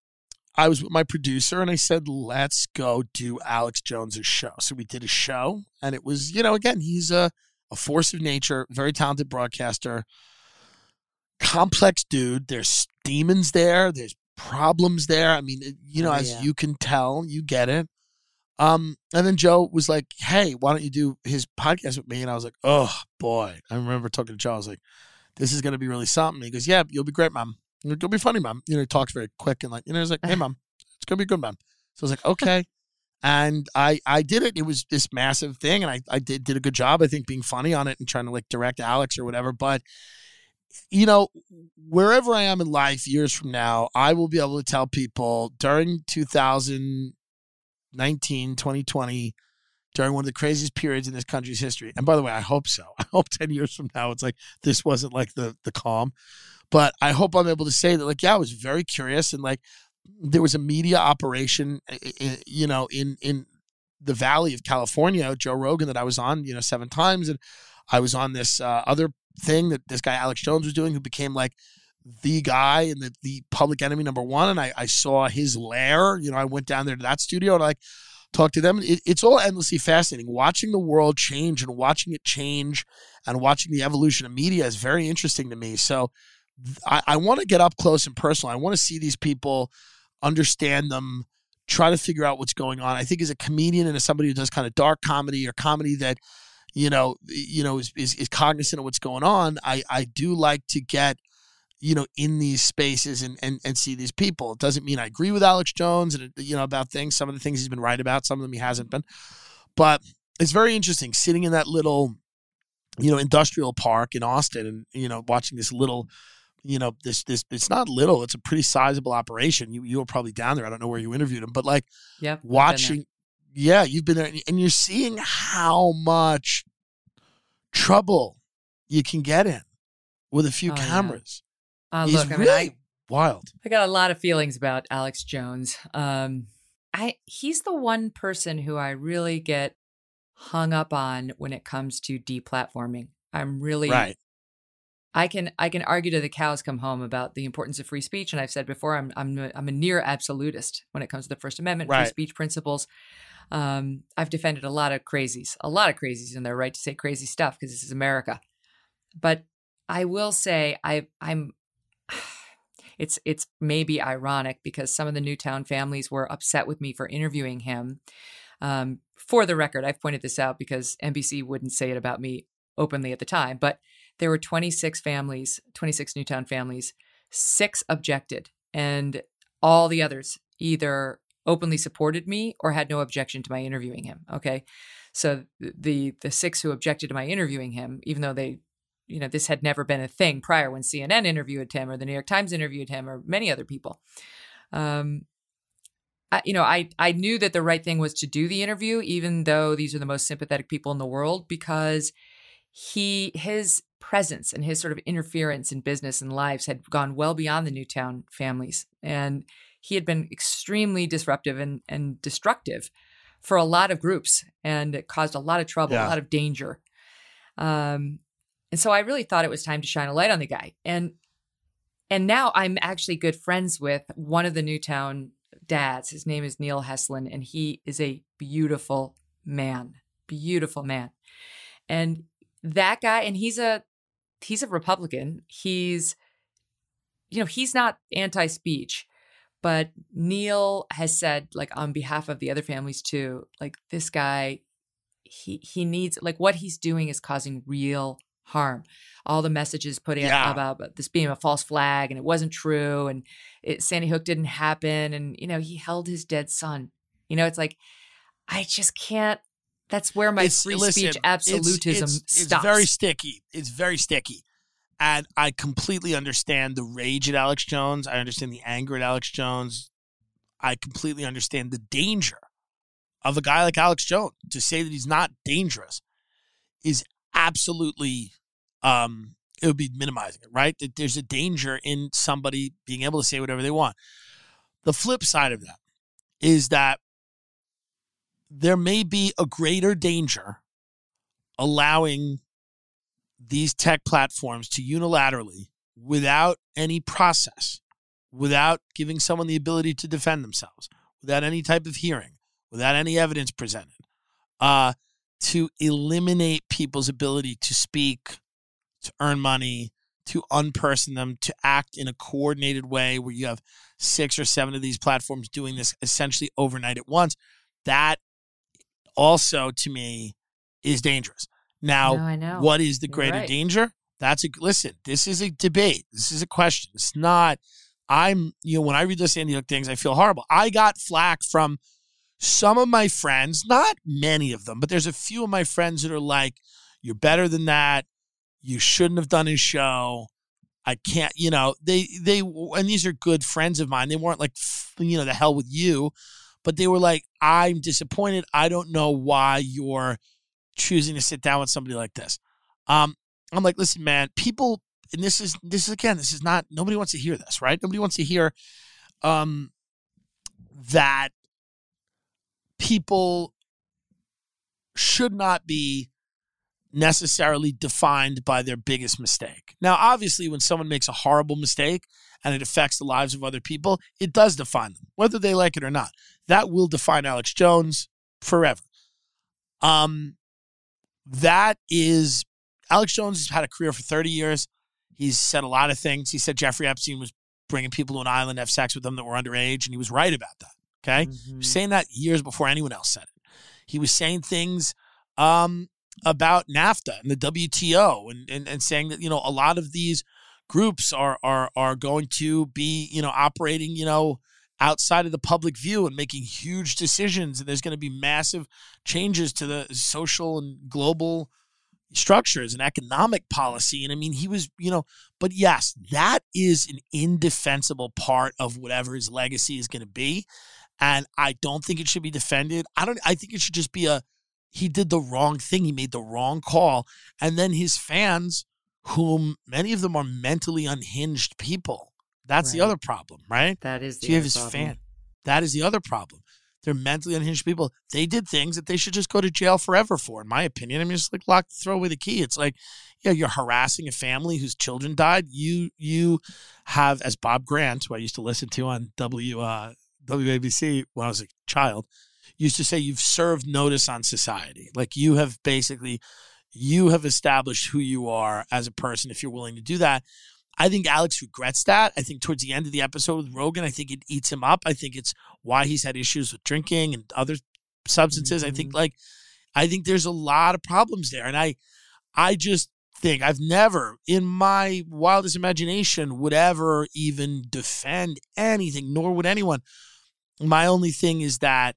I was with my producer and I said, let's go do Alex Jones's show. So we did a show, and it was, you know, again, he's a a force of nature, very talented broadcaster complex dude. There's demons there. There's problems there. I mean, you know,
Oh,
as you can tell, you get it. Um, and then Joe was like, "Hey, why don't you do his podcast with me?" And I was like, "Oh boy!" I remember talking to Joe. I was like, "This is going to be really something." He goes, "Yeah, you'll be great, mom. You'll be funny, mom." You know, he talks very quick and like, you know, he's like, "Hey, mom, it's going to be good, mom." So I was like, "Okay." And I I did it. It was this massive thing, and I I did did a good job. I think being funny on it and trying to like direct Alex or whatever. But you know, wherever I am in life years from now, I will be able to tell people during 2019, 2020, during one of the craziest periods in this country's history. And by the way, I hope so. I hope 10 years from now, it's like this wasn't like the the calm. But I hope I'm able to say that, like, yeah, I was very curious and like there was a media operation, i- i- you know, in in the Valley of California, Joe Rogan that I was on, you know, seven times, and I was on this uh, other thing that this guy Alex Jones was doing, who became like the guy and the, the public enemy number one. And I, I saw his lair. You know, I went down there to that studio and I like talked to them. It, it's all endlessly fascinating. Watching the world change and watching it change and watching the evolution of media is very interesting to me. So I, I want to get up close and personal. I want to see these people, understand them, try to figure out what's going on. I think as a comedian and as somebody who does kind of dark comedy or comedy that you know, you know, is, is, is cognizant of what's going on. I, I do like to get, you know, in these spaces and, and, and see these people. It doesn't mean I agree with Alex Jones and, you know, about things. Some of the things he's been right about, some of them he hasn't been. But it's very interesting sitting in that little, you know, industrial park in Austin and, you know, watching this little, you know, this, this, it's not little, it's a pretty sizable operation. You, you were probably down there. I don't know where you interviewed him, but like,
Yep. I've been there.
watching yeah you've been there and- you're seeing how much trouble you can get in with a few
Oh, yeah.
cameras
Uh,
He's
look, I mean,
really
I,
wild
I got a lot of feelings about Alex Jones. Um, I he's the one person who I really get hung up on when it comes to deplatforming. I'm really
right
I can I can argue to the cows come home about the importance of free speech, and I've said before I'm I'm a, I'm a near absolutist when it comes to the First Amendment, free speech principles. Um, I've defended a lot of crazies, a lot of crazies in their right to say crazy stuff because this is America. But I will say I I'm it's it's maybe ironic because some of the Newtown families were upset with me for interviewing him. Um, for the record, I've pointed this out because NBC wouldn't say it about me openly at the time, but there were 26 families, 26 Newtown families. Six objected, and all the others either openly supported me or had no objection to my interviewing him. Okay, so the the six who objected to my interviewing him, even though they, you know, this had never been a thing prior when CNN interviewed him or the New York Times interviewed him or many other people. Um, I, you know, I I knew that the right thing was to do the interview, even though these are the most sympathetic people in the world, because he his presence and his sort of interference in business and lives had gone well beyond the Newtown families. And he had been extremely disruptive and, and destructive for a lot of groups and it caused a lot of trouble,
Yeah.
a lot of danger. Um, and so I really thought it was time to shine a light on the guy. And and now I'm actually good friends with one of the Newtown dads. His name is Neil Heslin, and he is a beautiful man. Beautiful man. And that guy, and he's a he's a Republican. He's you know, he's not anti-speech, but Neil has said, like on behalf of the other families too, like this guy, he he needs like what he's doing is causing real harm. All the messages put in
Yeah.
about this being a false flag and it wasn't true and it, Sandy Hook didn't happen and you know he held his dead son. You know, it's like I just can't. That's where my
It's-
free
listen,
speech absolutism
it's, it's,
stops.
very sticky. It's very sticky. And I completely understand the rage at Alex Jones. I understand the anger at Alex Jones. I completely understand the danger of a guy like Alex Jones. To say that he's not dangerous is absolutely um it would be minimizing it, right? That there's a danger in somebody being able to say whatever they want. The flip side of that is that there may be a greater danger allowing these tech platforms to unilaterally, without any process, without giving someone the ability to defend themselves, without any type of hearing, without any evidence presented, uh, to eliminate people's ability to speak, to earn money, to unperson them, to act in a coordinated way where you have six or seven of these platforms doing this essentially overnight at once. That also, to me, is dangerous. Now,
No,
what is the greater
right.
danger? That's a listen. This is a debate. This is a question. It's not. I'm you know when I read those Sandy Hook things, I feel horrible. I got flack from some of my friends, not many of them, but there's a few of my friends that are like, "You're better than that. You shouldn't have done his show." I can't, you know, they they and these are good friends of mine. They weren't like, you know, the hell with you, but they were like, "I'm disappointed. I don't know why you're choosing to sit down with somebody like this." Um, I'm like, listen, man, people, and this is this is again, this is not nobody wants to hear this, right? Nobody wants to hear um that people should not be necessarily defined by their biggest mistake. Now, obviously, when someone makes a horrible mistake and it affects the lives of other people, it does define them, whether they like it or not. That will define Alex Jones forever. Um, that is Alex Jones has had a career for 30 years. He's said a lot of things. He said Jeffrey Epstein was bringing people to an island to have sex with them that were underage, and he was right about that. Okay. He was saying that years before anyone else said it. He was saying things um, about NAFTA and the WTO and, and, and saying that, you know, a lot of these groups are, are, are going to be, you know, operating, you know, outside of the public view and making huge decisions. And there's going to be massive changes to the social and global structures and economic policy. And I mean, he was, you know, but yes, that is an indefensible part of whatever his legacy is going to be. And I don't think it should be defended. I don't, I think it should just be a, he did the wrong thing. He made the wrong call. And then his fans, whom many of them are mentally unhinged people, that's the other problem, right?
That is the
So you have
other
his
problem.
fan. That is the other problem. They're mentally unhinged people. They did things that they should just go to jail forever for, in my opinion. I mean, just like lock, throw away the key. It's like, yeah, you're harassing a family whose children died. You you have, as Bob Grant, who I used to listen to on W uh, WABC when I was a child, used to say, you've served notice on society. Like you have basically, you have established who you are as a person if you're willing to do that. I think Alex regrets that. I think towards the end of the episode with Rogan, I think it eats him up. I think it's why he's had issues with drinking and other substances. I think mm-hmm. like I think there's a lot of problems there. And I I just think I've never in my wildest imagination would ever even defend anything, nor would anyone. My only thing is that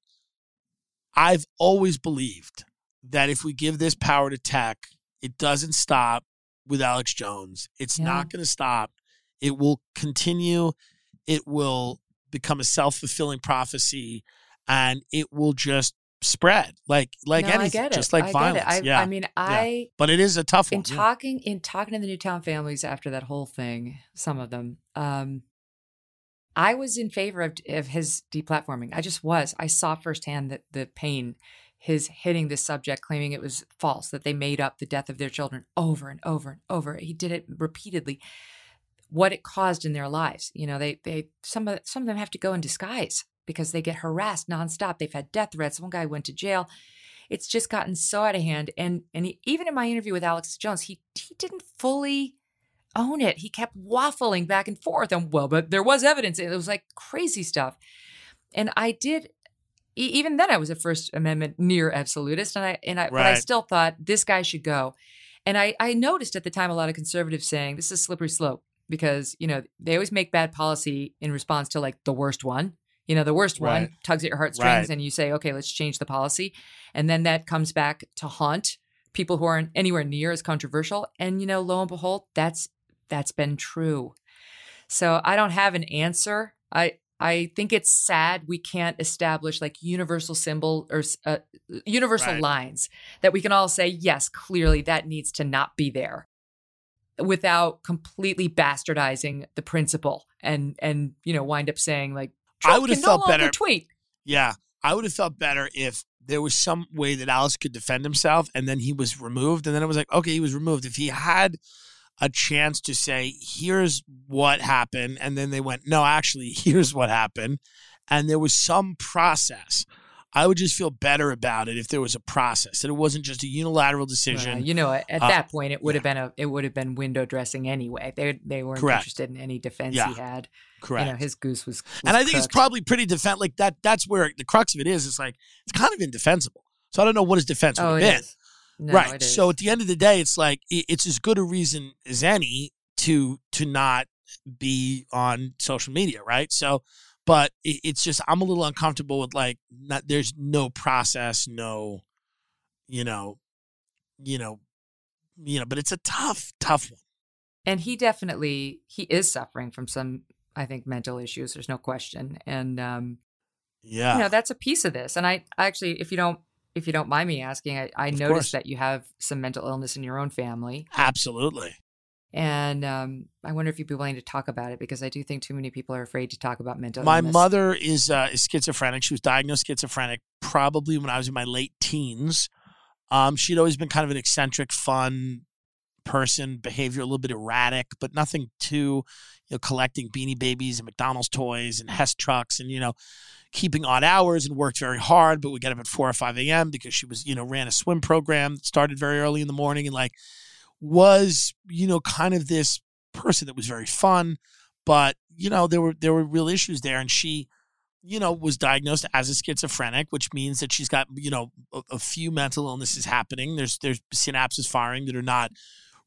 I've always believed that if we give this power to tech, it doesn't stop with Alex Jones. It's
Yeah.
not going to stop. It will continue. It will become a self fulfilling prophecy and it will just spread like like
no, I
anything,
get it.
just like
I
violence.
I,
yeah,
I mean, I
but it is a tough
in
one. yeah.
talking in talking to the Newtown families after that whole thing, some of them, um, I was in favor of, of his deplatforming. I just was. I saw firsthand that the pain, his hitting this subject, claiming it was false, that they made up the death of their children over and over and over. He did it repeatedly. What it caused in their lives. You know, they they some of some of them have to go in disguise because they get harassed nonstop. They've had death threats. One guy went to jail. It's just gotten so out of hand. And and he, even in my interview with Alex Jones, he he didn't fully own it. He kept waffling back and forth. And well, but there was evidence. It was like crazy stuff. And I did. Even then, I was a First Amendment near absolutist, and I and I, but I still thought this guy should go. And I, I noticed at the time a lot of conservatives saying this is a slippery slope because you know they always make bad policy in response to like the worst one. You know, the worst one tugs at your heartstrings,
Right.
and you say, okay, let's change the policy, and then that comes back to haunt people who aren't anywhere near as controversial. And you know, lo and behold, that's that's been true. So I don't have an answer. I I think it's sad we can't establish like universal symbol or uh, universal
Right.
lines that we can all say yes, clearly that needs to not be there, without completely bastardizing the principle and and you know wind up saying like
I would've
can
felt better-
Tweet.
Yeah, I would have felt better if there was some way that Alex could defend himself, and then he was removed, and then it was like, okay, he was removed. If he had a chance to say, "Here's what happened," and then they went, "No, actually, here's what happened," and there was some process. I would just feel better about it if there was a process that it wasn't just a unilateral decision.
Well, you know, at,
Uh,
that point, it would have been a it would have been window dressing anyway. They they weren't
Correct.
interested in any defense
Yeah.
he had.
Correct.
You know, his goose was. was
and I think it's probably pretty defend like that. That's where the crux of it is. It's like it's kind of indefensible. So I don't know what his defense would
Oh,
have been.
is. No,
right. So at the end of the day, it's like it's as good a reason as any to to not be on social media, right? So, but it's just I'm a little uncomfortable with like not, there's no process, no, you know, you know, you know. But it's a tough, tough one.
and he definitely he is suffering from some i think mental issues there's no question and um
Yeah.
you know that's a piece of this and i actually if you don't if you don't mind me asking i, I noticed
course.
that you have some mental illness in your own family
Absolutely.
and um i wonder if you'd be willing to talk about it because i do think too many people are afraid to talk about mental
My
illness My
mother is uh, is schizophrenic. She was diagnosed schizophrenic probably when I was in my late teens. Um, she'd always been kind of an eccentric, fun person, behavior a little bit erratic, but nothing too, you know, collecting beanie babies and McDonald's toys and Hess trucks and, you know, keeping odd hours and worked very hard, but we got up at 4 or 5 a.m. because she was, you know, ran a swim program that started very early in the morning and like was, you know, kind of this person that was very fun, but, you know, there were there were real issues there. And she, you know, was diagnosed as a schizophrenic, which means that she's got, you know, a, a few mental illnesses happening. There's there's synapses firing that are not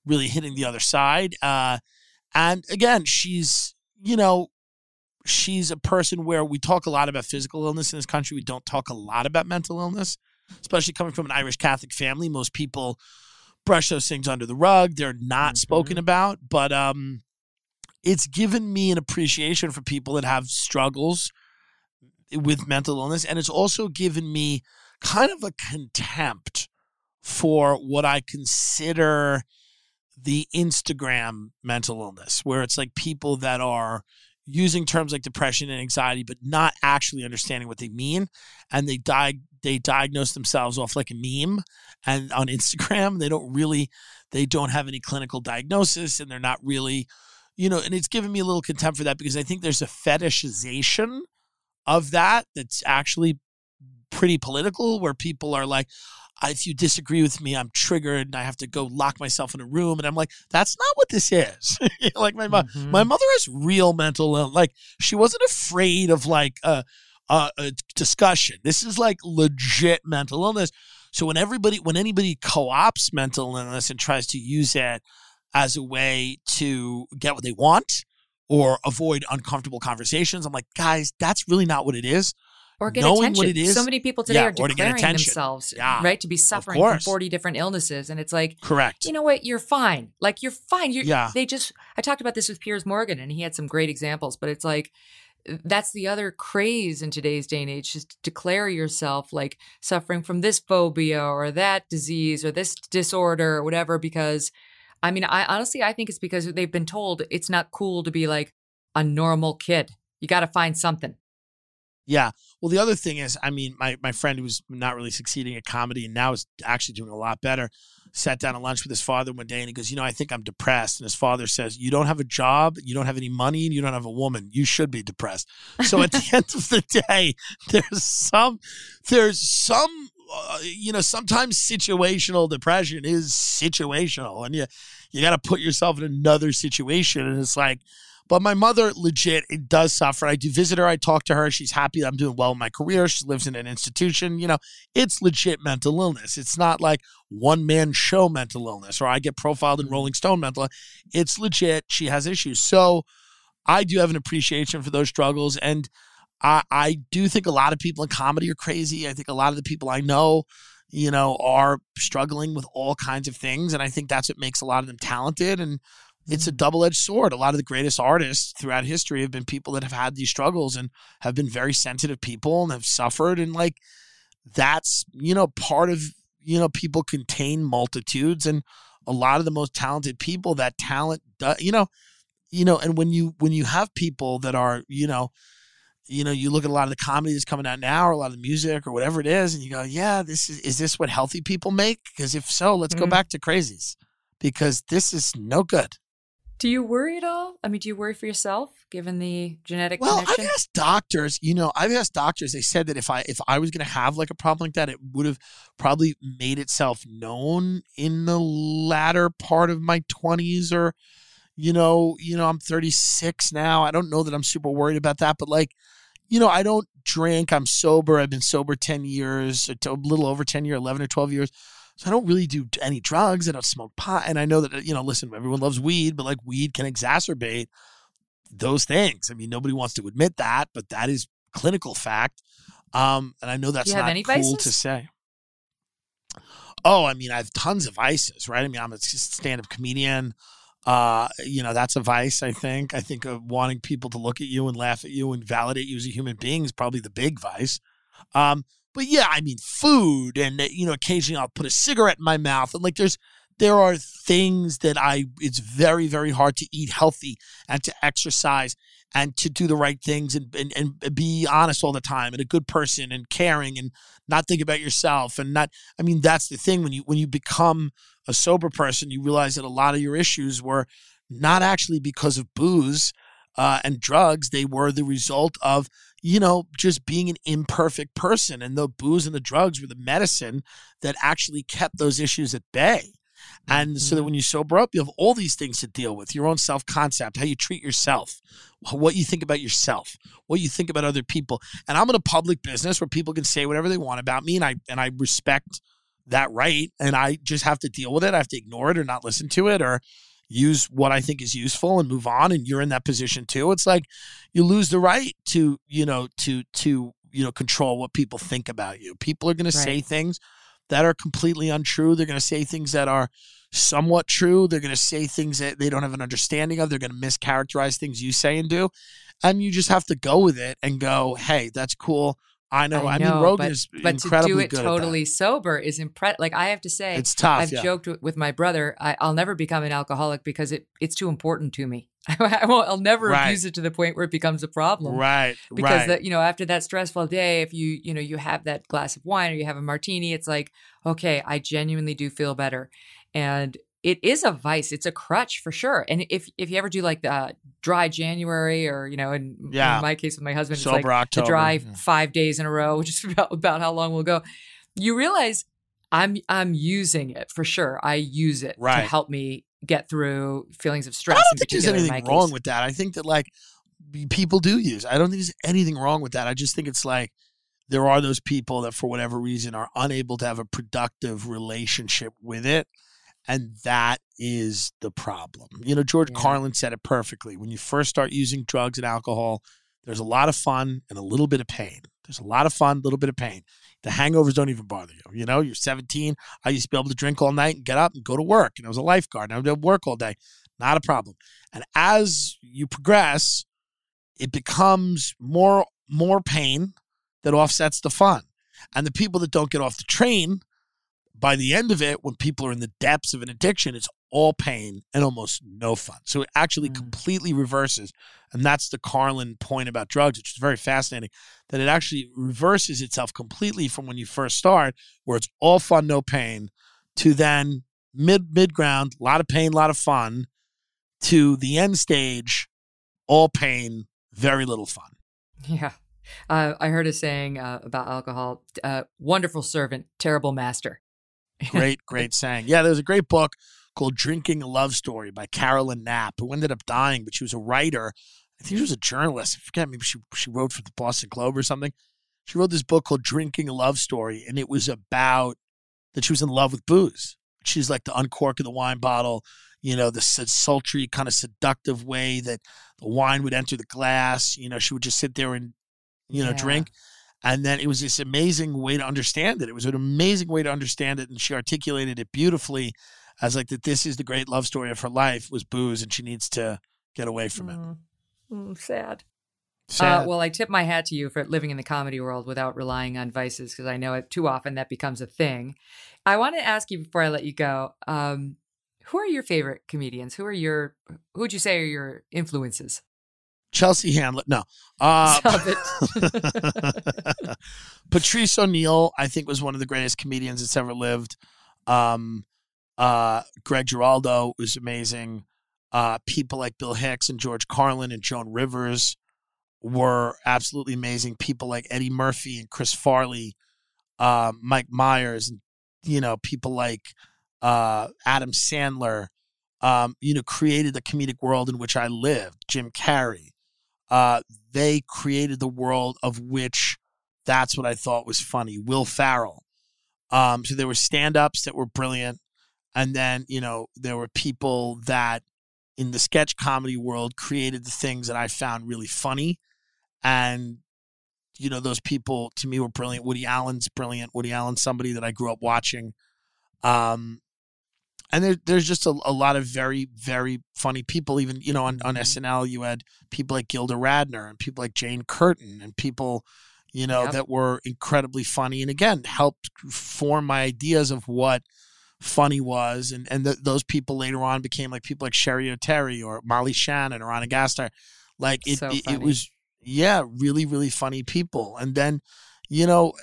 really hitting the other side. Uh, and again, she's, you know, she's a person where we talk a lot about physical illness in this country. We don't talk a lot about mental illness, especially coming from an Irish Catholic family. Most people brush those things under the rug. They're not spoken about, but um, it's given me an appreciation for people that have struggles with mental illness. And it's also given me kind of a contempt for what I consider the Instagram mental illness, where it's like people that are using terms like depression and anxiety, but not actually understanding what they mean. And they di- they diagnose themselves off like a meme and on Instagram. They don't really, they don't have any clinical diagnosis and they're not really, you know, and it's given me a little contempt for that because I think there's a fetishization of that that's actually pretty political where people are like, "I- if you disagree with me, I'm triggered and I have to go lock myself in a room. And I'm like, that's not what this is. like my mo-
Mhm.
my mm-hmm. mother has real mental ill. Like she wasn't afraid of like a, a, a discussion. This is like legit mental illness. So when everybody, when anybody co-ops mental illness and tries to use it as a way to get what they want or avoid uncomfortable conversations, I'm like, guys, that's really not what it is.
Or get
knowing
attention.
what it is-
so many people today
Yeah,
are
or to
declaring themselves
Yeah,
right to be suffering from 40 different illnesses and it's like
Correct.
you know what? You're fine. Like you're fine. You're
Yeah.
they just i talked about this with piers morgan and he had some great examples but it's like that's the other craze in today's day and age just declare yourself like suffering from this phobia or that disease or this disorder or whatever because i mean i honestly i think it's because they've been told it's not cool to be like a normal kid. You got to find something
yeah. Well, the other thing is, I mean, my, my friend who was not really succeeding at comedy and now is actually doing a lot better sat down at lunch with his father one day and he goes, You know, I think I'm depressed. And his father says, You don't have a job, you don't have any money, and you don't have a woman. You should be depressed. So at the end of the day, there's some, there's some, uh, you know, sometimes situational depression is situational and you, you got to put yourself in another situation. And it's like, but my mother, legit, it does suffer. I do visit her. I talk to her. She's happy I'm doing well in my career. She lives in an institution. You know, it's legit mental illness. It's not like one man show mental illness or I get profiled in mm-hmm. Rolling Stone mental. It's legit. She has issues. So I do have an appreciation for those struggles. And I, I do think a lot of people in comedy are crazy. I think a lot of the people I know, you know, are struggling with all kinds of things. And I think that's what makes a lot of them talented. And it's a mm. double edged sword. A lot of the greatest artists throughout history have been people that have had these struggles and have been very sensitive people and have suffered. And like, that's, you know, part of, you know, people contain multitudes and a lot of the most talented people, that talent, does, you know, you know, and when you, when you have people that are, you know, you know, you look at a lot of the comedy that's coming out now, or a lot of the music, or whatever it is, and you go, "Yeah, this is is this what healthy people make? Because if so, let's mm-hmm. go back to crazies, because this is no good."
Do you worry at all? I mean, do you worry for yourself given the genetic
well,
connection?
I've asked doctors, you know, I've asked doctors, they said that if I if I was gonna have like a problem like that, it would have probably made itself known in the latter part of my twenties or you know, you know, I'm 36 now. I don't know that I'm super worried about that, but like, you know, I don't drink. I'm sober. I've been sober 10 years, a little over 10 years, 11 or 12 years. So I don't really do any drugs. I don't smoke pot. And I know that, you know, listen, everyone loves weed, but like weed can exacerbate those things. I mean, nobody wants to admit that, but that is clinical fact. Um, and I know that's not cool vices? to say. Oh, I mean, I have tons of vices, right? I mean, I'm a stand-up comedian. Uh, you know, that's a vice, I think. I think of wanting people to look at you and laugh at you and validate you as a human being is probably the big vice. Um, but yeah, I mean, food and, you know, occasionally I'll put a cigarette in my mouth. And like, there's, there are things that I, it's very, very hard to eat healthy and to exercise and to do the right things and, and, and be honest all the time and a good person and caring and not think about yourself and not, I mean, that's the thing when you, when you become a sober person, you realize that a lot of your issues were not actually because of booze uh, and drugs. They were the result of you know, just being an imperfect person. And the booze and the drugs were the medicine that actually kept those issues at bay. And mm-hmm. so that mm-hmm. when you sober up, you have all these things to deal with your own self concept, how you treat yourself, what you think about yourself, what you think about other people. And I'm in a public business where people can say whatever they want about me, and I and I respect that right. And I just have to deal with it. I have to ignore it or not listen to it or use what I think is useful and move on and you're in that position too. It's like you lose the right to, you know, to to, you know, control what people think about you. People are going right. to say things that are completely untrue. They're going to say things that are somewhat true. They're going to say things that they don't have an understanding of. They're going to mischaracterize things you say and do. And you just have to go with it and go, "Hey, that's cool. I know. I, know, I mean, Rogan
but,
is
but to do it totally sober is impressive. Like I have to say,
it's tough.
I've
yeah.
joked with my brother. I, will never become an alcoholic because it it's too important to me. I won't. I'll never right. abuse it to the point where it becomes a problem.
Right.
Because
right.
that you know after that stressful day, if you you know you have that glass of wine or you have a martini, it's like okay, I genuinely do feel better. And it is a vice. It's a crutch for sure. And if if you ever do like the dry January or you know, in, yeah. in my case with my husband,
Sober
it's like
October.
to dry yeah. five days in a row, which is about, about how long we'll go. You realize I'm I'm using it for sure. I use it
right.
to help me get through feelings of stress.
I don't think there's anything wrong with that. I think that like people do use. I don't think there's anything wrong with that. I just think it's like there are those people that for whatever reason are unable to have a productive relationship with it and that is the problem. You know, George yeah. Carlin said it perfectly. When you first start using drugs and alcohol, there's a lot of fun and a little bit of pain. There's a lot of fun, a little bit of pain. The hangovers don't even bother you. You know, you're 17. I used to be able to drink all night and get up and go to work. And I was a lifeguard and I would work all day. Not a problem. And as you progress, it becomes more more pain that offsets the fun. And the people that don't get off the train, by the end of it, when people are in the depths of an addiction, it's all pain and almost no fun. So it actually mm. completely reverses. And that's the Carlin point about drugs, which is very fascinating, that it actually reverses itself completely from when you first start, where it's all fun, no pain, to then mid mid ground, a lot of pain, a lot of fun, to the end stage, all pain, very little fun.
Yeah. Uh, I heard a saying uh, about alcohol uh, wonderful servant, terrible master.
great, great saying. Yeah, there's a great book called Drinking a Love Story by Carolyn Knapp, who ended up dying, but she was a writer. I think she was a journalist. I forget, maybe she, she wrote for the Boston Globe or something. She wrote this book called Drinking a Love Story, and it was about that she was in love with booze. She's like the uncork of the wine bottle, you know, the sultry, kind of seductive way that the wine would enter the glass. You know, she would just sit there and, you know, yeah. drink. And then it was this amazing way to understand it. It was an amazing way to understand it. And she articulated it beautifully as like that this is the great love story of her life was booze and she needs to get away from it.
Mm. Mm, sad. Uh, well, I tip my hat to you for living in the comedy world without relying on vices because I know it too often that becomes a thing. I want to ask you before I let you go um, who are your favorite comedians? Who are your, who would you say are your influences?
Chelsea Handler. No. Uh, Patrice O'Neal, I think, was one of the greatest comedians that's ever lived. Um, uh, Greg Giraldo was amazing. Uh, people like Bill Hicks and George Carlin and Joan Rivers were absolutely amazing. People like Eddie Murphy and Chris Farley, uh, Mike Myers, and you know people like uh, Adam Sandler. Um, you know, created the comedic world in which I lived. Jim Carrey. Uh, they created the world of which that's what I thought was funny. Will Ferrell. Um, so there were stand-ups that were brilliant, and then you know there were people that in the sketch comedy world created the things that I found really funny and you know those people to me were brilliant. Woody Allen's brilliant. Woody Allen's somebody that I grew up watching. Um, and there, there's just a, a, lot of very very funny people. Even you know on, on mm-hmm. SNL you had people like Gilda Radner and people like Jane Curtin and people you know yep. that were incredibly funny and again helped form my ideas of what funny was and and th- those people later on became like people like Cheri Oteri or Molly Shannon or Ana Gasteyer. Like it, so it, it was yeah, really, really funny people. And then, you know,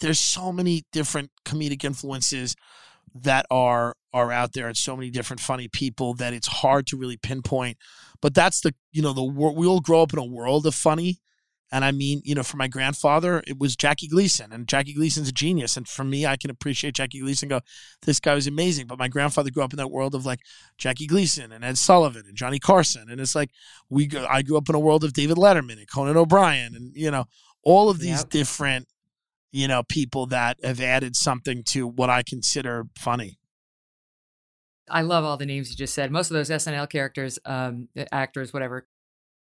there's so many different comedic influences that are are out there and so many different funny people that it's hard to really pinpoint. But that's the you know the world we all grow up in a world of funny, and I mean, you know, for my grandfather, it was Jackie Gleason, and Jackie Gleason's a genius. And for me, I can appreciate Jackie Gleason. Go, this guy was amazing. But my grandfather grew up in that world of like Jackie Gleason and Ed Sullivan and Johnny Carson, and it's like we. Go, I grew up in a world of David Letterman and Conan O'Brien, and you know, all of these yep. different, you know, people that have added something to what I consider funny.
I love all the names you just said. Most of those SNL characters, um, actors, whatever,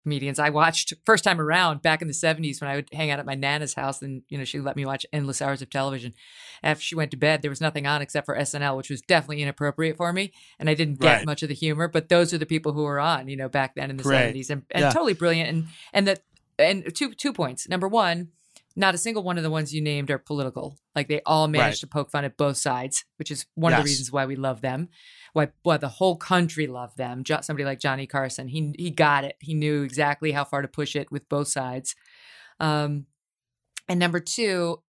comedians I watched first time around back in the 70s when I would hang out at my nana's house and you know she let me watch endless hours of television. After she went to bed there was nothing on except for SNL which was definitely inappropriate for me and I didn't get right. much of the humor but those are the people who were on you know back then in the 70s and, and yeah. totally brilliant and and that and two two points. Number 1 not a single one of the ones you named are political. Like they all managed right. to poke fun at both sides, which is one yes. of the reasons why we love them why why the whole country loved them. Somebody like Johnny Carson, he he got it. He knew exactly how far to push it with both sides. Um, and number two,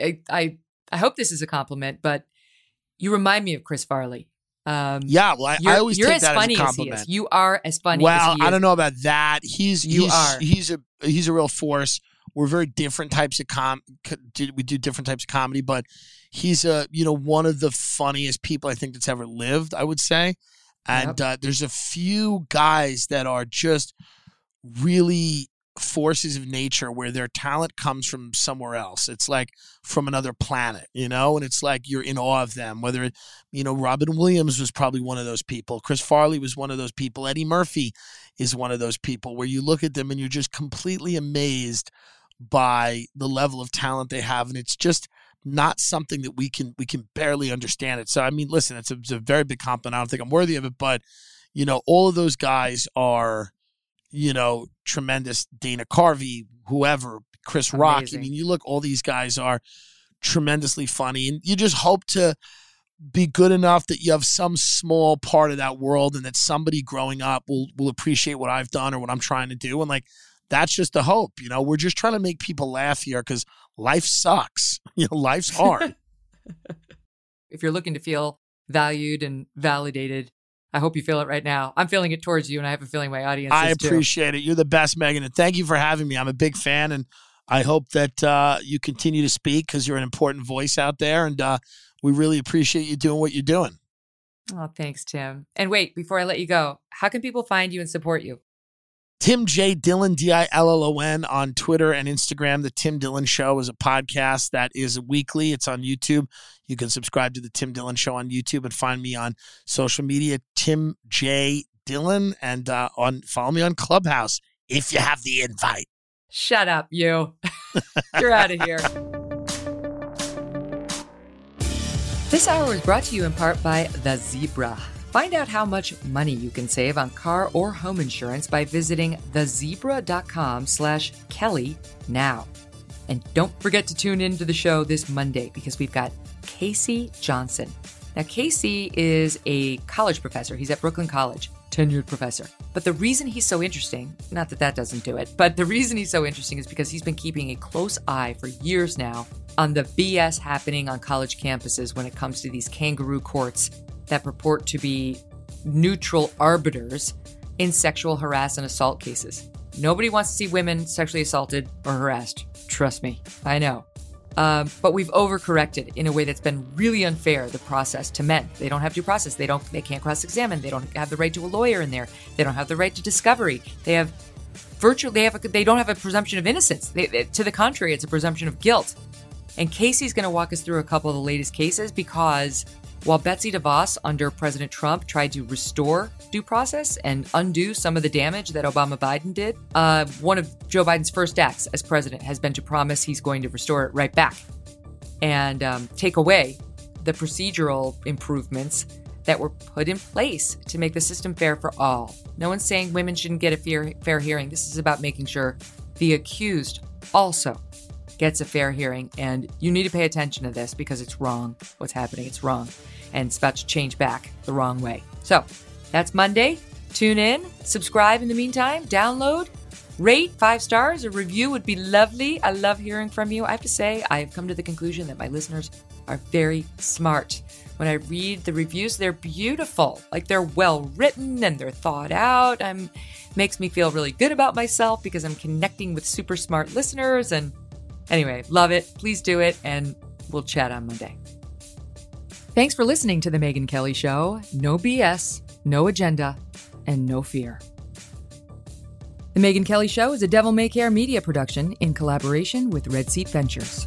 I, I I hope this is a compliment, but you remind me of Chris Farley.
Um, yeah, well, I, I always
you're
take
as
that
funny
as a compliment.
As he is. You are as funny.
Well,
I
don't know about that. He's
you
he's,
are.
He's a he's a real force. We're very different types of com. We do different types of comedy, but he's a you know one of the funniest people I think that's ever lived. I would say, and yep. uh, there's a few guys that are just really forces of nature where their talent comes from somewhere else. It's like from another planet, you know, and it's like you're in awe of them. Whether it, you know, Robin Williams was probably one of those people. Chris Farley was one of those people. Eddie Murphy is one of those people where you look at them and you're just completely amazed by the level of talent they have. And it's just not something that we can we can barely understand it. So I mean, listen, it's a, it's a very big compliment. I don't think I'm worthy of it, but you know, all of those guys are you know, tremendous Dana Carvey, whoever, Chris Rock. I mean, you look, all these guys are tremendously funny, and you just hope to be good enough that you have some small part of that world and that somebody growing up will will appreciate what I've done or what I'm trying to do and like that's just the hope you know we're just trying to make people laugh here cuz life sucks you know life's hard
if you're looking to feel valued and validated, I hope you feel it right now. I'm feeling it towards you, and I have a feeling my audience
I
is too.
appreciate it you're the best Megyn and thank you for having me I'm a big fan and I hope that uh, you continue to speak cuz you're an important voice out there and uh, we really appreciate you doing what you're doing
Oh, thanks, Tim. And wait, before I let you go, how can people find you and support you?
Tim J. Dillon, D I L L O N, on Twitter and Instagram. The Tim Dillon Show is a podcast that is weekly. It's on YouTube. You can subscribe to the Tim Dillon Show on YouTube and find me on social media, Tim J. Dillon, and uh, on follow me on Clubhouse if you have the invite.
Shut up, you. You're out of here. This hour is brought to you in part by The Zebra. Find out how much money you can save on car or home insurance by visiting thezebra.com slash Kelly now. And don't forget to tune in to the show this Monday because we've got KC Johnson. Now, KC is a college professor. He's at Brooklyn College, tenured professor. But the reason he's so interesting, not that that doesn't do it, but the reason he's so interesting is because he's been keeping a close eye for years now on the BS happening on college campuses when it comes to these kangaroo courts that purport to be neutral arbiters in sexual harassment and assault cases. Nobody wants to see women sexually assaulted or harassed. Trust me, I know. Um, but we've overcorrected in a way that's been really unfair. The process to men, they don't have due process. They don't. They can't cross-examine. They don't have the right to a lawyer in there. They don't have the right to discovery. They have virtually. They have. A, they don't have a presumption of innocence. They, they- to the contrary, it's a presumption of guilt. And KC's going to walk us through a couple of the latest cases because while Betsy DeVos under President Trump tried to restore due process and undo some of the damage that Obama Biden did, uh, one of Joe Biden's first acts as president has been to promise he's going to restore it right back and um, take away the procedural improvements that were put in place to make the system fair for all. No one's saying women shouldn't get a fair, fair hearing. This is about making sure the accused also gets a fair hearing. And you need to pay attention to this because it's wrong. What's happening? It's wrong. And it's about to change back the wrong way. So that's Monday. Tune in, subscribe in the meantime, download, rate five stars. A review would be lovely. I love hearing from you. I have to say, I have come to the conclusion that my listeners are very smart. When I read the reviews, they're beautiful. Like they're well written and they're thought out. I'm makes me feel really good about myself because I'm connecting with super smart listeners and Anyway, love it. Please do it, and we'll chat on Monday. Thanks for listening to The Megyn Kelly Show. No BS, no agenda, and no fear. The Megyn Kelly Show is a Devil May Care media production in collaboration with Red Seat Ventures.